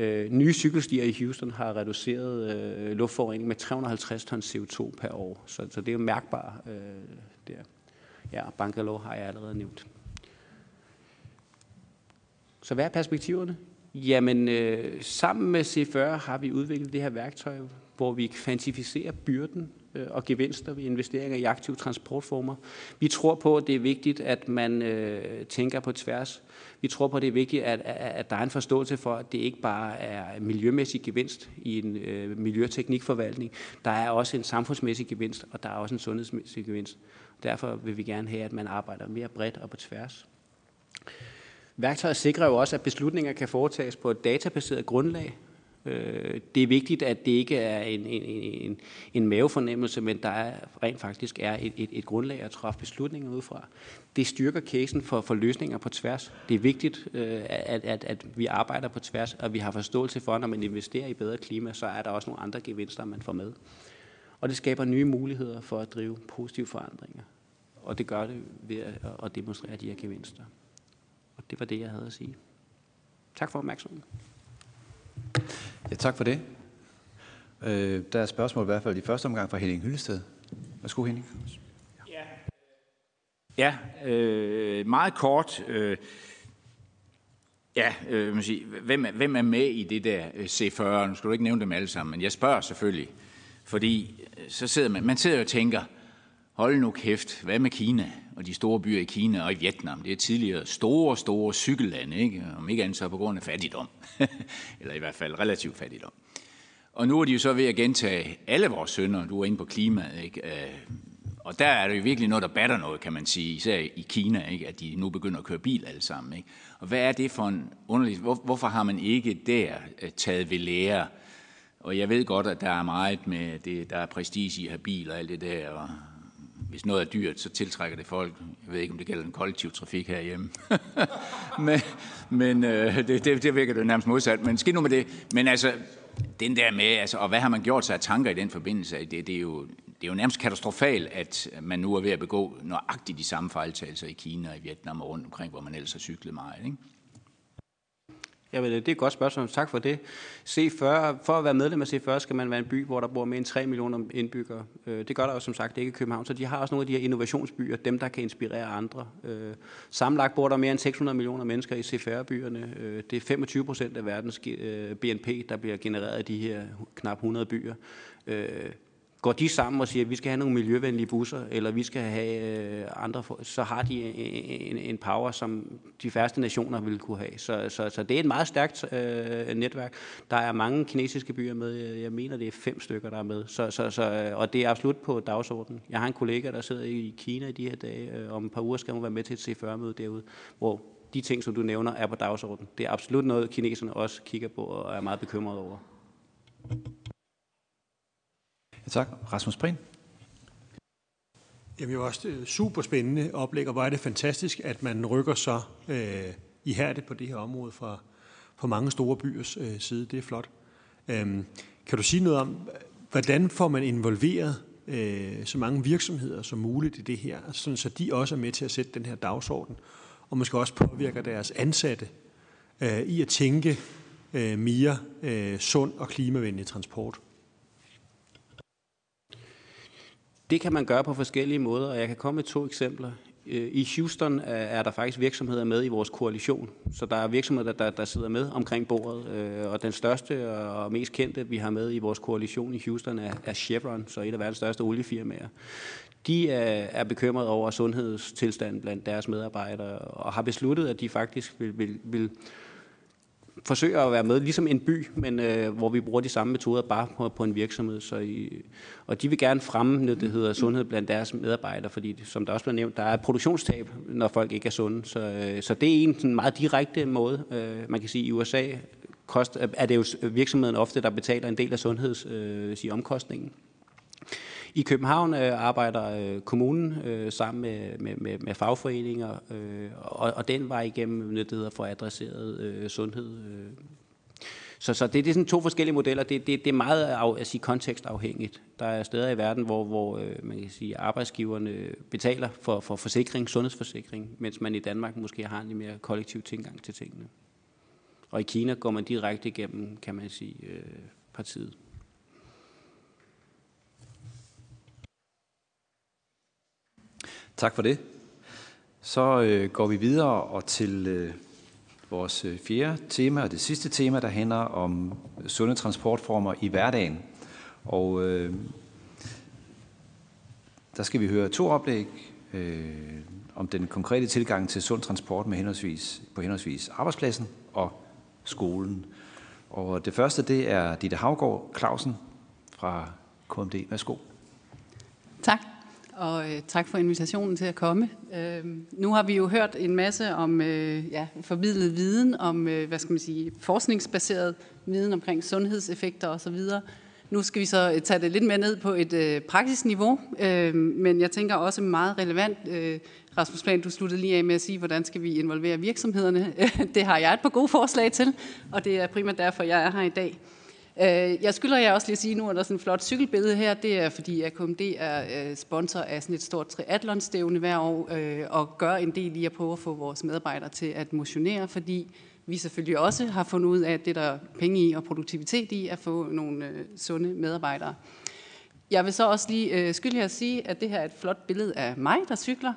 S8: Øh, nye cykelstier i Houston har reduceret øh, luftforurening med 350 tons CO2 per år, så, så det er jo mærkbart øh, der. Ja, Bangalore har jeg allerede nævnt. Så hvad er perspektiverne? Jamen, øh, sammen med C40 har vi udviklet det her værktøj, hvor vi kvantificerer byrden Øh, og gevinster ved investeringer i aktive transportformer. Vi tror på, at det er vigtigt, at man øh, tænker på tværs. Vi tror på, at det er vigtigt, at, at der er en forståelse for, at det ikke bare er miljømæssig gevinst i en øh, miljøteknikforvaltning. Der er også en samfundsmæssig gevinst, og der er også en sundhedsmæssig gevinst. Derfor vil vi gerne have, at man arbejder mere bredt og på tværs. Værktøjet sikrer jo også, at beslutninger kan foretages på et databaseret grundlag, Øh, det er vigtigt, at det ikke er en, en, en, en mavefornemmelse, men der er, rent faktisk er et, et, et grundlag at træffe beslutninger ud fra. Det styrker casen for, for løsninger på tværs. Det er vigtigt, øh, at, at, at vi arbejder på tværs, og vi har forståelse for, at når man investerer i bedre klima, så er der også nogle andre gevinster, man får med. Og det skaber nye muligheder for at drive positive forandringer. Og det gør det ved at demonstrere de her gevinster. Og det var det, jeg havde at sige. Tak for opmærksomheden.
S1: Ja, tak for det. Øh, der er spørgsmål i hvert fald i første omgang fra Henning Hyllested. Værsgo, Henning.
S5: Ja, ja øh, meget kort. Øh, ja, øh, man sige, hvem, er, hvem er med i det der øh, C40? Nu skal du ikke nævne dem alle sammen, men jeg spørger selvfølgelig. Fordi øh, så sidder man, man sidder og tænker, hold nu kæft, hvad med Kina og de store byer i Kina og i Vietnam? Det er tidligere store, store cykellande, ikke? om ikke andet så på grund af fattigdom, [laughs] eller i hvert fald relativt fattigdom. Og nu er de jo så ved at gentage alle vores sønder, du er inde på klimaet, ikke? Øh, og der er det jo virkelig noget, der batter noget, kan man sige, især i Kina, ikke? at de nu begynder at køre bil alle sammen. Ikke? Og hvad er det for en underlig... Hvorfor har man ikke der øh, taget ved lære? Og jeg ved godt, at der er meget med det, der er prestige i at have bil og alt det der, og hvis noget er dyrt, så tiltrækker det folk. Jeg ved ikke, om det gælder den kollektiv trafik herhjemme. [laughs] men men øh, det, det, det virker det nærmest modsat. Men skidt nu med det. Men altså, den der med, altså, og hvad har man gjort sig af tanker i den forbindelse? Det, det, er jo, det er jo nærmest katastrofalt, at man nu er ved at begå nøjagtigt de samme fejltagelser i Kina og i Vietnam og rundt omkring, hvor man ellers har cyklet meget. Ikke?
S8: Jamen, det er et godt spørgsmål. Tak for det. C40, for at være medlem af C40 skal man være en by, hvor der bor mere end 3 millioner indbyggere. Øh, det gør der jo som sagt ikke i København, så de har også nogle af de her innovationsbyer, dem der kan inspirere andre. Samlet sammenlagt bor der mere end 600 millioner mennesker i C40-byerne. Øh, det er 25 procent af verdens BNP, der bliver genereret af de her knap 100 byer. Går de sammen og siger, at vi skal have nogle miljøvenlige busser, eller vi skal have øh, andre, så har de en, en power, som de færreste nationer vil kunne have. Så, så, så det er et meget stærkt øh, netværk. Der er mange kinesiske byer med. Jeg mener, det er fem stykker, der er med. Så, så, så, og det er absolut på dagsordenen. Jeg har en kollega, der sidder i Kina i de her dage. Øh, om et par uger skal hun være med til et C40-møde derude, hvor de ting, som du nævner, er på dagsordenen. Det er absolut noget, kineserne også kigger på og er meget bekymrede over.
S1: Tak. Rasmus Prehn.
S4: Jamen, det er også øh, super spændende oplæg, og hvor er det fantastisk, at man rykker så øh, ihærdigt på det her område fra, fra mange store byers øh, side. Det er flot. Øhm, kan du sige noget om, hvordan får man involveret øh, så mange virksomheder som muligt i det her, sådan, så de også er med til at sætte den her dagsorden, og måske også påvirker deres ansatte øh, i at tænke øh, mere øh, sund og klimavenlig transport?
S8: Det kan man gøre på forskellige måder, og jeg kan komme med to eksempler. Øh, I Houston er der faktisk virksomheder med i vores koalition, så der er virksomheder, der, der sidder med omkring bordet, øh, og den største og mest kendte, vi har med i vores koalition i Houston, er, er Chevron, så et af verdens største oliefirmaer. De er, er bekymrede over sundhedstilstanden blandt deres medarbejdere, og har besluttet, at de faktisk vil, vil, vil forsøger at være med, ligesom en by, men øh, hvor vi bruger de samme metoder bare på, på en virksomhed. Så i, og de vil gerne fremme, det hedder sundhed blandt deres medarbejdere, fordi som der også blev nævnt, der er produktionstab, når folk ikke er sunde. Så, øh, så det er en sådan meget direkte måde. Øh, man kan sige, i USA kost, er det jo virksomheden ofte, der betaler en del af sundheds Øh, i København øh, arbejder øh, kommunen øh, sammen med, med, med, med fagforeninger, øh, og, og den var igennem det, der hedder for adresseret øh, sundhed. Øh. Så, så det, det er sådan to forskellige modeller. Det, det, det er meget af, at sige, kontekstafhængigt. Der er steder i verden, hvor, hvor øh, man kan sige, arbejdsgiverne betaler for, for forsikring, sundhedsforsikring, mens man i Danmark måske har en lidt mere kollektiv tilgang til tingene. Og i Kina går man direkte igennem, kan man sige, øh, partiet.
S1: Tak for det. Så øh, går vi videre og til øh, vores øh, fjerde tema og det sidste tema, der handler om øh, sunde transportformer i hverdagen. Og øh, der skal vi høre to oplæg øh, om den konkrete tilgang til sund transport med henholdsvis, på henholdsvis arbejdspladsen og skolen. Og det første, det er Ditte Havgård Clausen fra KMD. Værsgo.
S9: Tak og øh, tak for invitationen til at komme. Øh, nu har vi jo hørt en masse om øh, ja, formidlet viden, om øh, hvad skal man sige, forskningsbaseret viden omkring sundhedseffekter osv. Nu skal vi så øh, tage det lidt mere ned på et øh, praktisk niveau, øh, men jeg tænker også meget relevant. Øh, Rasmus Plan, du sluttede lige af med at sige, hvordan skal vi involvere virksomhederne. [laughs] det har jeg et par gode forslag til, og det er primært derfor, jeg er her i dag. Øh, jeg skylder jer også lige at sige, nu er der sådan et flot cykelbillede her, det er fordi AKMD er øh, sponsor af sådan et stort triathlonstævne hver år, øh, og gør en del i at prøve at få vores medarbejdere til at motionere, fordi vi selvfølgelig også har fundet ud af, at det der er penge i og produktivitet i at få nogle øh, sunde medarbejdere. Jeg vil så også lige skylde jer at sige, at det her er et flot billede af mig, der cykler.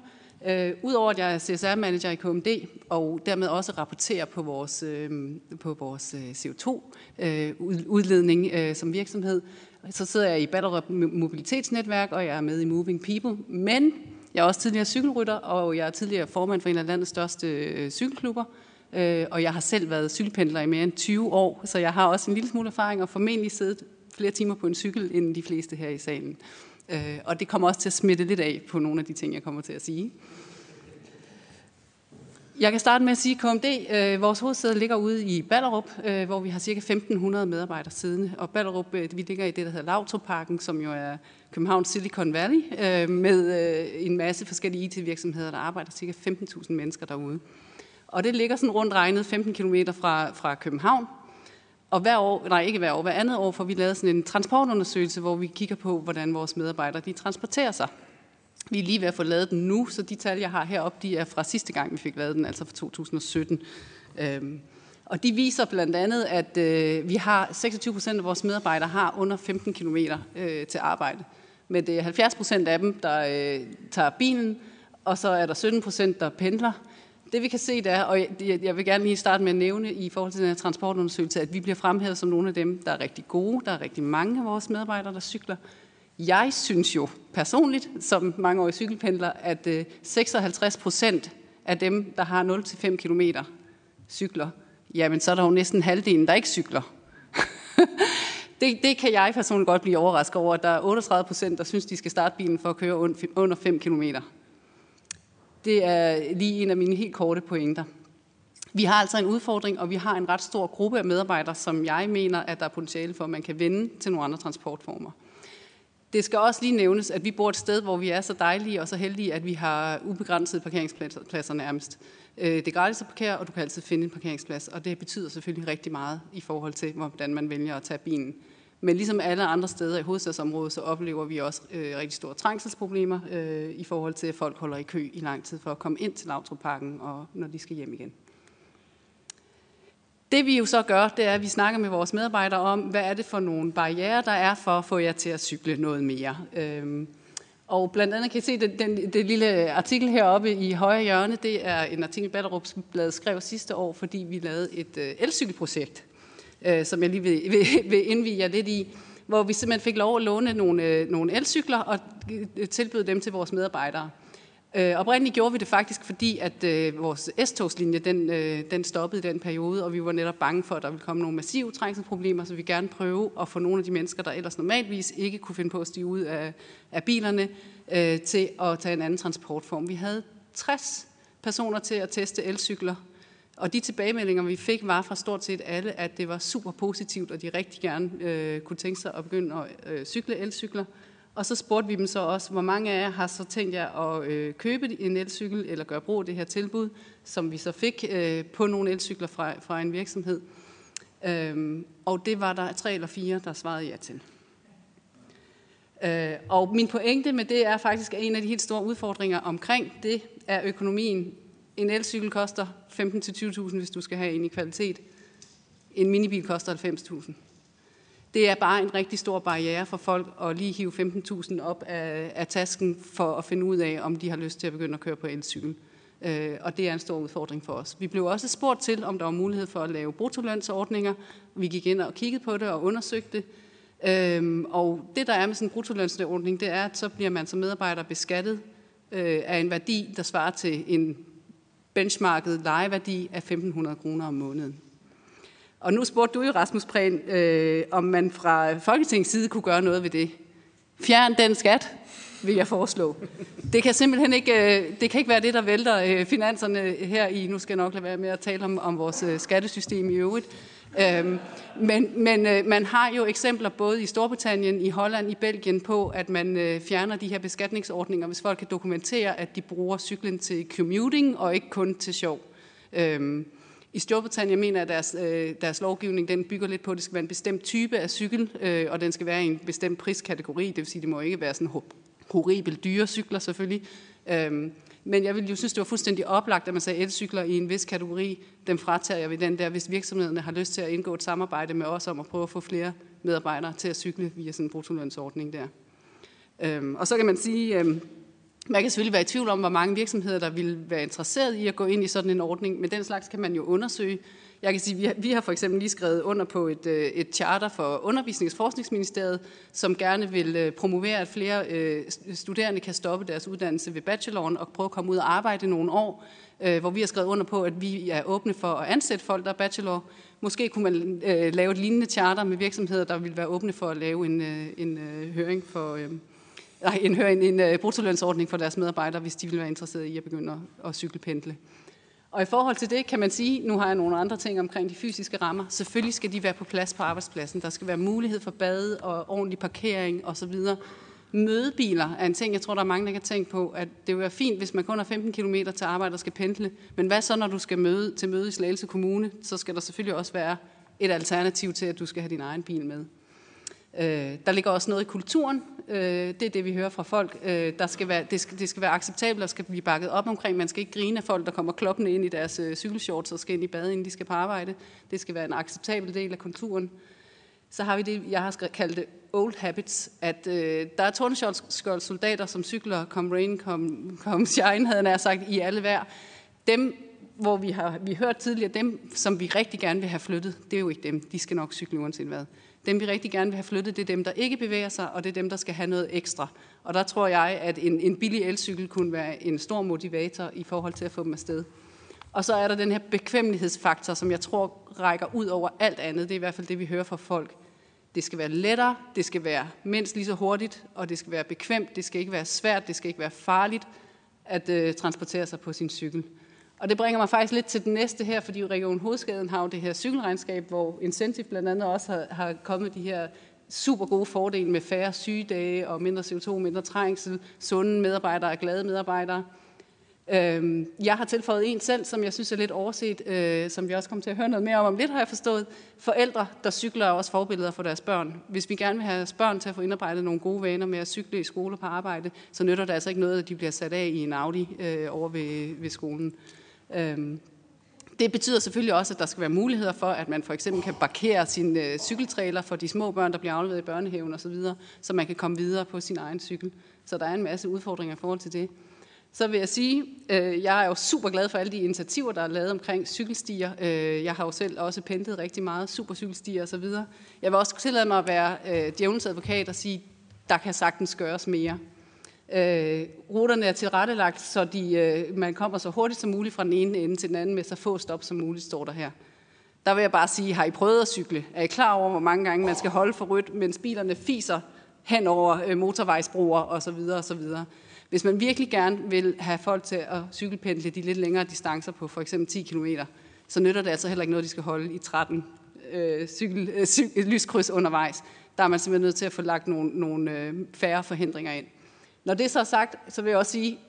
S9: Øh, Udover at jeg er CSR-manager i KMD, og dermed også rapporterer på vores, øh, på vores øh, CO2-udledning øh, øh, som virksomhed, så sidder jeg i Ballerup Mobilitetsnetværk, og jeg er med i Moving People. Men jeg er også tidligere cykelrytter, og jeg er tidligere formand for en af landets største øh, cykelklubber. Øh, og jeg har selv været cykelpendler i mere end 20 år, så jeg har også en lille smule erfaring og formentlig siddet flere timer på en cykel end de fleste her i salen. Øh, og det kommer også til at smitte lidt af på nogle af de ting, jeg kommer til at sige. Jeg kan starte med at sige, at KMD, øh, vores hovedsæde ligger ude i Ballerup, øh, hvor vi har ca. 1.500 medarbejdere siden. Og Ballerup, øh, vi ligger i det, der hedder Lautroparken, som jo er Københavns Silicon Valley, øh, med øh, en masse forskellige IT-virksomheder, der arbejder ca. 15.000 mennesker derude. Og det ligger sådan rundt regnet 15 km fra, fra København, og hver år, nej ikke hver år, hver andet år får vi lavet sådan en transportundersøgelse, hvor vi kigger på, hvordan vores medarbejdere de transporterer sig. Vi er lige ved at få lavet den nu, så de tal, jeg har heroppe, de er fra sidste gang, vi fik lavet den, altså fra 2017. Øhm, og de viser blandt andet, at øh, vi har 26 procent af vores medarbejdere har under 15 km øh, til arbejde. Men det er 70 procent af dem, der øh, tager bilen, og så er der 17 procent, der pendler. Det vi kan se der, og jeg vil gerne lige starte med at nævne i forhold til den her transportundersøgelse, at vi bliver fremhævet som nogle af dem, der er rigtig gode. Der er rigtig mange af vores medarbejdere, der cykler. Jeg synes jo personligt, som mange år cykelpendler, at øh, 56 procent af dem, der har 0-5 km cykler, jamen så er der jo næsten halvdelen, der ikke cykler. [laughs] det, det kan jeg personligt godt blive overrasket over, at der er 38 procent, der synes, de skal starte bilen for at køre under 5 km. Det er lige en af mine helt korte pointer. Vi har altså en udfordring, og vi har en ret stor gruppe af medarbejdere, som jeg mener, at der er potentiale for, at man kan vende til nogle andre transportformer. Det skal også lige nævnes, at vi bor et sted, hvor vi er så dejlige og så heldige, at vi har ubegrænsede parkeringspladser nærmest. Øh, det er gratis at parkere, og du kan altid finde en parkeringsplads, og det betyder selvfølgelig rigtig meget i forhold til, hvordan man vælger at tage bilen. Men ligesom alle andre steder i hovedstadsområdet, så oplever vi også øh, rigtig store trængselsproblemer øh, i forhold til, at folk holder i kø i lang tid for at komme ind til Lautrup-parken, og når de skal hjem igen. Det vi jo så gør, det er, at vi snakker med vores medarbejdere om, hvad er det for nogle barriere, der er for at få jer til at cykle noget mere. Øhm, og blandt andet kan I se, den, den, det lille artikel heroppe i højre hjørne, det er en artikel, Ballerup Blad skrev sidste år, fordi vi lavede et øh, elcykelprojekt, øh, som jeg lige vil, vil, vil indvige jer lidt i, hvor vi simpelthen fik lov at låne nogle, øh, nogle elcykler og øh, tilbyde dem til vores medarbejdere. Øh, oprindeligt gjorde vi det faktisk, fordi at øh, vores S-togslinje den, øh, den stoppede i den periode, og vi var netop bange for, at der ville komme nogle massive trængselsproblemer, så vi gerne prøve at få nogle af de mennesker, der ellers normalvis ikke kunne finde på at stige ud af, af bilerne, øh, til at tage en anden transportform. Vi havde 60 personer til at teste elcykler, og de tilbagemeldinger, vi fik, var fra stort set alle, at det var super positivt, og de rigtig gerne øh, kunne tænke sig at begynde at øh, cykle elcykler. Og så spurgte vi dem så også, hvor mange af jer har så tænkt jer at øh, købe en elcykel, eller gøre brug af det her tilbud, som vi så fik øh, på nogle elcykler fra, fra en virksomhed. Øhm, og det var der tre eller fire, der svarede ja til. Øh, og min pointe med det er faktisk, at en af de helt store udfordringer omkring det er økonomien. En elcykel koster 15-20.000, hvis du skal have en i kvalitet. En minibil koster 90.000 det er bare en rigtig stor barriere for folk at lige hive 15.000 op af, af tasken for at finde ud af, om de har lyst til at begynde at køre på elcykel. Øh, og det er en stor udfordring for os. Vi blev også spurgt til, om der var mulighed for at lave brutolønsordninger. Vi gik ind og kiggede på det og undersøgte det. Øhm, og det, der er med sådan en bruttolønsordning, det er, at så bliver man som medarbejder beskattet øh, af en værdi, der svarer til en benchmarket lejeværdi af 1.500 kroner om måneden. Og nu spurgte du jo, Rasmus Prehn, øh, om man fra Folketingets side kunne gøre noget ved det. Fjern den skat, vil jeg foreslå. Det kan simpelthen ikke, øh, det kan ikke være det, der vælter øh, finanserne her i, nu skal jeg nok lade være med at tale om, om vores øh, skattesystem i øvrigt. Øhm, men men øh, man har jo eksempler både i Storbritannien, i Holland, i Belgien på, at man øh, fjerner de her beskatningsordninger, hvis folk kan dokumentere, at de bruger cyklen til commuting og ikke kun til sjov. Øhm, i Storbritannien mener jeg, at deres, øh, deres lovgivning den bygger lidt på, at det skal være en bestemt type af cykel, øh, og den skal være i en bestemt priskategori. Det vil sige, at det må ikke være sådan horribelt dyre cykler selvfølgelig. Øhm, men jeg ville jo synes, det var fuldstændig oplagt, at man sagde elcykler i en vis kategori. Dem fratager jeg ved den der, hvis virksomhederne har lyst til at indgå et samarbejde med os om at prøve at få flere medarbejdere til at cykle via sådan en bruttolønsordning der. Øhm, og så kan man sige, øhm, man kan selvfølgelig være i tvivl om, hvor mange virksomheder, der vil være interesseret i at gå ind i sådan en ordning, men den slags kan man jo undersøge. Jeg kan sige, vi har, vi har for eksempel lige skrevet under på et, øh, et charter for Undervisnings- og Forskningsministeriet, som gerne vil øh, promovere, at flere øh, studerende kan stoppe deres uddannelse ved bacheloren og prøve at komme ud og arbejde nogle år, hvor vi har skrevet under på, at vi er åbne for at ansætte folk, der er bachelor. Måske kunne man lave et lignende charter med virksomheder, der vil være åbne for at lave en, en høring for, nej, en, en, en uh, brutolønsordning for deres medarbejdere, hvis de vil være interesserede i at begynde at, at cykelpendle. Og i forhold til det kan man sige, nu har jeg nogle andre ting omkring de fysiske rammer, selvfølgelig skal de være på plads på arbejdspladsen. Der skal være mulighed for bade og ordentlig parkering osv. Mødebiler er en ting, jeg tror, der er mange, der kan tænke på, at det vil være fint, hvis man kun har 15 km til arbejde og skal pendle. Men hvad så, når du skal møde til møde i Slagelse Kommune? Så skal der selvfølgelig også være et alternativ til, at du skal have din egen bil med. Øh, der ligger også noget i kulturen. Øh, det er det, vi hører fra folk. Øh, der skal være, det, skal, det skal være acceptabelt og skal blive bakket op omkring. Man skal ikke grine af folk, der kommer kloppende ind i deres øh, cykelshorts og skal ind i bad, inden de skal på arbejde. Det skal være en acceptabel del af kulturen. Så har vi det, jeg har kaldt det old habits, at øh, der er tordenskjold soldater, som cykler, come rain, come, come shine, havde jeg sagt, i alle vejr. Dem, hvor vi har vi hørt tidligere, dem, som vi rigtig gerne vil have flyttet, det er jo ikke dem. De skal nok cykle uanset hvad. Dem vi rigtig gerne vil have flyttet, det er dem, der ikke bevæger sig, og det er dem, der skal have noget ekstra. Og der tror jeg, at en, en billig elcykel kunne være en stor motivator i forhold til at få dem afsted. Og så er der den her bekvemmelighedsfaktor, som jeg tror rækker ud over alt andet. Det er i hvert fald det, vi hører fra folk. Det skal være lettere, det skal være mindst lige så hurtigt, og det skal være bekvemt, det skal ikke være svært, det skal ikke være farligt at øh, transportere sig på sin cykel. Og det bringer mig faktisk lidt til den næste her, fordi Region Hovedskaden har jo det her cykelregnskab, hvor Incentive blandt andet også har, har kommet de her super gode fordele med færre sygedage og mindre CO2, mindre trængsel, sunde medarbejdere og glade medarbejdere. Øhm, jeg har tilføjet en selv, som jeg synes er lidt overset, øh, som vi også kommer til at høre noget mere om om lidt, har jeg forstået. Forældre, der cykler, er også forbilleder for deres børn. Hvis vi gerne vil have børn til at få indarbejdet nogle gode vaner med at cykle i skole og på arbejde, så nytter det altså ikke noget, at de bliver sat af i en Audi øh, over ved, ved skolen. Øhm, det betyder selvfølgelig også, at der skal være muligheder for, at man for eksempel kan parkere sin øh, cykeltrailer for de små børn, der bliver afleveret i børnehaven osv., så, så man kan komme videre på sin egen cykel. Så der er en masse udfordringer i forhold til det. Så vil jeg sige, øh, jeg er jo super glad for alle de initiativer, der er lavet omkring cykelstier. Øh, jeg har jo selv også pentet rigtig meget, supercykelstier osv. Jeg vil også tillade mig at være øh, djævelens advokat og sige, der kan sagtens gøres mere. Øh, ruterne er tilrettelagt, så de, øh, man kommer så hurtigt som muligt fra den ene ende til den anden med så få stop som muligt, står der her. Der vil jeg bare sige, har I prøvet at cykle? Er I klar over, hvor mange gange man skal holde for rødt, mens bilerne fiser hen over øh, motorvejsbroer osv. osv. Hvis man virkelig gerne vil have folk til at cykelpendle de lidt længere distancer på for eksempel 10 km, så nytter det altså heller ikke noget, de skal holde i 13 øh, cykel, øh, cykel, lyskryds undervejs. Der er man simpelthen nødt til at få lagt nogle, nogle øh, færre forhindringer ind. Når det så er sagt, så vil jeg også sige,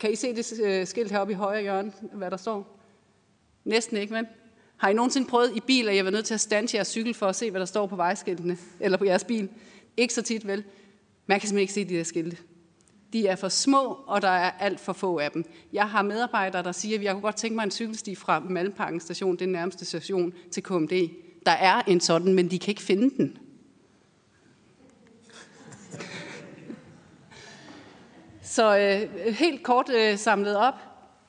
S9: kan I se det øh, skilt heroppe i højre hjørne, hvad der står? Næsten ikke, men har I nogensinde prøvet i bil, at jeg var nødt til at stande jeres cykel for at se, hvad der står på vejskiltene, eller på jeres bil? Ikke så tit, vel? Man kan simpelthen ikke se de der skilte. De er for små, og der er alt for få af dem. Jeg har medarbejdere, der siger, at jeg kunne godt tænke mig en cykelsti fra Malmparken station, den nærmeste station, til KMD. Der er en sådan, men de kan ikke finde den. Så øh, helt kort øh, samlet op.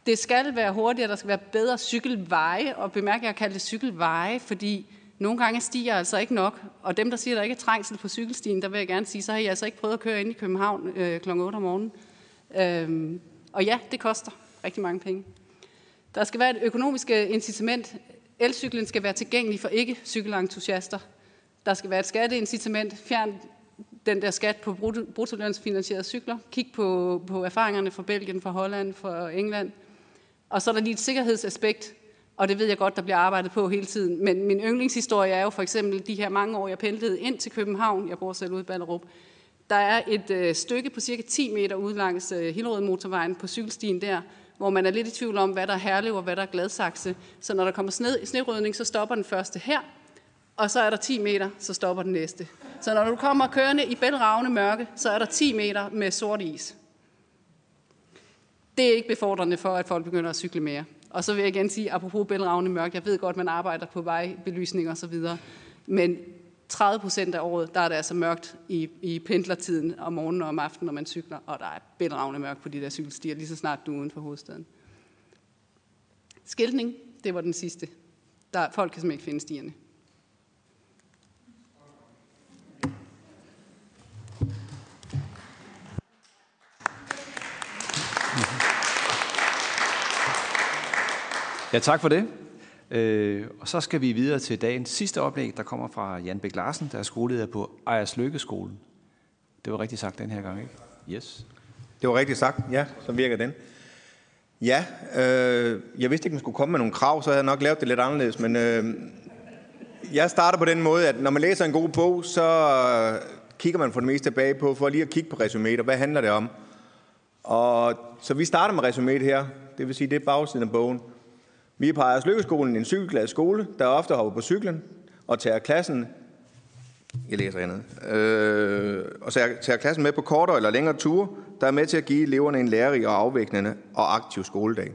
S9: Det skal være hurtigere, der skal være bedre cykelveje, og bemærk, at jeg kalder det cykelveje, fordi nogle gange stiger altså ikke nok, og dem, der siger, at der ikke er trængsel på cykelstien, der vil jeg gerne sige, så har I altså ikke prøvet at køre ind i København øh, kl. 8 om morgenen. Øhm, og ja, det koster rigtig mange penge. Der skal være et økonomisk øh, incitament. Elcyklen skal være tilgængelig for ikke-cykelentusiaster. Der skal være et skatteincitament. Fjern den der skat på bruttolønsfinansierede cykler. Kig på, på erfaringerne fra Belgien, fra Holland, fra England. Og så er der lige et sikkerhedsaspekt, og det ved jeg godt, der bliver arbejdet på hele tiden. Men min yndlingshistorie er jo for eksempel de her mange år, jeg pendlede ind til København. Jeg bor selv ude i Ballerup. Der er et øh, stykke på cirka 10 meter ud langs øh, Hillerød motorvejen på cykelstien der, hvor man er lidt i tvivl om, hvad der er Herlev og hvad der er Gladsaxe. Så når der kommer sne, snerydning, så stopper den første her, og så er der 10 meter, så stopper den næste. Så når du kommer kørende i bælragende mørke, så er der 10 meter med sort is. Det er ikke befordrende for, at folk begynder at cykle mere. Og så vil jeg igen sige, apropos bælragende mørke, jeg ved godt, man arbejder på vejbelysning og så videre, men 30 procent af året, der er det altså mørkt i, i pendlertiden om morgenen og om aftenen, når man cykler, og der er bælragende mørkt på de der cykelstier, lige så snart du er uden for hovedstaden. Skiltning, det var den sidste. Der, folk kan simpelthen ikke finde stierne.
S1: Ja, tak for det. Øh, og så skal vi videre til dagens sidste oplæg, der kommer fra Jan Bæk Larsen, der er skoleleder på Ejers Lykkeskolen. Det var rigtigt sagt den her gang, ikke? Yes.
S10: Det var rigtigt sagt, ja, så virker den. Ja, øh, jeg vidste ikke, man skulle komme med nogle krav, så havde jeg nok lavet det lidt anderledes, men øh, jeg starter på den måde, at når man læser en god bog, så øh, kigger man for det meste tilbage på, for lige at kigge på resuméet, og hvad handler det om? Og så vi starter med resuméet her, det vil sige, det er bagsiden af bogen. Vi er på Ejers Lykkeskolen en cykelglad skole, der ofte hopper på cyklen og tager klassen jeg læser andet. Øh, og så tager klassen med på kortere eller længere ture, der er med til at give eleverne en lærerig og afviklende og aktiv skoledag.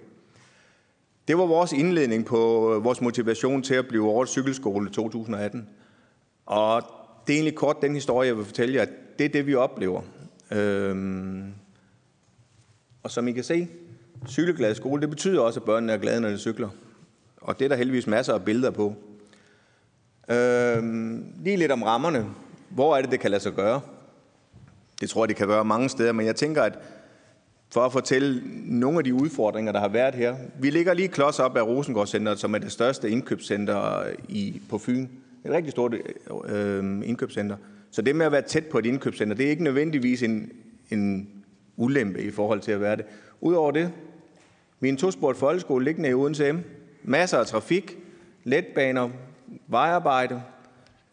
S10: Det var vores indledning på øh, vores motivation til at blive årets cykelskole 2018. Og det er egentlig kort den historie, jeg vil fortælle jer, at det er det, vi oplever. Øhm, og som I kan se, cykelglad skole, det betyder også, at børnene er glade, når de cykler. Og det er der heldigvis masser af billeder på. Øh, lige lidt om rammerne. Hvor er det, det kan lade sig gøre? Det tror jeg, det kan gøre mange steder, men jeg tænker, at for at fortælle nogle af de udfordringer, der har været her. Vi ligger lige klods op af Rosengårdscenteret, som er det største indkøbscenter i, på Fyn. Et rigtig stort øh, indkøbscenter. Så det med at være tæt på et indkøbscenter, det er ikke nødvendigvis en, en ulempe i forhold til at være det. Udover det, min tosport folkeskole liggende i Odense M. Masser af trafik, letbaner, vejarbejde,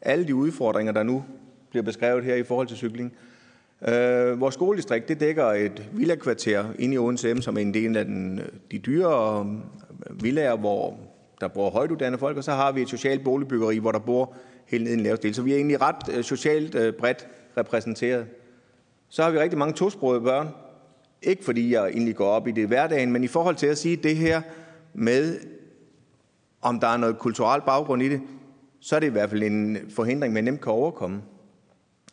S10: alle de udfordringer, der nu bliver beskrevet her i forhold til cykling. Øh, vores skoledistrikt det dækker et villakvarter inde i Odense M, som er en del af den, de dyre øh, villager, hvor der bor højtuddannede folk, og så har vi et socialt boligbyggeri, hvor der bor helt nede i en lav del. Så vi er egentlig ret øh, socialt øh, bredt repræsenteret. Så har vi rigtig mange tosprogede børn. Ikke fordi jeg egentlig går op i det i hverdagen, men i forhold til at sige det her med, om der er noget kulturelt baggrund i det, så er det i hvert fald en forhindring, man nemt kan overkomme.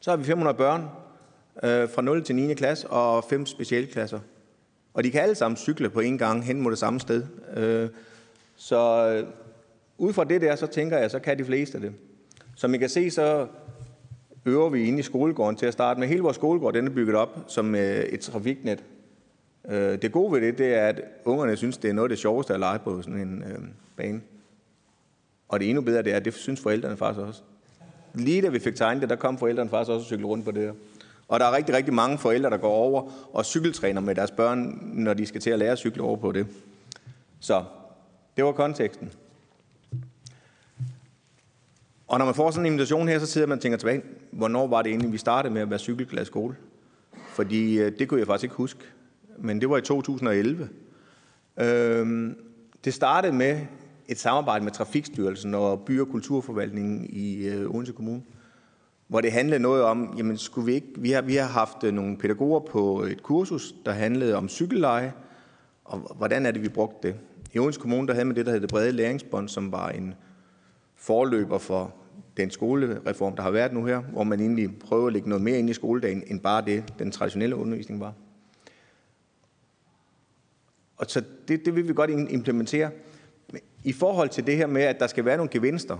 S10: Så har vi 500 børn øh, fra 0 til 9. klasse og fem specialklasser. Og de kan alle sammen cykle på en gang hen mod det samme sted. Øh, så øh, ud fra det der, så tænker jeg, så kan de fleste det. Som I kan se, så øver vi inde i skolegården til at starte med. Hele vores skolegård den er bygget op som øh, et trafiknet. Øh, det gode ved det, det er, at ungerne synes, det er noget af det sjoveste at lege på sådan en øh, bane. Og det endnu bedre, det er, at det synes forældrene faktisk også. Lige da vi fik tegnet det, der kom forældrene faktisk også og cykle rundt på det her. Og der er rigtig, rigtig mange forældre, der går over og cykeltræner med deres børn, når de skal til at lære at cykle over på det. Så det var konteksten. Og når man får sådan en invitation her, så sidder man og tænker tilbage, hvornår var det egentlig, vi startede med at være cykelglad skole? Fordi øh, det kunne jeg faktisk ikke huske. Men det var i 2011. Øhm, det startede med et samarbejde med Trafikstyrelsen og By- og Kulturforvaltningen i øh, Odense Kommune, hvor det handlede noget om, jamen skulle vi ikke, vi har, vi har haft øh, nogle pædagoger på et kursus, der handlede om cykelleje, og hvordan er det, vi brugte det? I Odense Kommune, der havde man det, der hed det brede læringsbånd, som var en forløber for den skolereform, der har været nu her, hvor man egentlig prøver at lægge noget mere ind i skoledagen, end bare det, den traditionelle undervisning var. Og så det, det vil vi godt implementere. I forhold til det her med, at der skal være nogle gevinster,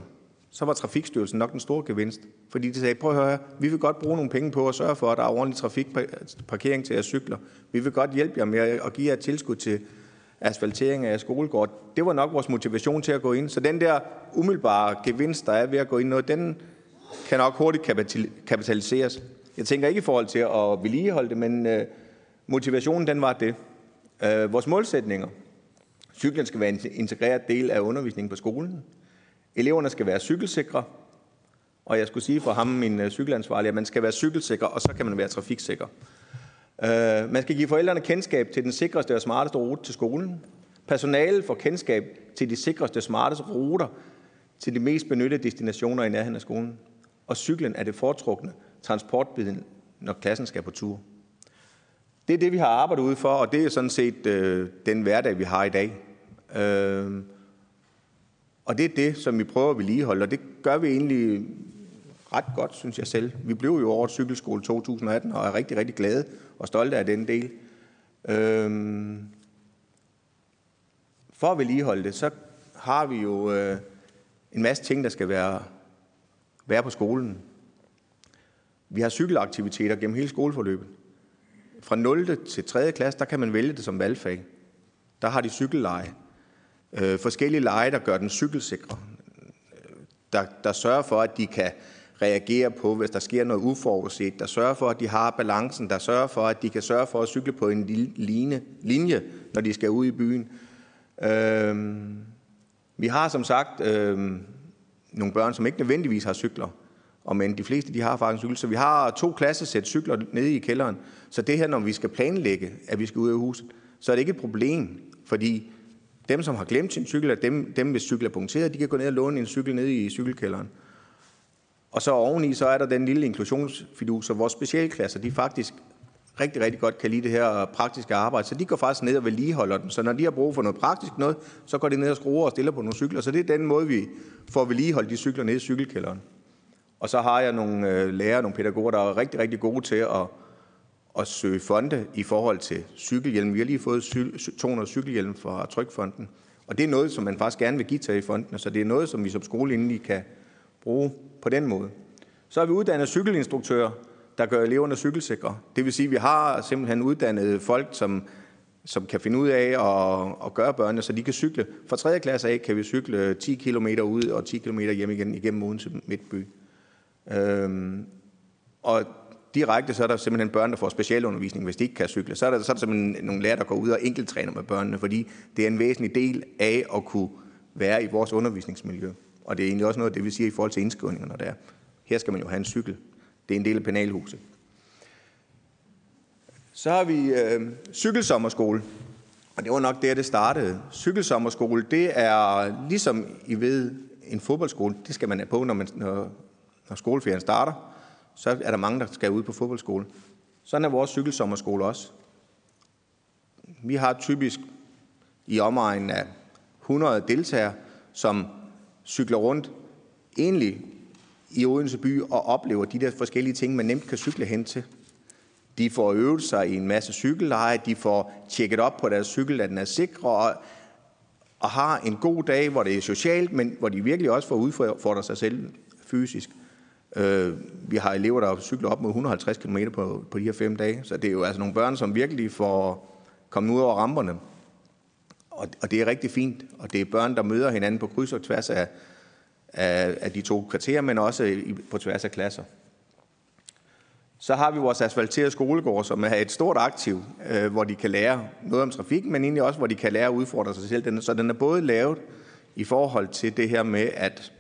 S10: så var Trafikstyrelsen nok den store gevinst. Fordi de sagde, prøv at høre, vi vil godt bruge nogle penge på at sørge for, at der er ordentlig trafikparkering til jeres cykler. Vi vil godt hjælpe jer med at give jer tilskud til asfaltering af skolegård. Det var nok vores motivation til at gå ind. Så den der umiddelbare gevinst, der er ved at gå ind, noget, den kan nok hurtigt kapitaliseres. Jeg tænker ikke i forhold til at vedligeholde det, men øh, motivationen den var det. Øh, vores målsætninger. Cyklen skal være en integreret del af undervisningen på skolen. Eleverne skal være cykelsikre. Og jeg skulle sige for ham, min øh, cykelansvarlige, at man skal være cykelsikker, og så kan man være trafiksikker. Øh, man skal give forældrene kendskab til den sikreste og smarteste rute til skolen. Personalet får kendskab til de sikreste og smarteste ruter til de mest benyttede destinationer i nærheden af skolen. Og cyklen er det foretrukne transportmiddel, når klassen skal på tur. Det er det, vi har arbejdet ud for, og det er sådan set øh, den hverdag, vi har i dag. Øh, og det er det, som vi prøver at vedligeholde, og det gør vi egentlig ret godt, synes jeg selv. Vi blev jo over cykelskole 2018 og er rigtig, rigtig glade og stolte af den del. Øhm, for at vedligeholde det, så har vi jo øh, en masse ting, der skal være, være på skolen. Vi har cykelaktiviteter gennem hele skoleforløbet. Fra 0. til 3. klasse, der kan man vælge det som valgfag. Der har de cykelleje. Øh, forskellige leje, der gør den cykelsikre. Der, der sørger for, at de kan reagere på, hvis der sker noget uforudset, der sørger for, at de har balancen, der sørger for, at de kan sørge for at cykle på en line, linje, når de skal ud i byen. Øh, vi har som sagt øh, nogle børn, som ikke nødvendigvis har cykler, og men de fleste de har faktisk cykel. Så vi har to klassesæt cykler nede i kælderen. Så det her, når vi skal planlægge, at vi skal ud af huset, så er det ikke et problem, fordi dem, som har glemt sin cykel, dem, dem hvis cykel er punkteret, de kan gå ned og låne en cykel nede i cykelkælderen. Og så oveni, så er der den lille inklusionsfidus, så vores specialklasser, de faktisk rigtig, rigtig godt kan lide det her praktiske arbejde. Så de går faktisk ned og vedligeholder den. Så når de har brug for noget praktisk noget, så går de ned og skruer og stiller på nogle cykler. Så det er den måde, vi får vedligeholdt de cykler nede i cykelkælderen. Og så har jeg nogle øh, lærere, nogle pædagoger, der er rigtig, rigtig gode til at, at søge fonde i forhold til cykelhjelm. Vi har lige fået 200 cykelhjelm fra Trykfonden. Og det er noget, som man faktisk gerne vil give til i fonden. Så det er noget, som vi som skole egentlig kan bruge på den måde. Så har vi uddannet cykelinstruktører, der gør eleverne cykelsikre. Det vil sige, at vi har simpelthen uddannet folk, som, som kan finde ud af at, at gøre børnene, så de kan cykle. Fra 3. klasse af kan vi cykle 10 km ud og 10 km hjem igen igennem Odense Midtby. Øhm, og direkte så er der simpelthen børn, der får specialundervisning, hvis de ikke kan cykle. Så er der, så er der simpelthen nogle lærere, der går ud og enkelttræner med børnene, fordi det er en væsentlig del af at kunne være i vores undervisningsmiljø. Og det er egentlig også noget, det vi siger i forhold til indskrivningerne der. Her skal man jo have en cykel. Det er en del af penalhuset. Så har vi øh, cykelsommerskole. Og det var nok der, det startede. Cykelsommerskole, det er ligesom I ved, en fodboldskole, det skal man have på, når, man, når, når skoleferien starter. Så er der mange, der skal ud på fodboldskole. Sådan er vores cykelsommerskole også. Vi har typisk i omegnen af 100 deltagere, som cykler rundt egentlig i Odense by og oplever de der forskellige ting, man nemt kan cykle hen til. De får øvet sig i en masse cykelleje, de får tjekket op på deres cykel, at den er sikker, og, og har en god dag, hvor det er socialt, men hvor de virkelig også får udfordret sig selv fysisk. Øh, vi har elever, der cykler op mod 150 km på, på de her fem dage, så det er jo altså nogle børn, som virkelig får kommet ud over ramperne. Og, og det er rigtig fint, og det er børn, der møder hinanden på kryds og tværs af, af, af de to kvarterer, men også i, på tværs af klasser. Så har vi vores asfalterede skolegård, som er et stort aktiv, øh, hvor de kan lære noget om trafik, men egentlig også, hvor de kan lære at udfordre sig selv. Så den er både lavet i forhold til det her med, at,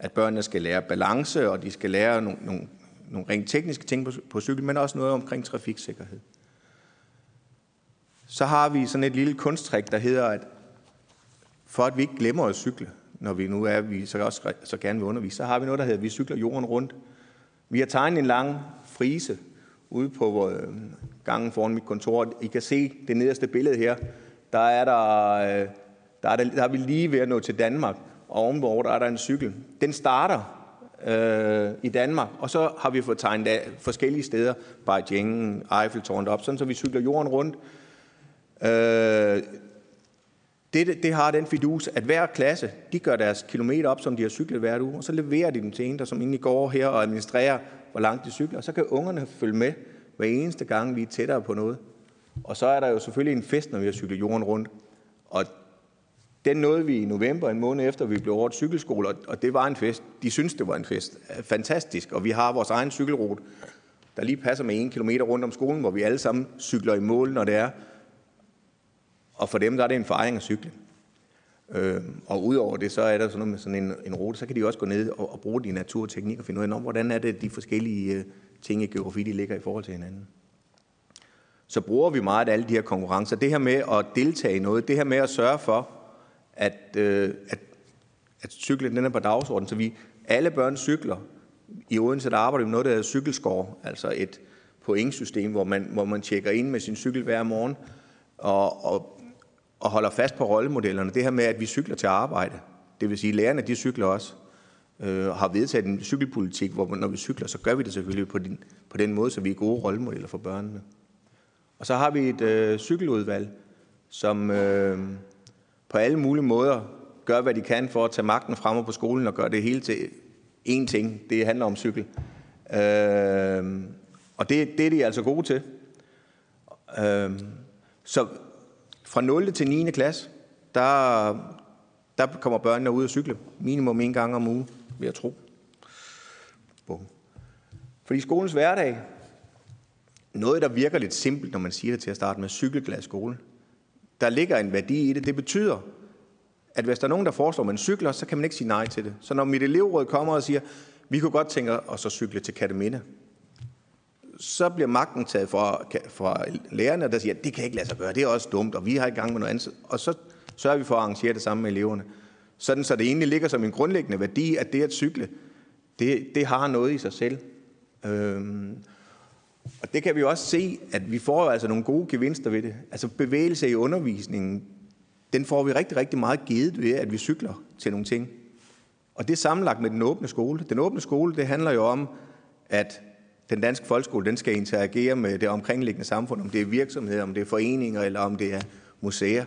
S10: at børnene skal lære balance, og de skal lære nogle, nogle, nogle rent tekniske ting på, på cykel, men også noget omkring trafiksikkerhed. Så har vi sådan et lille kunsttrik, der hedder, at for at vi ikke glemmer at cykle, når vi nu er, vi så også så gerne vil undervise, så har vi noget, der hedder, at vi cykler jorden rundt. Vi har tegnet en lang frise ude på øh, gangen foran mit kontor. I kan se det nederste billede her. Der er der, øh, der, er der, der er vi lige ved at nå til Danmark, og ovenover der er der en cykel. Den starter øh, i Danmark, og så har vi fået tegnet af forskellige steder, Beijing, Eiffeltårnet op, sådan så vi cykler jorden rundt. Øh, det, det har den fidus, at hver klasse, de gør deres kilometer op, som de har cyklet hver uge, og så leverer de dem til en, der som egentlig går her og administrerer, hvor langt de cykler. Og så kan ungerne følge med hver eneste gang, vi er tættere på noget. Og så er der jo selvfølgelig en fest, når vi har cyklet jorden rundt. Og den nåede vi i november, en måned efter, vi blev over cykelskole, og det var en fest. De synes, det var en fest. Fantastisk. Og vi har vores egen cykelrute, der lige passer med en kilometer rundt om skolen, hvor vi alle sammen cykler i mål, når det er. Og for dem der er det en fejring at cykle. Øh, og udover det, så er der sådan, noget med sådan en, en rute, så kan de også gå ned og, og bruge de naturteknikker og finde ud af, hvordan er det, de forskellige øh, ting i geografi, de ligger i forhold til hinanden. Så bruger vi meget af alle de her konkurrencer. Det her med at deltage i noget, det her med at sørge for, at, øh, at, at cyklen den er på dagsordenen, så vi alle børn cykler. I Odense der arbejder vi med noget, der hedder cykelskår, altså et pointsystem, hvor man, hvor man tjekker ind med sin cykel hver morgen, og, og og holder fast på rollemodellerne. Det her med, at vi cykler til arbejde. Det vil sige, at lærerne de cykler også. Øh, har vedtaget en cykelpolitik, hvor når vi cykler, så gør vi det selvfølgelig på, din, på den måde, så vi er gode rollemodeller for børnene. Og så har vi et øh, cykeludvalg, som øh, på alle mulige måder gør, hvad de kan for at tage magten frem på skolen og gøre det hele til én ting. Det handler om cykel. Øh, og det, det er de altså gode til. Øh, så fra 0. til 9. klasse, der, der kommer børnene ud og cykle minimum en gang om ugen, vil jeg tro. Bum. Fordi skolens hverdag, noget der virker lidt simpelt, når man siger det til at starte med, cykelglas skole, der ligger en værdi i det. Det betyder, at hvis der er nogen, der foreslår, at man cykler, så kan man ikke sige nej til det. Så når mit elevråd kommer og siger, vi kunne godt tænke os at cykle til Kataminde, så bliver magten taget fra, fra lærerne, der siger, at det kan ikke lade sig gøre, det er også dumt, og vi har i gang med noget andet. Og så sørger vi for at arrangere det samme med eleverne. Sådan så det egentlig ligger som en grundlæggende værdi, at det at cykle, det, det har noget i sig selv. Øhm, og det kan vi også se, at vi får altså nogle gode gevinster ved det. Altså bevægelse i undervisningen, den får vi rigtig, rigtig meget givet ved, at vi cykler til nogle ting. Og det er sammenlagt med den åbne skole. Den åbne skole, det handler jo om, at den danske folkeskole den skal interagere med det omkringliggende samfund, om det er virksomheder, om det er foreninger eller om det er museer.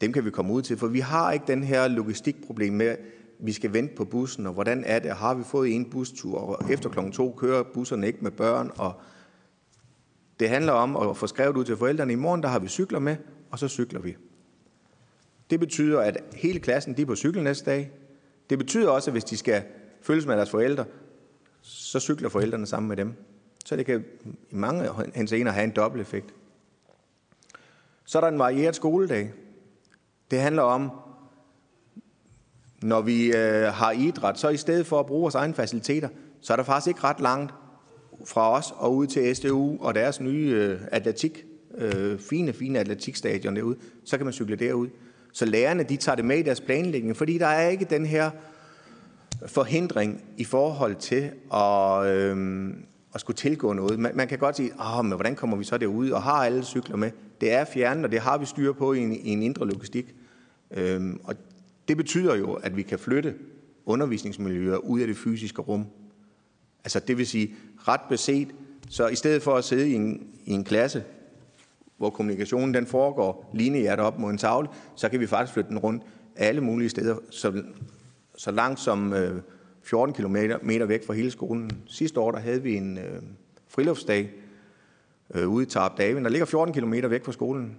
S10: Dem kan vi komme ud til, for vi har ikke den her logistikproblem med, vi skal vente på bussen, og hvordan er det, har vi fået en bustur, og efter klokken to kører busserne ikke med børn, og det handler om at få skrevet ud til forældrene, i morgen der har vi cykler med, og så cykler vi. Det betyder, at hele klassen de er på cykel næste dag. Det betyder også, at hvis de skal følges med deres forældre, så cykler forældrene sammen med dem. Så det kan i mange henseender have en dobbelt effekt. Så er der en varieret skoledag. Det handler om, når vi øh, har idræt, så i stedet for at bruge vores egne faciliteter, så er der faktisk ikke ret langt fra os og ud til SDU og deres nye øh, atletik, øh, fine, fine atletikstadion derude, så kan man cykle derud. Så lærerne, de tager det med i deres planlægning, fordi der er ikke den her forhindring i forhold til at, øh, at skulle tilgå noget. Man, man kan godt sige, Åh, men hvordan kommer vi så derud, og har alle cykler med? Det er fjernet, og det har vi styr på i en, i en indre logistik. Øh, og det betyder jo, at vi kan flytte undervisningsmiljøer ud af det fysiske rum. Altså det vil sige, ret beset, så i stedet for at sidde i en, i en klasse, hvor kommunikationen den foregår lineært op mod en tavle, så kan vi faktisk flytte den rundt alle mulige steder, så, så langt som øh, 14 km meter væk fra hele skolen. Sidste år der havde vi en øh, friluftsdag øh, ude i Tarp David, der ligger 14 km væk fra skolen.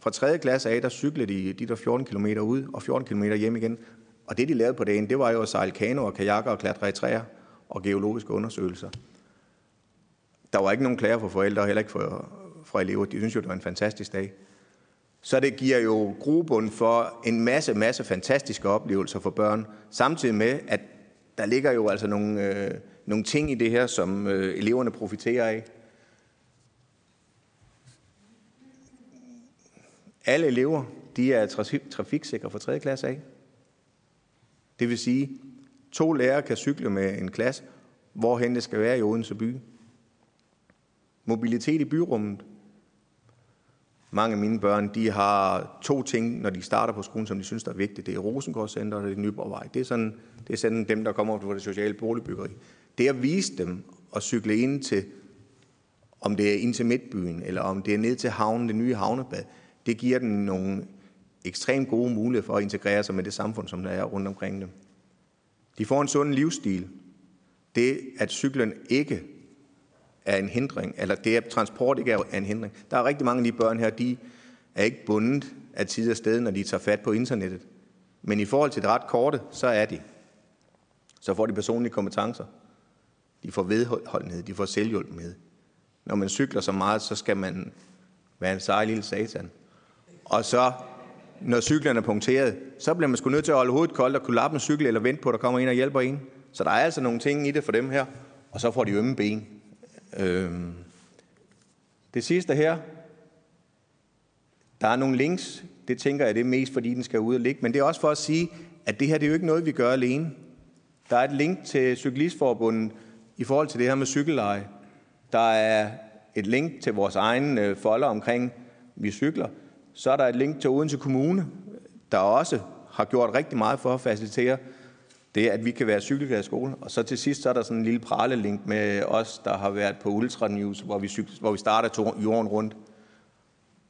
S10: Fra 3. klasse af, der cyklede de de der 14 km ud og 14 km hjem igen. Og det, de lavede på dagen, det var jo at sejle kano og kajakker og klatre i træer og geologiske undersøgelser. Der var ikke nogen klager for forældre, og heller ikke for, for elever. De synes jo, det var en fantastisk dag. Så det giver jo grobund for en masse, masse fantastiske oplevelser for børn, samtidig med, at der ligger jo altså nogle, øh, nogle ting i det her, som øh, eleverne profiterer af. Alle elever, de er trafiksikre fra 3. klasse af. Det vil sige, to lærere kan cykle med en klasse, hvorhen det skal være i Odense by. Mobilitet i byrummet. Mange af mine børn, de har to ting, når de starter på skolen, som de synes, der er vigtigt. Det er Rosengård Center og det er Nyborgvej. Det er sådan, det er sådan dem, der kommer fra det sociale boligbyggeri. Det at vise dem at cykle ind til, om det er ind til Midtbyen, eller om det er ned til havnen, det nye havnebad, det giver dem nogle ekstremt gode muligheder for at integrere sig med det samfund, som der er rundt omkring dem. De får en sund livsstil. Det, at cyklen ikke er en hindring, eller det, at transport ikke er en hindring. Der er rigtig mange af de børn her, de er ikke bundet af tid og sted, når de tager fat på internettet. Men i forhold til det ret korte, så er de. Så får de personlige kompetencer. De får vedholdenhed, de får selvhjulpenhed. Når man cykler så meget, så skal man være en sej lille satan. Og så, når cyklen er punkteret, så bliver man sgu nødt til at holde hovedet koldt og kunne lappe en cykel eller vente på, at der kommer en og hjælper en. Så der er altså nogle ting i det for dem her. Og så får de ømme ben. Øhm. Det sidste her, der er nogle links. Det tænker jeg, det er mest fordi, den skal ud og ligge. Men det er også for at sige, at det her det er jo ikke noget, vi gør alene. Der er et link til Cyklistforbundet i forhold til det her med cykelleje. Der er et link til vores egen øh, folder omkring, vi cykler. Så er der et link til Odense Kommune, der også har gjort rigtig meget for at facilitere det, at vi kan være cykelgade skole. Og så til sidst, så er der sådan en lille pralelink med os, der har været på Ultra News, hvor vi, cykler, hvor vi starter to, jorden rundt.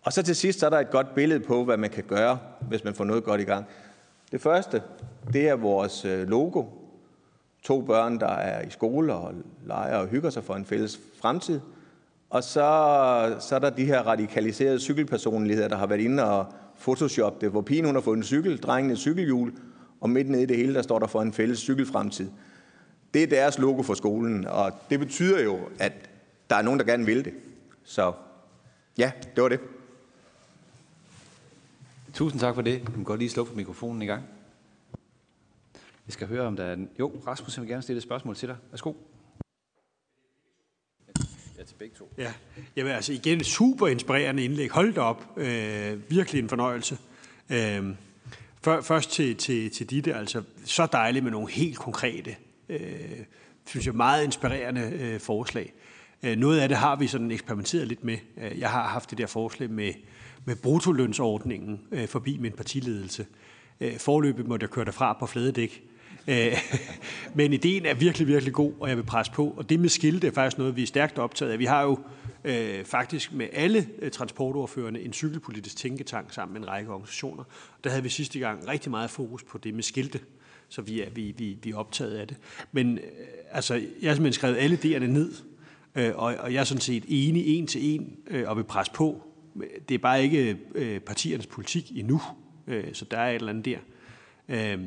S10: Og så til sidst, så er der et godt billede på, hvad man kan gøre, hvis man får noget godt i gang. Det første, det er vores øh, logo. To børn, der er i skole og leger og hygger sig for en fælles fremtid. Og så, så er der de her radikaliserede cykelpersonligheder, der har været inde og Photoshop det, hvor pigen hun har fået en cykel, drengen et cykelhjul, og midt nede i det hele, der står der for en fælles cykelfremtid. Det er deres logo for skolen, og det betyder jo, at der er nogen, der gerne vil det. Så ja, det var det.
S1: Tusind tak for det. Jeg kan godt lige slukke for mikrofonen i gang. Vi skal høre, om der er... Jo, Rasmus, jeg vil gerne stille et spørgsmål til dig. Værsgo
S4: til begge to. Ja, Jamen, altså igen, super inspirerende indlæg. Hold da op. Øh, virkelig en fornøjelse. Øh, for, først til, til, til Ditte, altså så dejligt med nogle helt konkrete, øh, synes jeg, meget inspirerende øh, forslag. Øh, noget af det har vi sådan eksperimenteret lidt med. Øh, jeg har haft det der forslag med, med brutolønsordningen øh, forbi min partiledelse. Øh, forløbet måtte jeg køre derfra på flade dæk. Øh, [laughs] men ideen er virkelig, virkelig god, og jeg vil presse på. Og det med skilte er faktisk noget, vi er stærkt optaget af. Vi har jo øh, faktisk med alle øh, transportordførende en cykelpolitisk tænketank sammen med en række organisationer. Der havde vi sidste gang rigtig meget fokus på det med skilte. så vi er, vi, vi, vi er optaget af det. Men øh, altså, jeg har simpelthen skrevet alle idéerne ned, øh, og, og jeg er sådan set enig en til en øh, og vil presse på. Det er bare ikke øh, partiernes politik endnu, øh, så der er et eller andet der. Øh,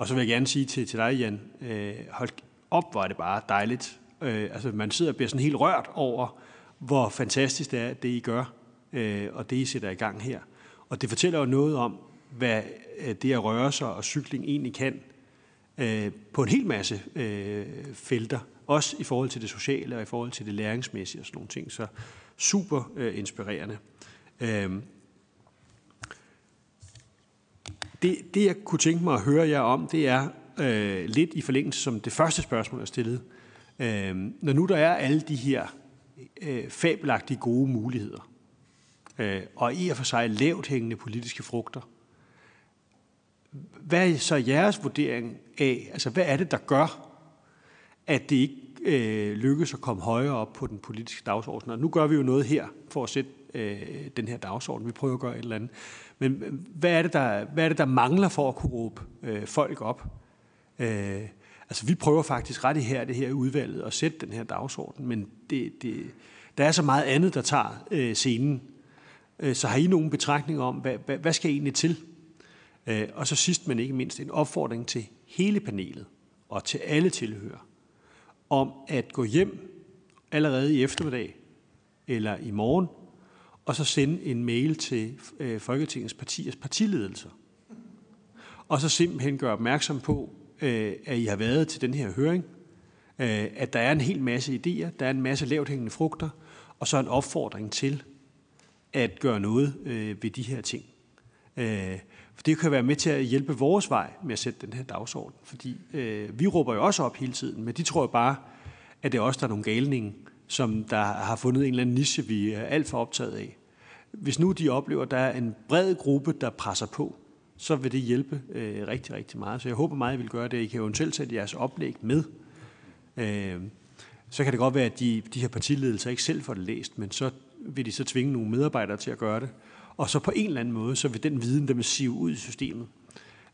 S4: og så vil jeg gerne sige til, til dig, Jan, øh, hold op, hvor er det bare dejligt. Øh, altså, man sidder og bliver sådan helt rørt over, hvor fantastisk det er, det I gør, øh, og det I sætter i gang her. Og det fortæller jo noget om, hvad øh, det at røre sig og cykling egentlig kan øh, på en hel masse øh, felter. Også i forhold til det sociale og i forhold til det læringsmæssige og sådan nogle ting. Så super øh, inspirerende. Øh, det, det, jeg kunne tænke mig at høre jer om, det er øh, lidt i forlængelse som det første spørgsmål, jeg stillede. Øh, når nu der er alle de her øh, fabelagtige gode muligheder, øh, og i og for sig lavt hængende politiske frugter, hvad er så jeres vurdering af, altså hvad er det, der gør, at det ikke øh, lykkes at komme højere op på den politiske dagsorden? Og nu gør vi jo noget her for at sætte øh, den her dagsorden. Vi prøver at gøre et eller andet. Men øh, hvad er det, der, hvad er det, der mangler for at kunne råbe øh, folk op? Øh, altså vi prøver faktisk ret i her, det her i udvalget, at sætte den her dagsorden, men det, det, der er så meget andet, der tager øh, scenen. Øh, så har I nogen betragtninger om, hvad, hvad, hvad skal egentlig til? Øh, og så sidst, men ikke mindst, en opfordring til hele panelet og til alle tilhører om at gå hjem allerede i eftermiddag eller i morgen, og så sende en mail til øh, Folketingets partiers partiledelser. Og så simpelthen gøre opmærksom på, øh, at I har været til den her høring, øh, at der er en hel masse idéer, der er en masse lavt hængende frugter, og så en opfordring til at gøre noget øh, ved de her ting. Øh, for det kan være med til at hjælpe vores vej med at sætte den her dagsorden. Fordi øh, vi råber jo også op hele tiden, men de tror jo bare, at det er os, der er nogle galninge, som der har fundet en eller anden niche, vi er alt for optaget af. Hvis nu de oplever, at der er en bred gruppe, der presser på, så vil det hjælpe øh, rigtig, rigtig meget. Så jeg håber meget, at I vil gøre det. I kan eventuelt sætte jeres oplæg med. Øh, så kan det godt være, at de, de her partiledelser ikke selv får det læst, men så vil de så tvinge nogle medarbejdere til at gøre det. Og så på en eller anden måde, så vil den viden, der vil sive ud i systemet.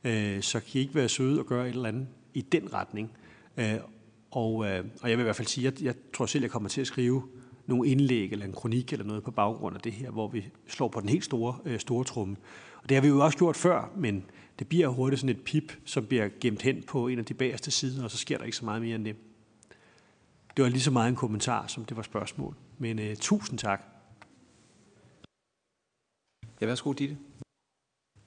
S4: Øh, så kan I ikke være søde og gøre et eller andet i den retning. Øh, og, øh, og jeg vil i hvert fald sige, at jeg, jeg tror selv, jeg kommer til at skrive nogle indlæg eller en kronik eller noget på baggrund af det her, hvor vi slår på den helt store, øh, store trumme. Og det har vi jo også gjort før, men det bliver hurtigt sådan et pip, som bliver gemt hen på en af de bagerste sider, og så sker der ikke så meget mere end det. Det var lige så meget en kommentar, som det var spørgsmål. Men øh, tusind tak.
S1: Ja, værsgo, Ditte.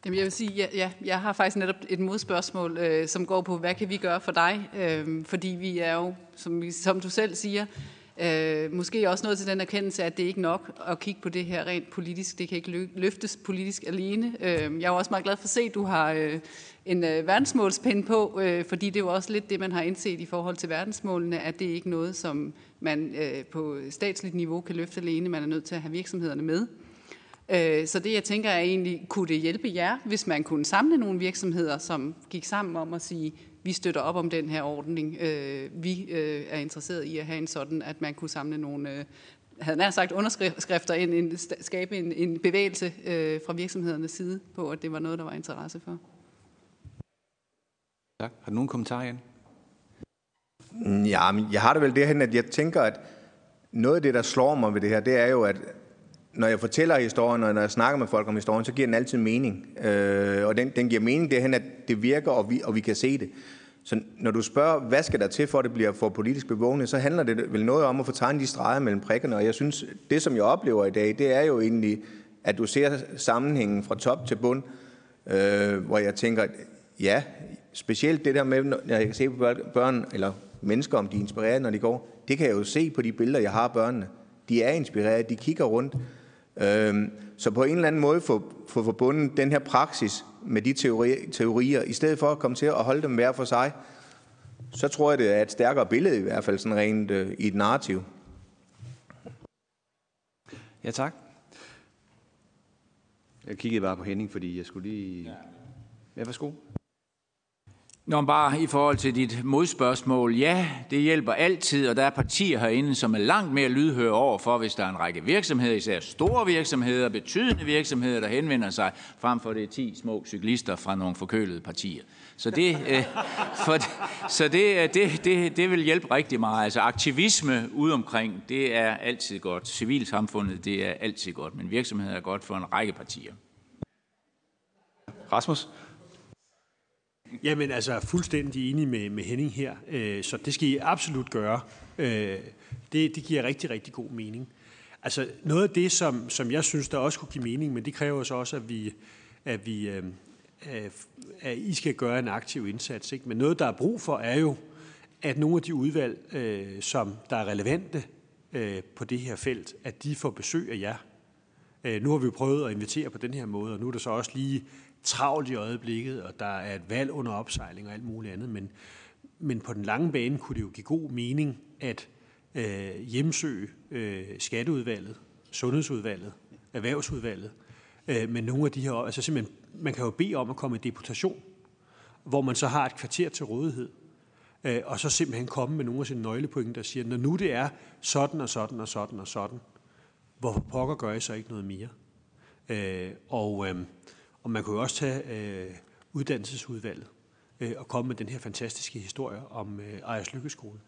S9: Jamen, jeg vil sige, ja, ja, jeg har faktisk netop et modspørgsmål, øh, som går på, hvad kan vi gøre for dig? Øh, fordi vi er jo, som, som du selv siger, øh, måske også nået til den erkendelse, at det ikke er nok at kigge på det her rent politisk. Det kan ikke løftes politisk alene. Øh, jeg er også meget glad for at se, at du har øh, en øh, verdensmålspind på, øh, fordi det er jo også lidt det, man har indset i forhold til verdensmålene, at det ikke er noget, som man øh, på statsligt niveau kan løfte alene. Man er nødt til at have virksomhederne med. Øh, så det jeg tænker er egentlig, kunne det hjælpe jer, hvis man kunne samle nogle virksomheder, som gik sammen om at sige, vi støtter op om den her ordning. Øh, vi øh, er interesseret i at have en sådan, at man kunne samle nogle, havde nær sagt underskrifter ind, en, skabe en, en bevægelse fra virksomhedernes side på, at det var noget, der var interesse for.
S1: Tak. Har du nogen kommentarer, Jan?
S10: Ja, men jeg har det vel derhen, at jeg tænker, at noget af det, der slår mig ved det her, det er jo, at når jeg fortæller historien, og når jeg snakker med folk om historien, så giver den altid mening. Øh, og den, den giver mening derhen, at det virker, og vi, og vi kan se det. Så når du spørger, hvad skal der til, for at det bliver for politisk bevågende, så handler det vel noget om at få tegnet de streger mellem prikkerne. Og jeg synes, det som jeg oplever i dag, det er jo egentlig, at du ser sammenhængen fra top til bund, øh, hvor jeg tænker, ja, specielt det der med, når jeg kan se på børn, eller mennesker, om de er inspireret, når de går, det kan jeg jo se på de billeder, jeg har af børnene. De er inspireret, de kigger rundt, så på en eller anden måde få, få forbundet den her praksis med de teori, teorier, i stedet for at komme til at holde dem hver for sig, så tror jeg, det er et stærkere billede i hvert fald, sådan rent øh, i et narrativ.
S1: Ja, tak. Jeg kiggede bare på Henning, fordi jeg skulle lige... Ja, værsgo.
S5: Nå, bare i forhold til dit modspørgsmål. Ja, det hjælper altid, og der er partier herinde, som er langt mere lydhøre over for, hvis der er en række virksomheder, især store virksomheder, betydende virksomheder, der henvender sig, frem for det er 10 små cyklister fra nogle forkølede partier. Så det, øh, [laughs] for, så det, øh, det, det, det vil hjælpe rigtig meget. Altså aktivisme ude omkring, det er altid godt. Civilsamfundet, det er altid godt, men virksomheder er godt for en række partier.
S1: Rasmus?
S4: Jamen altså, fuldstændig enig med, med Henning her, øh, så det skal I absolut gøre. Øh, det, det giver rigtig, rigtig god mening. Altså noget af det, som, som jeg synes, der også kunne give mening, men det kræver så også, at vi, at vi øh, at I skal gøre en aktiv indsats. Ikke? Men noget, der er brug for, er jo, at nogle af de udvalg, øh, som der er relevante øh, på det her felt, at de får besøg af jer. Øh, nu har vi jo prøvet at invitere på den her måde, og nu er der så også lige travlt i øjeblikket, og der er et valg under opsejling og alt muligt andet. Men, men på den lange bane kunne det jo give god mening at øh, hjemsøge øh, skatteudvalget, sundhedsudvalget, erhvervsudvalget, øh, men nogle af de her, altså simpelthen, man kan jo bede om at komme i deputation, hvor man så har et kvarter til rådighed, øh, og så simpelthen komme med nogle af sine nøglepointer, der siger, når nu det er sådan og sådan og sådan og sådan, hvorfor pokker gør I så ikke noget mere? Øh, og, øh, man kunne jo også tage øh, uddannelsesudvalget øh, og komme med den her fantastiske historie om øh, Ejers Lykkeskolen.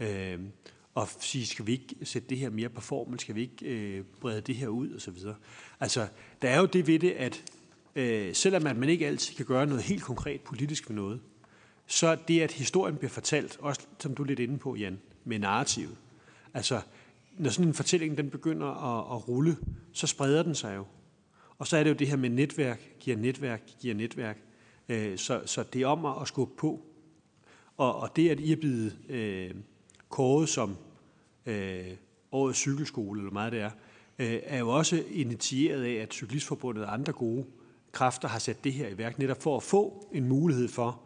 S4: Øh, og sige, skal vi ikke sætte det her mere på formen, skal vi ikke øh, brede det her ud, og så videre. Altså, der er jo det ved det, at øh, selvom at man ikke altid kan gøre noget helt konkret politisk ved noget, så det, at historien bliver fortalt, også som du er lidt inde på, Jan, med narrativet. Altså, når sådan en fortælling den begynder at, at rulle, så spreder den sig jo. Og så er det jo det her med netværk, giver netværk, giver netværk. Øh, så, så det er om at skubbe på. Og, og det, at I er blevet øh, kåret som øh, årets cykelskole, eller meget det er, øh, er jo også initieret af, at Cyklistforbundet og andre gode kræfter har sat det her i værk, netop for at få en mulighed for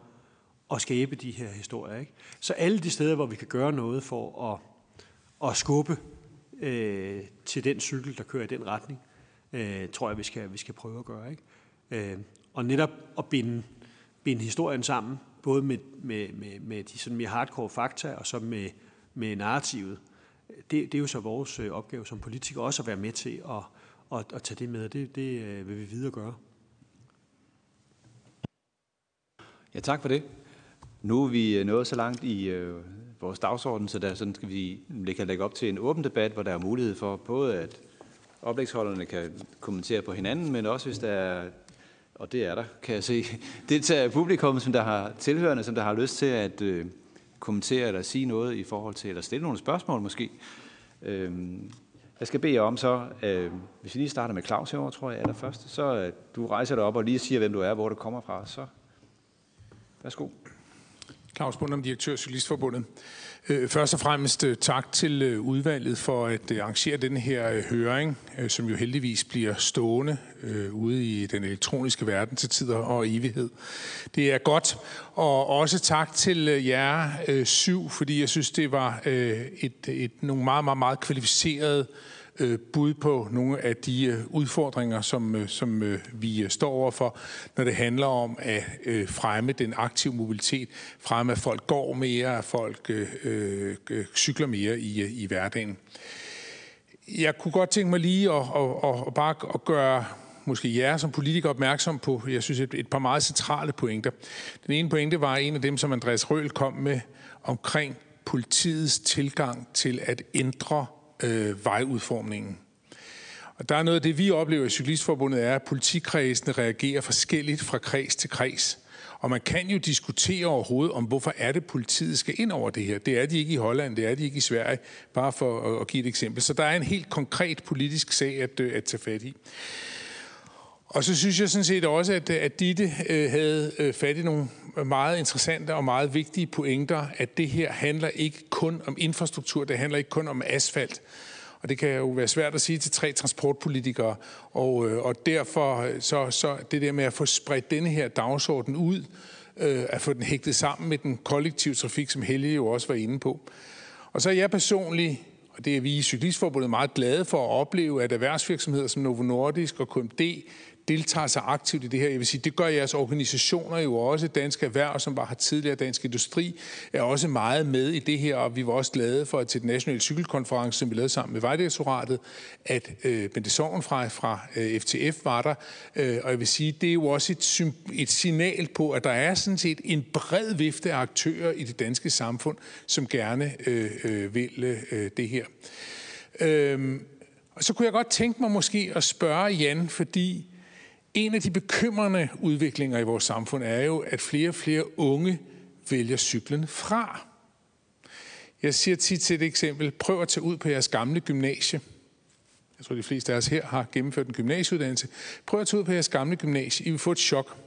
S4: at skabe de her historier. Ikke? Så alle de steder, hvor vi kan gøre noget for at, at skubbe øh, til den cykel, der kører i den retning, øh, tror jeg, vi skal, vi skal prøve at gøre. Ikke? Øh, og netop at binde, binde historien sammen, både med, med, med, med de sådan mere hardcore fakta, og så med, med narrativet. Det, det er jo så vores øh, opgave som politikere også at være med til at, at, at tage det med, det, det øh, vil vi videre gøre.
S1: Ja, tak for det. Nu er vi øh, nået så langt i øh, vores dagsorden, så der sådan skal vi kan lægge op til en åben debat, hvor der er mulighed for både at oplægsholderne kan kommentere på hinanden, men også hvis der er, og det er der, kan jeg se, [laughs] det er publikum, som der har tilhørende, som der har lyst til at øh, kommentere eller sige noget i forhold til, eller stille nogle spørgsmål måske. Øh, jeg skal bede jer om så, øh, hvis vi lige starter med Claus herovre, tror jeg, er der først, så øh, du rejser dig op og lige siger, hvem du er, hvor du kommer fra, så værsgo.
S11: Claus Bundum, direktør Cyklistforbundet. Øh, først og fremmest øh, tak til øh, udvalget for at arrangere den her høring, som jo heldigvis bliver stående ude i den elektroniske verden til tider og evighed. Det er godt, og også tak til jer syv, fordi jeg synes, det var et, et, nogle meget, meget, meget kvalificerede øh, Øh, bud på nogle af de øh, udfordringer, som, øh, som øh, vi øh, står overfor, når det handler om at øh, fremme den aktive mobilitet, fremme at folk går mere, at folk øh, øh, øh cykler mere i, i hverdagen. Jeg kunne godt tænke mig lige at, at, at, at bare at gøre måske jer som politikere opmærksom på, jeg synes, et, et par meget centrale pointer. Den ene pointe var en af dem, som Andreas Røhl kom med omkring politiets tilgang til at ændre øh, vejudformningen. Og der er noget af det, vi oplever i Cyklistforbundet, er, at politikredsene reagerer forskelligt fra kreds til kreds. Og man kan jo diskutere overhovedet om, hvorfor er det, politiet skal ind over det her. Det er de ikke i Holland, det er de ikke i Sverige, bare for at give et eksempel. Så der er en helt konkret politisk sag at, øh, at tage fat i. Og så synes jeg sådan set også, at, at Ditte øh, havde øh, fat i nogle meget interessante og meget vigtige pointer, at det her handler ikke kun om infrastruktur, det handler ikke kun om asfalt. Og det kan jo være svært at sige til tre transportpolitikere. Og, øh, og derfor øh, så, så det der med at få spredt denne her dagsorden ud, øh, at få den hægtet sammen med den kollektive trafik, som Helge jo også var inde på. Og så er jeg personligt, og det er vi i Cyklistforbundet meget glade for at opleve, at erhvervsvirksomheder som Novo Nordisk og KMD deltager sig aktivt i det her. Jeg vil sige, det gør jeres organisationer jo også. Dansk Erhverv, som var har tidligere Dansk Industri, er også meget med i det her, og vi var også glade for, at til den nationale cykelkonference, som vi lavede sammen med Vejdirektoratet, at øh, Bente Sorgen fra, fra øh, FTF var der. Øh, og jeg vil sige, det er jo også et, et signal på, at der er sådan set en bred vifte af aktører i det danske samfund, som gerne øh, øh, vil øh, det her. Øh, og så kunne jeg godt tænke mig måske at spørge Jan, fordi en af de bekymrende udviklinger i vores samfund er jo, at flere og flere unge vælger cyklen fra. Jeg siger tit til et eksempel, prøv at tage ud på jeres gamle gymnasie. Jeg tror, de fleste af os her har gennemført en gymnasieuddannelse. Prøv at tage ud på jeres gamle gymnasie. I vil få et chok.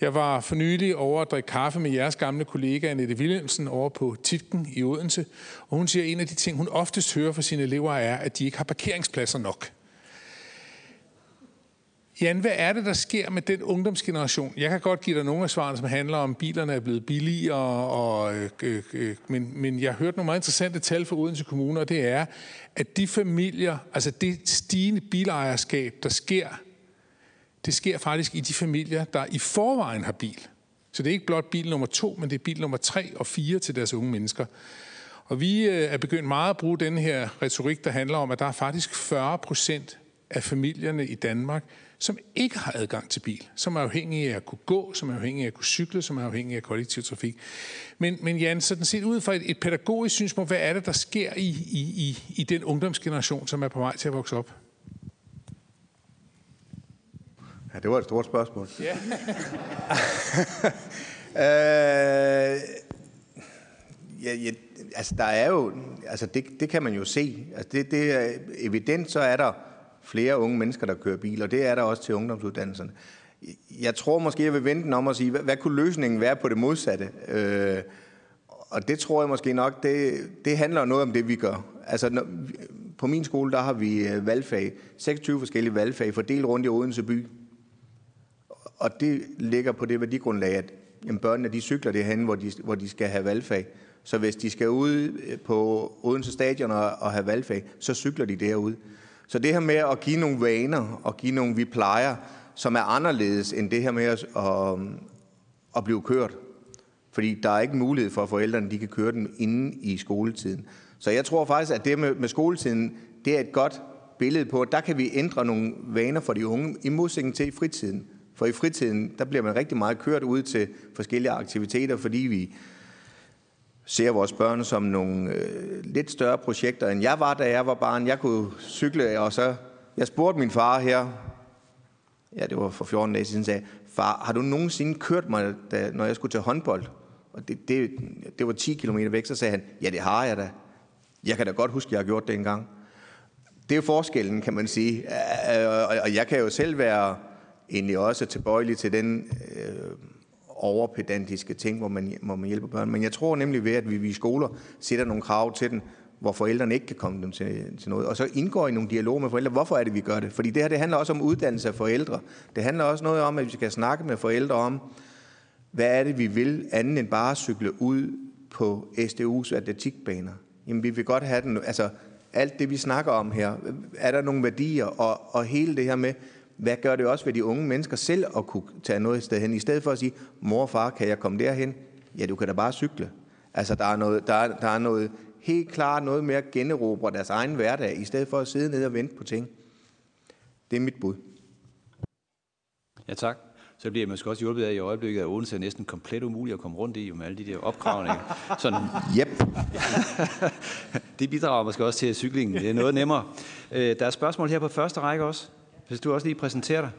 S11: Jeg var for nylig over at drikke kaffe med jeres gamle kollega Annette Willemsen, over på Titken i Odense, og hun siger, at en af de ting, hun oftest hører fra sine elever, er, at de ikke har parkeringspladser nok. Jan, hvad er det, der sker med den ungdomsgeneration? Jeg kan godt give dig nogle af svarene, som handler om, at bilerne er blevet billigere, og, øh, øh, øh, men, men jeg har hørt nogle meget interessante tal fra Odense Kommune, og det er, at de familier, altså det stigende bilejerskab, der sker det sker faktisk i de familier, der i forvejen har bil. Så det er ikke blot bil nummer to, men det er bil nummer tre og fire til deres unge mennesker. Og vi øh, er begyndt meget at bruge den her retorik, der handler om, at der er faktisk 40 procent af familierne i Danmark, som ikke har adgang til bil, som er afhængige af at kunne gå, som er afhængige af at kunne cykle, som er afhængige af kollektiv trafik. Men, men Jan, sådan set ud fra et, et pædagogisk synspunkt, hvad er det, der sker i, i, i, i den ungdomsgeneration, som er på vej til at vokse op?
S10: Ja, det var et stort spørgsmål. [laughs]
S11: Ja. [laughs]
S10: øh, ja, ja, altså der er jo, altså det, det kan man jo se. Altså det, det er evident, så er der flere unge mennesker, der kører bil, og det er der også til ungdomsuddannelserne. Jeg tror måske, jeg vil vente den om og sige, hvad, hvad kunne løsningen være på det modsatte? Øh, og det tror jeg måske nok, det, det handler noget om det, vi gør. Altså, når, på min skole, der har vi øh, valgfag, 26 forskellige valgfag, fordelt rundt i Odense by. Og det ligger på det værdigrundlag, at jamen, børnene de cykler det hen, hvor de, hvor de skal have valgfag. Så hvis de skal ud øh, på Odense Stadion og, og have valgfag, så cykler de derude. Så det her med at give nogle vaner og give nogle vi plejer, som er anderledes end det her med at, at, at blive kørt. Fordi der er ikke mulighed for, at forældrene de kan køre den inden i skoletiden. Så jeg tror faktisk, at det med, med skoletiden, det er et godt billede på, at der kan vi ændre nogle vaner for de unge, i modsætning til i fritiden. For i fritiden, der bliver man rigtig meget kørt ud til forskellige aktiviteter, fordi vi ser vores børn som nogle øh, lidt større projekter, end jeg var, da jeg var barn. Jeg kunne cykle, og så... Jeg spurgte min far her, ja, det var for 14 dage siden, sagde, far, har du nogensinde kørt mig, da, når jeg skulle til håndbold? Og det, det, det var 10 km væk, så sagde han, ja, det har jeg da. Jeg kan da godt huske, at jeg har gjort det engang. Det er forskellen, kan man sige. Øh, og jeg kan jo selv være egentlig også tilbøjelig til den øh, overpedantiske ting, hvor man, hvor man hjælper børn. Men jeg tror nemlig ved, at vi i skoler sætter nogle krav til den, hvor forældrene ikke kan komme dem til, til noget. Og så indgår i nogle dialoger med forældre, hvorfor er det, vi gør det? Fordi det her det handler også om uddannelse af forældre. Det handler også noget om, at vi skal snakke med forældre om, hvad er det, vi vil, anden end bare cykle ud på SDU's atletikbaner. Jamen, vi vil godt have den, altså alt det, vi snakker om her, er der nogle værdier, og, og hele det her med, hvad gør det også ved de unge mennesker selv at kunne tage noget sted hen, i stedet for at sige, mor og far, kan jeg komme derhen? Ja, du kan da bare cykle. Altså, der er noget, der er, der er noget helt klart noget med at generobre deres egen hverdag, i stedet for at sidde ned og vente på ting. Det er mit bud.
S1: Ja, tak. Så bliver jeg måske også hjulpet af i øjeblikket, at Odense er næsten komplet umuligt at komme rundt i, med alle de der opgravninger. [laughs] Sådan,
S10: yep. [laughs]
S1: det bidrager måske også til, at cyklingen det er noget nemmere. Øh, der er spørgsmål her på første række også. Hvis du også lige præsenterer dig.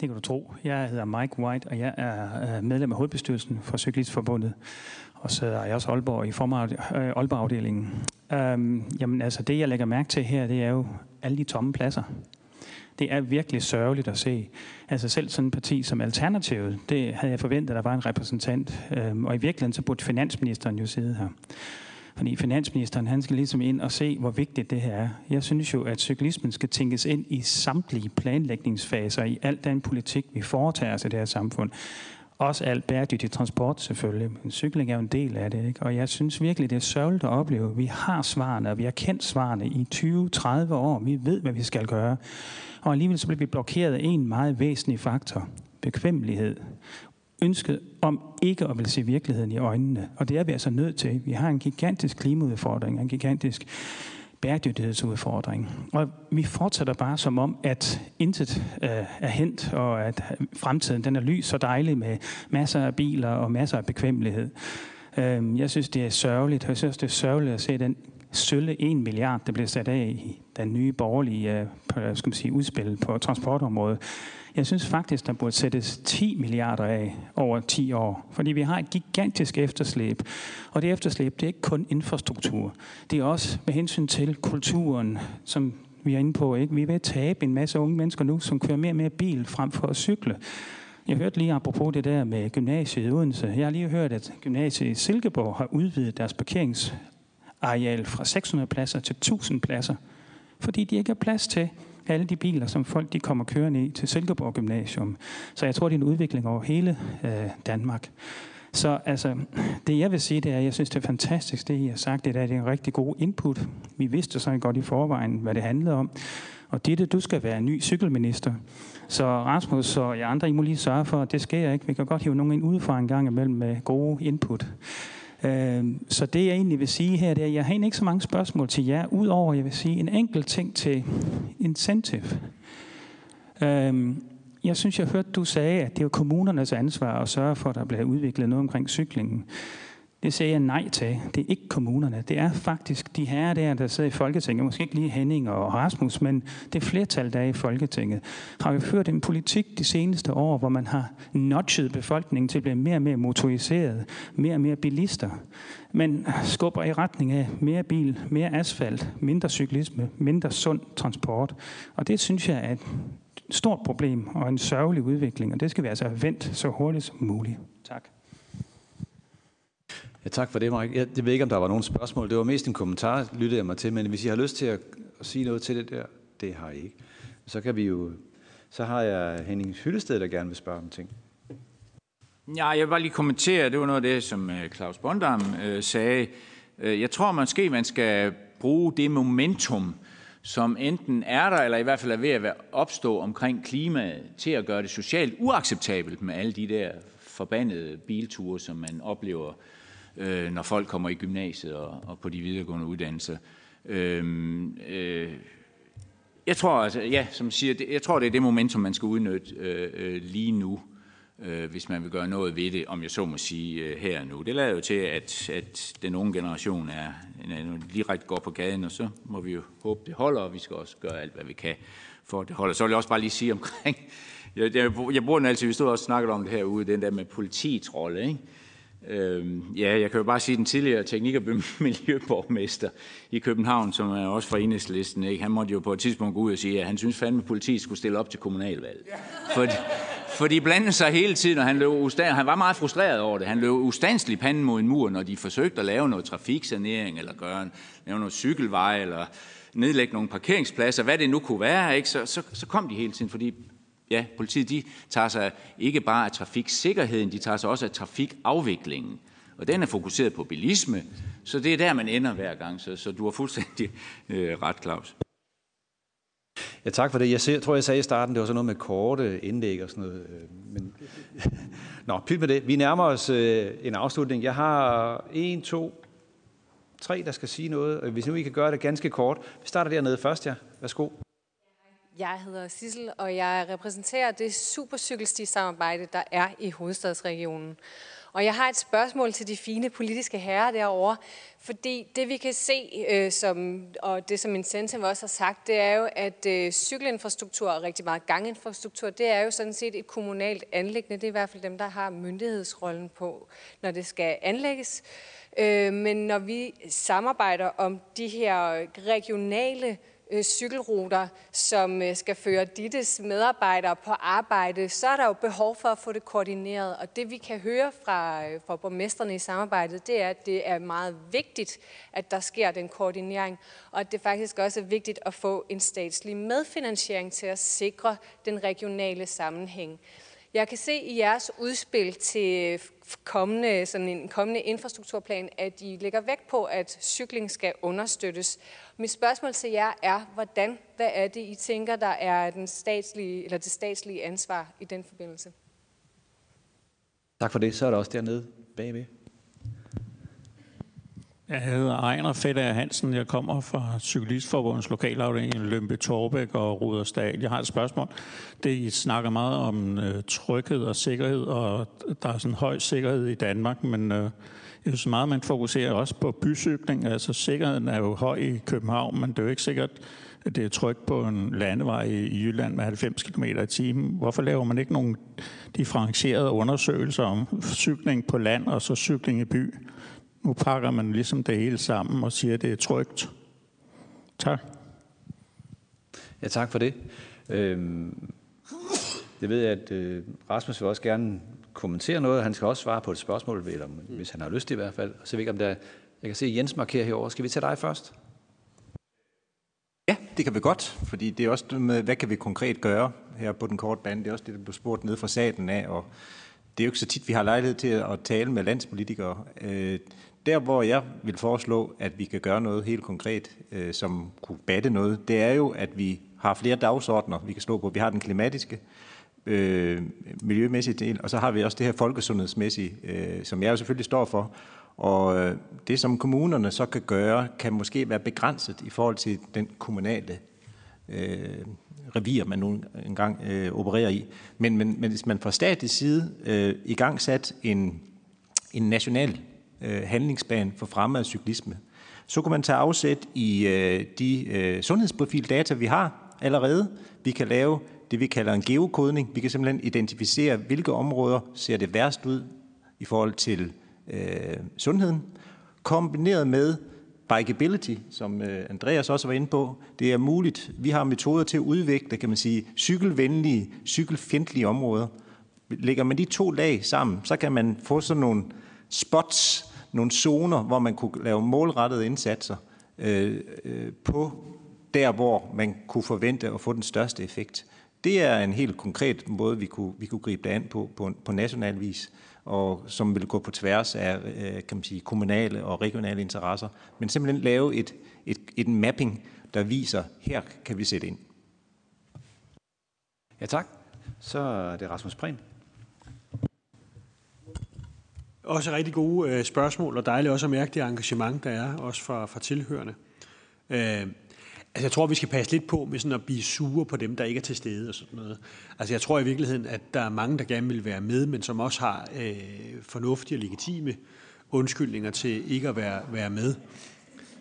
S12: Det kan du tro. Jeg hedder Mike White, og jeg er øh, medlem af hovedbestyrelsen for Cyklistforbundet. Og så er jeg også Aalborg i øh, Aalborg-afdelingen. Øhm, jamen altså, det jeg lægger mærke til her, det er jo alle de tomme pladser. Det er virkelig sørgeligt at se. Altså selv sådan et parti som Alternativet, det havde jeg forventet, at der var en repræsentant. Øhm, og i virkeligheden så burde finansministeren jo sidde her. Fordi finansministeren, han skal ligesom ind og se, hvor vigtigt det her er. Jeg synes jo, at cyklismen skal tænkes ind i samtlige planlægningsfaser i al den politik, vi foretager os i det her samfund. også alt bæredygtig transport selvfølgelig, men cykling er jo en del af det. Ikke? Og jeg synes virkelig, det er sørgeligt at opleve. Vi har svarene, og vi har kendt svarene i 20-30 år. Vi ved, hvad vi skal gøre. Og alligevel så bliver vi blokeret af en meget væsentlig faktor. Bekvemmelighed. Ønsket om ikke at vil se virkeligheden i øjnene. Og det er vi altså nødt til. Vi har en gigantisk klimaudfordring, en gigantisk bæredygtighedsudfordring. Og vi fortsætter bare som om, at intet øh, er hent, og at fremtiden den er lys og dejlig med masser af biler og masser af bekvemmelighed. Øh, jeg synes, det er sørgeligt. Jeg synes, det er sørgeligt at se den sølle 1 milliard, der bliver sat af i den nye borgerlige øh, skal man sige, udspil på transportområdet. Jeg synes faktisk, der burde sættes 10 milliarder af over 10 år, fordi vi har et gigantisk efterslæb. Og det efterslæb, det er ikke kun infrastruktur. Det er også med hensyn til kulturen, som vi er inde på. Ikke? Vi er ved at tabe en masse unge mennesker nu, som kører mere og mere bil frem for at cykle. Jeg hørte lige apropos det der med gymnasiet i Odense. Jeg har lige hørt, at gymnasiet i Silkeborg har udvidet deres parkeringsareal fra 600 pladser til 1000 pladser, fordi de ikke har plads til alle de biler, som folk de kommer kørende i til Silkeborg Gymnasium. Så jeg tror, det er en udvikling over hele øh, Danmark. Så altså, det jeg vil sige, det er, at jeg synes, det er fantastisk, det I har sagt, det er, det er en rigtig god input. Vi vidste så godt i forvejen, hvad det handlede om. Og det, du skal være ny cykelminister. Så Rasmus og jeg andre, I må lige sørge for, at det sker ikke. Vi kan godt hive nogen ind udefra en gang imellem med gode input. Øh, så det jeg egentlig vil sige her, det er, at jeg har egentlig ikke så mange spørgsmål til jer, udover jeg vil sige en enkelt ting til incentive. Øh, jeg synes, jeg hørte, du sagde, at det er kommunernes ansvar at sørge for, at der bliver udviklet noget omkring cyklingen. Det siger jeg nej til. Det er ikke kommunerne. Det er faktisk de her der, der sidder i Folketinget. Måske ikke lige Henning og Rasmus, men det flertal, der er i Folketinget. Har vi ført en politik de seneste år, hvor man har notchet befolkningen til at blive mere og mere motoriseret, mere og mere bilister. Men skubber i retning af mere bil, mere asfalt, mindre cyklisme, mindre sund transport. Og det synes jeg er et stort problem og en sørgelig udvikling, og det skal vi altså have vendt så hurtigt som muligt. Tak.
S1: Ja, tak for det, Mark. Jeg, jeg ved ikke, om der var nogen spørgsmål. Det var mest en kommentar, lyttede jeg mig til, men hvis I har lyst til at, at sige noget til det der, det har I ikke. Så kan vi jo, så har jeg Henning Hyllested, der gerne vil spørge om ting.
S5: Ja, jeg vil bare lige kommentere, det var noget af det, som øh, Claus Bondam øh, sagde. Øh, jeg tror måske, man skal bruge det momentum, som enten er der, eller i hvert fald er ved at opstå omkring klimaet, til at gøre det socialt uacceptabelt med alle de der forbandede bilture, som man oplever øh, Øh, når folk kommer i gymnasiet og, og på de videregående uddannelser. Øhm, øh, jeg tror, altså, ja, som siger, det, jeg tror, det er det momentum, man skal udnytte øh, øh, lige nu, øh, hvis man vil gøre noget ved det, om jeg så må sige, øh, her og nu. Det lader jo til, at, at den unge generation er, er direkte går på gaden, og så må vi jo håbe, det holder, og vi skal også gøre alt, hvad vi kan for at det holder. Så vil jeg også bare lige sige omkring, [laughs] jeg, jeg, jeg bruger den altid, vi stod også snakket om det herude, den der med politiets rolle, ikke? Øh, ja, jeg kan jo bare sige, at den tidligere teknik- og [laughs] miljøborgmester i København, som er også fra enhedslisten, ikke? han måtte jo på et tidspunkt gå ud og sige, at han synes fandme, at politiet skulle stille op til kommunalvalg. Fordi, for de blandede sig hele tiden, og han, løb ustand, han var meget frustreret over det. Han løb ustandsligt panden mod en mur, når de forsøgte at lave noget trafiksanering, eller gøre en, lave noget cykelvej, eller nedlægge nogle parkeringspladser, hvad det nu kunne være, ikke? Så, så, så kom de hele tiden, fordi ja, politiet de tager sig ikke bare af trafiksikkerheden, de tager sig også af trafikafviklingen. Og den er fokuseret på bilisme, så det er der, man ender hver gang. Så, så du har fuldstændig [laughs] øh, ret, Claus.
S1: Ja, tak for det. Jeg, ser, tror, jeg sagde i starten, det var sådan noget med korte indlæg og sådan noget. Øh, men... [laughs] Nå, pyt med det. Vi nærmer os øh, en afslutning. Jeg har en, to, tre, der skal sige noget. Hvis nu I kan gøre det ganske kort. Vi starter dernede først, ja. Værsgo.
S13: Jeg hedder Sissel, og jeg repræsenterer det supercykelsti-samarbejde, der er i hovedstadsregionen. Og jeg har et spørgsmål til de fine politiske herrer derovre, fordi det vi kan se, øh, som, og det som Incentive også har sagt, det er jo, at øh, cykelinfrastruktur og rigtig meget ganginfrastruktur, det er jo sådan set et kommunalt anlæggende. Det er i hvert fald dem, der har myndighedsrollen på, når det skal anlægges. Øh, men når vi samarbejder om de her regionale øh, cykelruter, som øh, skal føre dittes medarbejdere på arbejde, så er der jo behov for at få det koordineret. Og det vi kan høre fra, øh, fra borgmesterne i samarbejdet, det er, at det er meget vigtigt, at der sker den koordinering, og at det faktisk også er vigtigt at få en statslig medfinansiering til at sikre den regionale sammenhæng. Jeg kan se i jeres udspil til øh, kommende, sådan en kommende infrastrukturplan, at I lægger vægt på, at cykling skal understøttes. Mit spørgsmål til jer er, hvordan, hvad er det, I tænker, der er den statslige, eller det statslige ansvar i den forbindelse?
S1: Tak for det. Så er der også dernede bagved.
S14: Jeg hedder Ejner Fedder Hansen. Jeg kommer fra Cyklistforbundets lokalafdeling Lømpe Torbæk og Rudersdal. Jeg har et spørgsmål. Det I snakker meget om øh, tryghed og sikkerhed, og der er sådan høj sikkerhed i Danmark, men øh, jeg synes meget, man fokuserer også på bycykling. Altså sikkerheden er jo høj i København, men det er jo ikke sikkert, at det er trygt på en landevej i Jylland med 90 km i timen. Hvorfor laver man ikke nogle differentierede undersøgelser om cykling på land og så cykling i by? Nu pakker man ligesom det hele sammen og siger, at det er trygt. Tak.
S1: Ja, tak for det. Øhm, jeg ved, at øh, Rasmus vil også gerne kommentere noget. Han skal også svare på et spørgsmål, eller, hvis han har lyst i hvert fald. Så ved jeg ikke, om der, jeg kan se Jens markere herover. Skal vi tage dig først?
S2: Ja, det kan vi godt, fordi det er også med, hvad kan vi konkret gøre her på den korte bane. Det er også det, der blev spurgt ned fra salen af, og det er jo ikke så tit, vi har lejlighed til at tale med landspolitikere. Der, hvor jeg vil foreslå, at vi kan gøre noget helt konkret, øh, som kunne batte noget, det er jo, at vi har flere dagsordner, vi kan slå på. Vi har den klimatiske, øh, miljømæssige del, og så har vi også det her folkesundhedsmæssige, øh, som jeg jo selvfølgelig står for. Og øh, det, som kommunerne så kan gøre, kan måske være begrænset i forhold til den kommunale øh, revir, man nu engang øh, opererer i. Men, men, men hvis man fra statens side øh, i gang sat en, en national øh, handlingsplan for fremme af cyklisme, så kan man tage afsæt i øh, de øh, sundhedsprofildata, vi har allerede. Vi kan lave det, vi kalder en geokodning. Vi kan simpelthen identificere, hvilke områder ser det værst ud i forhold til øh, sundheden, kombineret med bikeability, som øh, Andreas også var inde på. Det er muligt. Vi har metoder til at udvikle, kan man sige, cykelvenlige, cykelfjendtlige områder. Lægger man de to lag sammen, så kan man få sådan nogle spots, nogle zoner, hvor man kunne lave målrettede indsatser øh, øh, på der, hvor man kunne forvente at få den største effekt. Det er en helt konkret måde, vi kunne, vi kunne gribe det an på, på, på national vis, og som vil gå på tværs af øh, kan man sige, kommunale og regionale interesser, men simpelthen lave et, et, et mapping, der viser, her kan vi sætte ind.
S1: Ja, tak. Så er det Rasmus Prehn.
S4: Også rigtig gode øh, spørgsmål, og dejligt også at mærke det engagement, der er, også fra, fra tilhørende. Øh, Altså, jeg tror, vi skal passe lidt på med sådan at blive sure på dem, der ikke er til stede og sådan noget. Altså, jeg tror i virkeligheden, at der er mange, der gerne vil være med, men som også har øh, fornuftige og legitime undskyldninger til ikke at være, være med.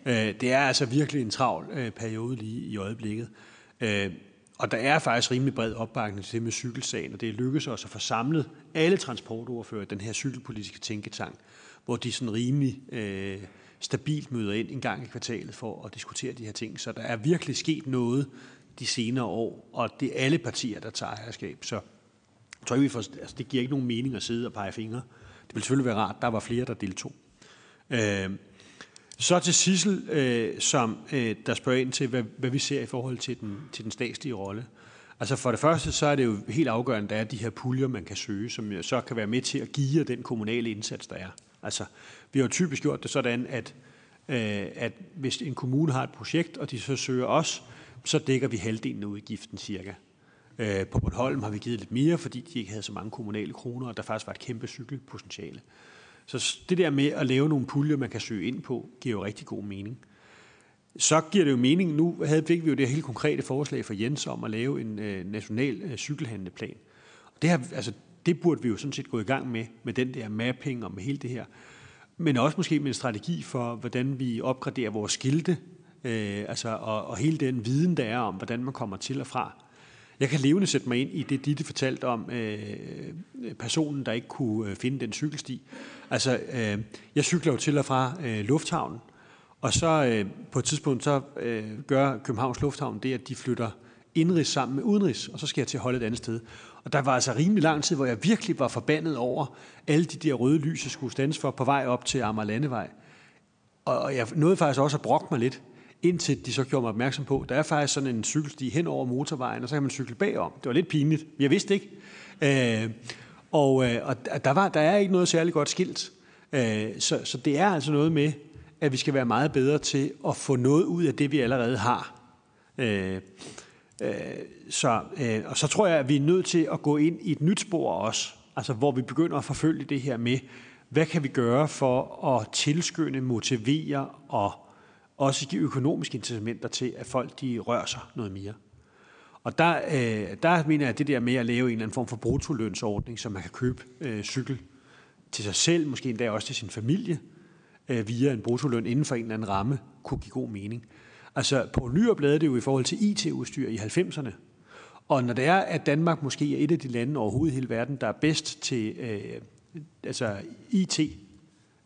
S4: Øh, det er altså virkelig en travl øh, periode lige i øjeblikket. Øh, og der er faktisk rimelig bred opbakning til det med cykelsagen, og det lykkedes os at få samlet alle transportordfører den her cykelpolitiske tænketank, hvor de sådan rimelig... Øh, stabilt møder ind en gang i kvartalet for at diskutere de her ting. Så der er virkelig sket noget de senere år, og det er alle partier, der tager ejerskab. Så jeg tror ikke, vi får, altså, det giver ikke nogen mening at sidde og pege fingre. Det ville selvfølgelig være rart, der var flere, der deltog. Øh, så til Sissel, øh, som øh, der spørger ind til, hvad, hvad vi ser i forhold til den, til den statslige rolle. Altså for det første, så er det jo helt afgørende, at der er de her puljer, man kan søge, som så kan være med til at give den kommunale indsats, der er. Altså, vi har jo typisk gjort det sådan, at, øh, at hvis en kommune har et projekt, og de så søger os, så dækker vi halvdelen af udgiften cirka. Øh, på Bornholm har vi givet lidt mere, fordi de ikke havde så mange kommunale kroner, og der faktisk var et kæmpe cykelpotentiale. Så det der med at lave nogle puljer, man kan søge ind på, giver jo rigtig god mening. Så giver det jo mening, nu havde, fik vi jo det helt konkrete forslag fra Jens om at lave en øh, national øh, cykelhandleplan. Og det, her, altså, det burde vi jo sådan set gå i gang med, med den der mapping og med hele det her. Men også måske med en strategi for, hvordan vi opgraderer vores skilte, øh, altså, og, og hele den viden, der er om, hvordan man kommer til og fra. Jeg kan levende sætte mig ind i det, Ditte fortalte om øh, personen, der ikke kunne øh, finde den cykelsti. Altså, øh, jeg cykler jo til og fra øh, lufthavnen, og så øh, på et tidspunkt, så øh, gør Københavns Lufthavn det, at de flytter indrigs sammen med udenrigs, og så skal jeg til at holde et andet sted. Og der var altså rimelig lang tid, hvor jeg virkelig var forbandet over alle de der røde lys, jeg skulle stands for på vej op til Amager Landevej. Og jeg nåede faktisk også at brokke mig lidt, indtil de så gjorde mig opmærksom på, der er faktisk sådan en cykelsti hen over motorvejen, og så kan man cykle bagom. Det var lidt pinligt. Jeg vidste ikke, Øh, og, øh, og der, var, der er ikke noget særligt godt skilt. Øh, så, så det er altså noget med, at vi skal være meget bedre til at få noget ud af det, vi allerede har. Øh, øh, så, øh, og så tror jeg, at vi er nødt til at gå ind i et nyt spor også, altså hvor vi begynder at forfølge det her med, hvad kan vi gøre for at tilskynde, motivere og også give økonomiske incitamenter til, at folk de rører sig noget mere. Og der, øh, der mener jeg, at det der med at lave en eller anden form for brutolønsordning, så man kan købe øh, cykel til sig selv, måske endda også til sin familie, øh, via en brutoløn inden for en eller anden ramme, kunne give god mening. Altså på Nyrup lavede det jo i forhold til IT-udstyr i 90'erne. Og når det er, at Danmark måske er et af de lande overhovedet i hele verden, der er bedst til øh, altså IT,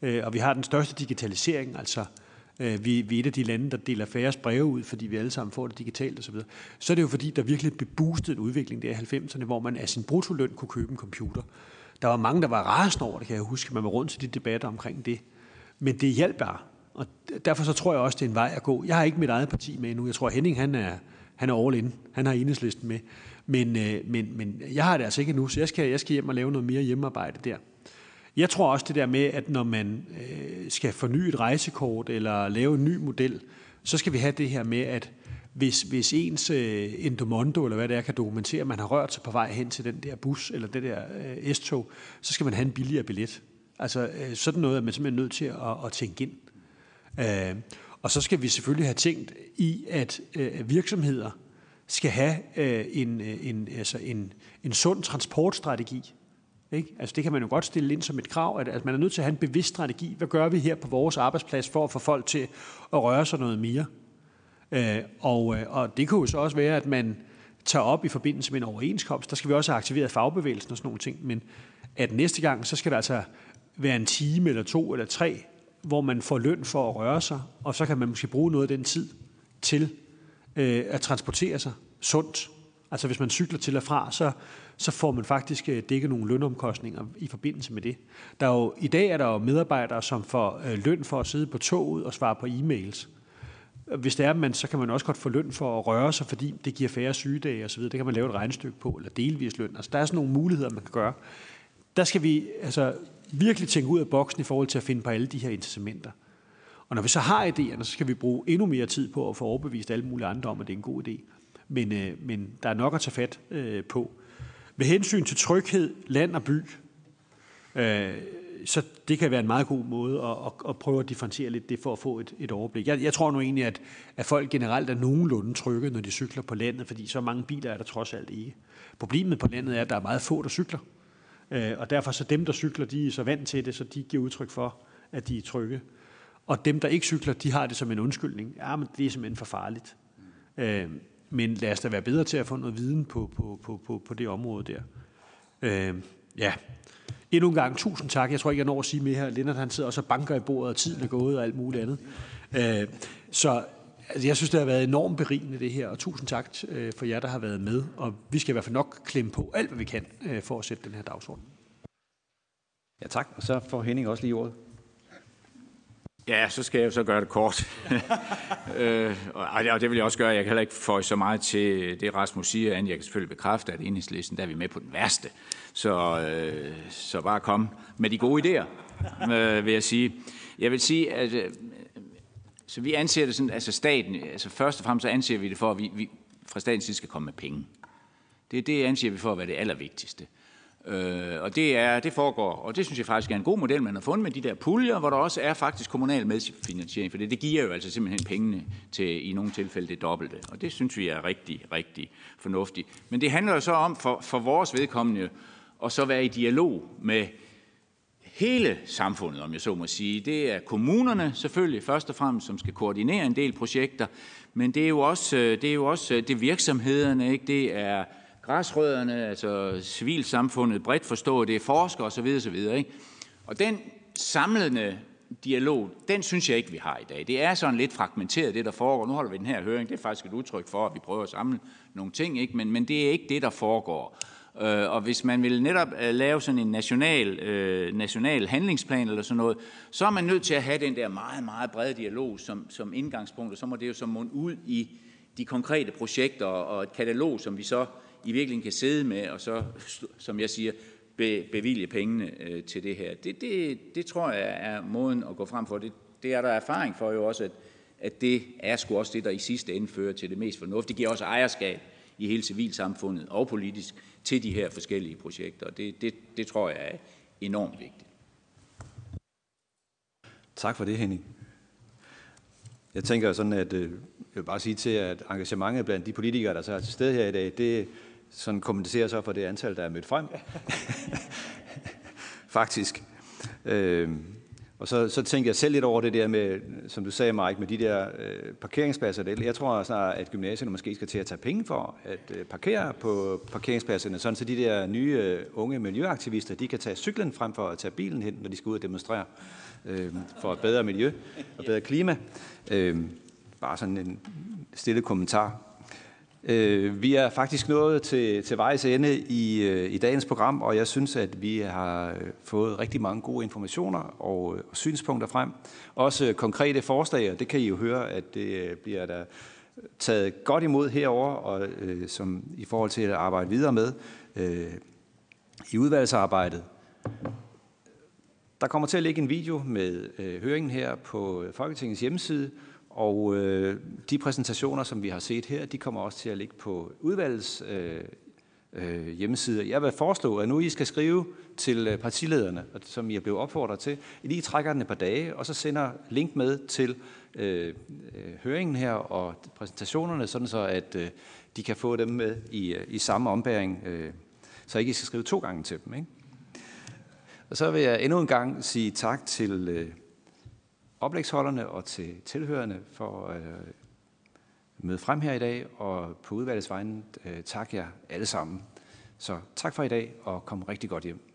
S4: øh, og vi har den største digitalisering, altså øh, Øh, vi, vi er et af de lande, der deler færre breve ud, fordi vi alle sammen får det digitalt osv., så, så er det jo fordi, der virkelig blev boostet en udvikling der i 90'erne, hvor man af sin brutoløn kunne købe en computer. Der var mange, der var rasende over det, kan jeg huske, man var rundt til de debatter omkring det. Men det hjalp bare. Og derfor så tror jeg også, det er en vej at gå. Jeg har ikke mit eget parti med endnu. Jeg tror, Henning han er, han er all in. Han har enhedslisten med. Men, øh, men, men jeg har det altså ikke endnu, så jeg skal, jeg skal hjem og lave noget mere hjemmearbejde der. Jeg tror også det der med, at når man øh, skal forny et rejsekort eller lave en ny model, så skal vi have det her med, at hvis, hvis ens øh, Endomondo, eller hvad det er, kan dokumentere, at man har rørt sig på vej hen til den der bus eller det der øh, S-tog, så skal man have en billigere billet. Altså øh, sådan noget er man simpelthen nødt til at, at tænke ind. Øh, og så skal vi selvfølgelig have tænkt i, at øh, virksomheder skal have øh, en, øh, en, altså en, en sund transportstrategi. Ikke? Altså det kan man jo godt stille ind som et krav, at, at man er nødt til at have en bevidst strategi. Hvad gør vi her på vores arbejdsplads for at få folk til at røre sig noget mere? Øh, og, øh, og det kunne jo så også være, at man tager op i forbindelse med en overenskomst. Der skal vi også have aktiveret fagbevægelsen og sådan nogle ting. Men at næste gang, så skal der altså være en time eller to eller tre, hvor man får løn for at røre sig, og så kan man måske bruge noget af den tid til øh, at transportere sig sundt. Altså hvis man cykler til og fra, så, så får man faktisk øh, dækket nogle lønomkostninger i forbindelse med det. Der er jo, I dag er der jo medarbejdere, som får øh, løn for at sidde på toget og svare på e-mails. Hvis det er, man, så kan man også godt få løn for at røre sig, fordi det giver færre sygedage osv. Det kan man lave et regnestykke på, eller delvis løn. Altså, der er sådan nogle muligheder, man kan gøre. Der skal vi altså, virkelig tænke ud af boksen i forhold til at finde på alle de her incitamenter. Og når vi så har idéerne, så skal vi bruge endnu mere tid på at få overbevist alle mulige andre om, at det er en god idé. Men, øh, men der er nok at tage fat øh, på. Med hensyn til tryghed, land og by, øh, så det kan være en meget god måde at, at, at prøve at differentiere lidt det for at få et, et overblik. Jeg, jeg tror nu egentlig, at, at folk generelt er nogenlunde trygge, når de cykler på landet, fordi så mange biler er der trods alt ikke. Problemet på landet er, at der er meget få, der cykler. Øh, og derfor så dem, der cykler, de er så vant til det, så de giver udtryk for, at de er trygge. Og dem, der ikke cykler, de har det som en undskyldning. Ja, men det er simpelthen for farligt. Øh, men lad os da være bedre til at få noget viden på, på, på, på, på det område der. Øh, ja, endnu en gang tusind tak. Jeg tror ikke, jeg når at sige mere her. Lennart han sidder også og banker i bordet, og tiden er gået og alt muligt andet. Øh, så altså, jeg synes, det har været enormt berigende det her, og tusind tak øh, for jer, der har været med. Og vi skal i hvert fald nok klemme på alt, hvad vi kan øh, for at sætte den her dagsorden.
S1: Ja tak, og så får Henning også lige ordet.
S5: Ja, så skal jeg jo så gøre det kort. [laughs] øh, og det vil jeg også gøre. Jeg kan heller ikke få så meget til det, Rasmus siger, end jeg kan selvfølgelig bekræfte, at enhedslisten, der er vi med på den værste. Så, øh, så bare kom med de gode idéer, øh, vil jeg sige. Jeg vil sige, at øh, så vi anser det sådan, altså staten, altså først og fremmest så anser vi det for, at vi, vi fra statens side skal komme med penge. Det, det anser vi for at være det allervigtigste. Øh, Øh, og det, er, det foregår, og det synes jeg faktisk er en god model, man har fundet med de der puljer, hvor der også er faktisk kommunal medfinansiering, for det, det giver jo altså simpelthen pengene til i nogle tilfælde det dobbelte, og det synes vi er rigtig, rigtig fornuftigt. Men det handler jo så om for, for vores vedkommende at så være i dialog med hele samfundet, om jeg så må sige. Det er kommunerne selvfølgelig først og fremmest, som skal koordinere en del projekter, men det er jo også det, er jo også det virksomhederne, ikke? det er græsrødderne, altså civilsamfundet bredt forstået, det er forskere osv. osv. Ikke? Og den samlende dialog, den synes jeg ikke, vi har i dag. Det er sådan lidt fragmenteret, det der foregår. Nu holder vi den her høring, det er faktisk et udtryk for, at vi prøver at samle nogle ting, ikke? Men, men det er ikke det, der foregår. Øh, og hvis man vil netop øh, lave sådan en national, øh, national handlingsplan eller sådan noget, så er man nødt til at have den der meget, meget brede dialog som, som indgangspunkt, og så må det jo så munde ud i de konkrete projekter og et katalog, som vi så i virkeligheden kan sidde med, og så, som jeg siger, be, bevilge pengene øh, til det her. Det, det, det tror jeg er måden at gå frem for. Det, det er der erfaring for jo også, at, at det er sgu også det, der i sidste ende fører til det mest fornuftige. Det giver også ejerskab i hele civilsamfundet og politisk til de her forskellige projekter. Det, det, det tror jeg er enormt vigtigt.
S1: Tak for det, Henning. Jeg tænker sådan, at øh, jeg vil bare sige til, at engagementet blandt de politikere, der så er til stede her i dag, det sådan kompenserer så for det antal, der er mødt frem. [laughs] Faktisk. Øh, og så, så tænker jeg selv lidt over det der med, som du sagde, Mike, med de der øh, parkeringspladser. Jeg tror snart, at gymnasierne måske skal til at tage penge for at øh, parkere på parkeringspladserne, sådan så de der nye øh, unge miljøaktivister, de kan tage cyklen frem for at tage bilen hen, når de skal ud og demonstrere øh, for et bedre miljø og bedre klima. Øh, bare sådan en stille kommentar. Øh, vi er faktisk nået til, til vejs ende i, øh, i dagens program, og jeg synes, at vi har øh, fået rigtig mange gode informationer og, øh, og synspunkter frem. Også konkrete forslag, og det kan I jo høre, at det bliver der taget godt imod herover og øh, som i forhold til at arbejde videre med øh, i udvalgsarbejdet. Der kommer til at ligge en video med øh, høringen her på Folketingets hjemmeside, og øh, de præsentationer, som vi har set her, de kommer også til at ligge på udvalgets øh, øh, hjemmeside. Jeg vil foreslå, at nu I skal skrive til øh, partilederne, som I er blevet opfordret til, I trækker den et par dage, og så sender link med til øh, øh, høringen her og præsentationerne, sådan så at øh, de kan få dem med i, øh, i samme ombæring, øh, så ikke I skal skrive to gange til dem. Ikke? Og så vil jeg endnu en gang sige tak til øh, oplægsholderne og til tilhørende for at møde frem her i dag, og på udvalgets vegne øh, tak jer alle sammen. Så tak for i dag, og kom rigtig godt hjem.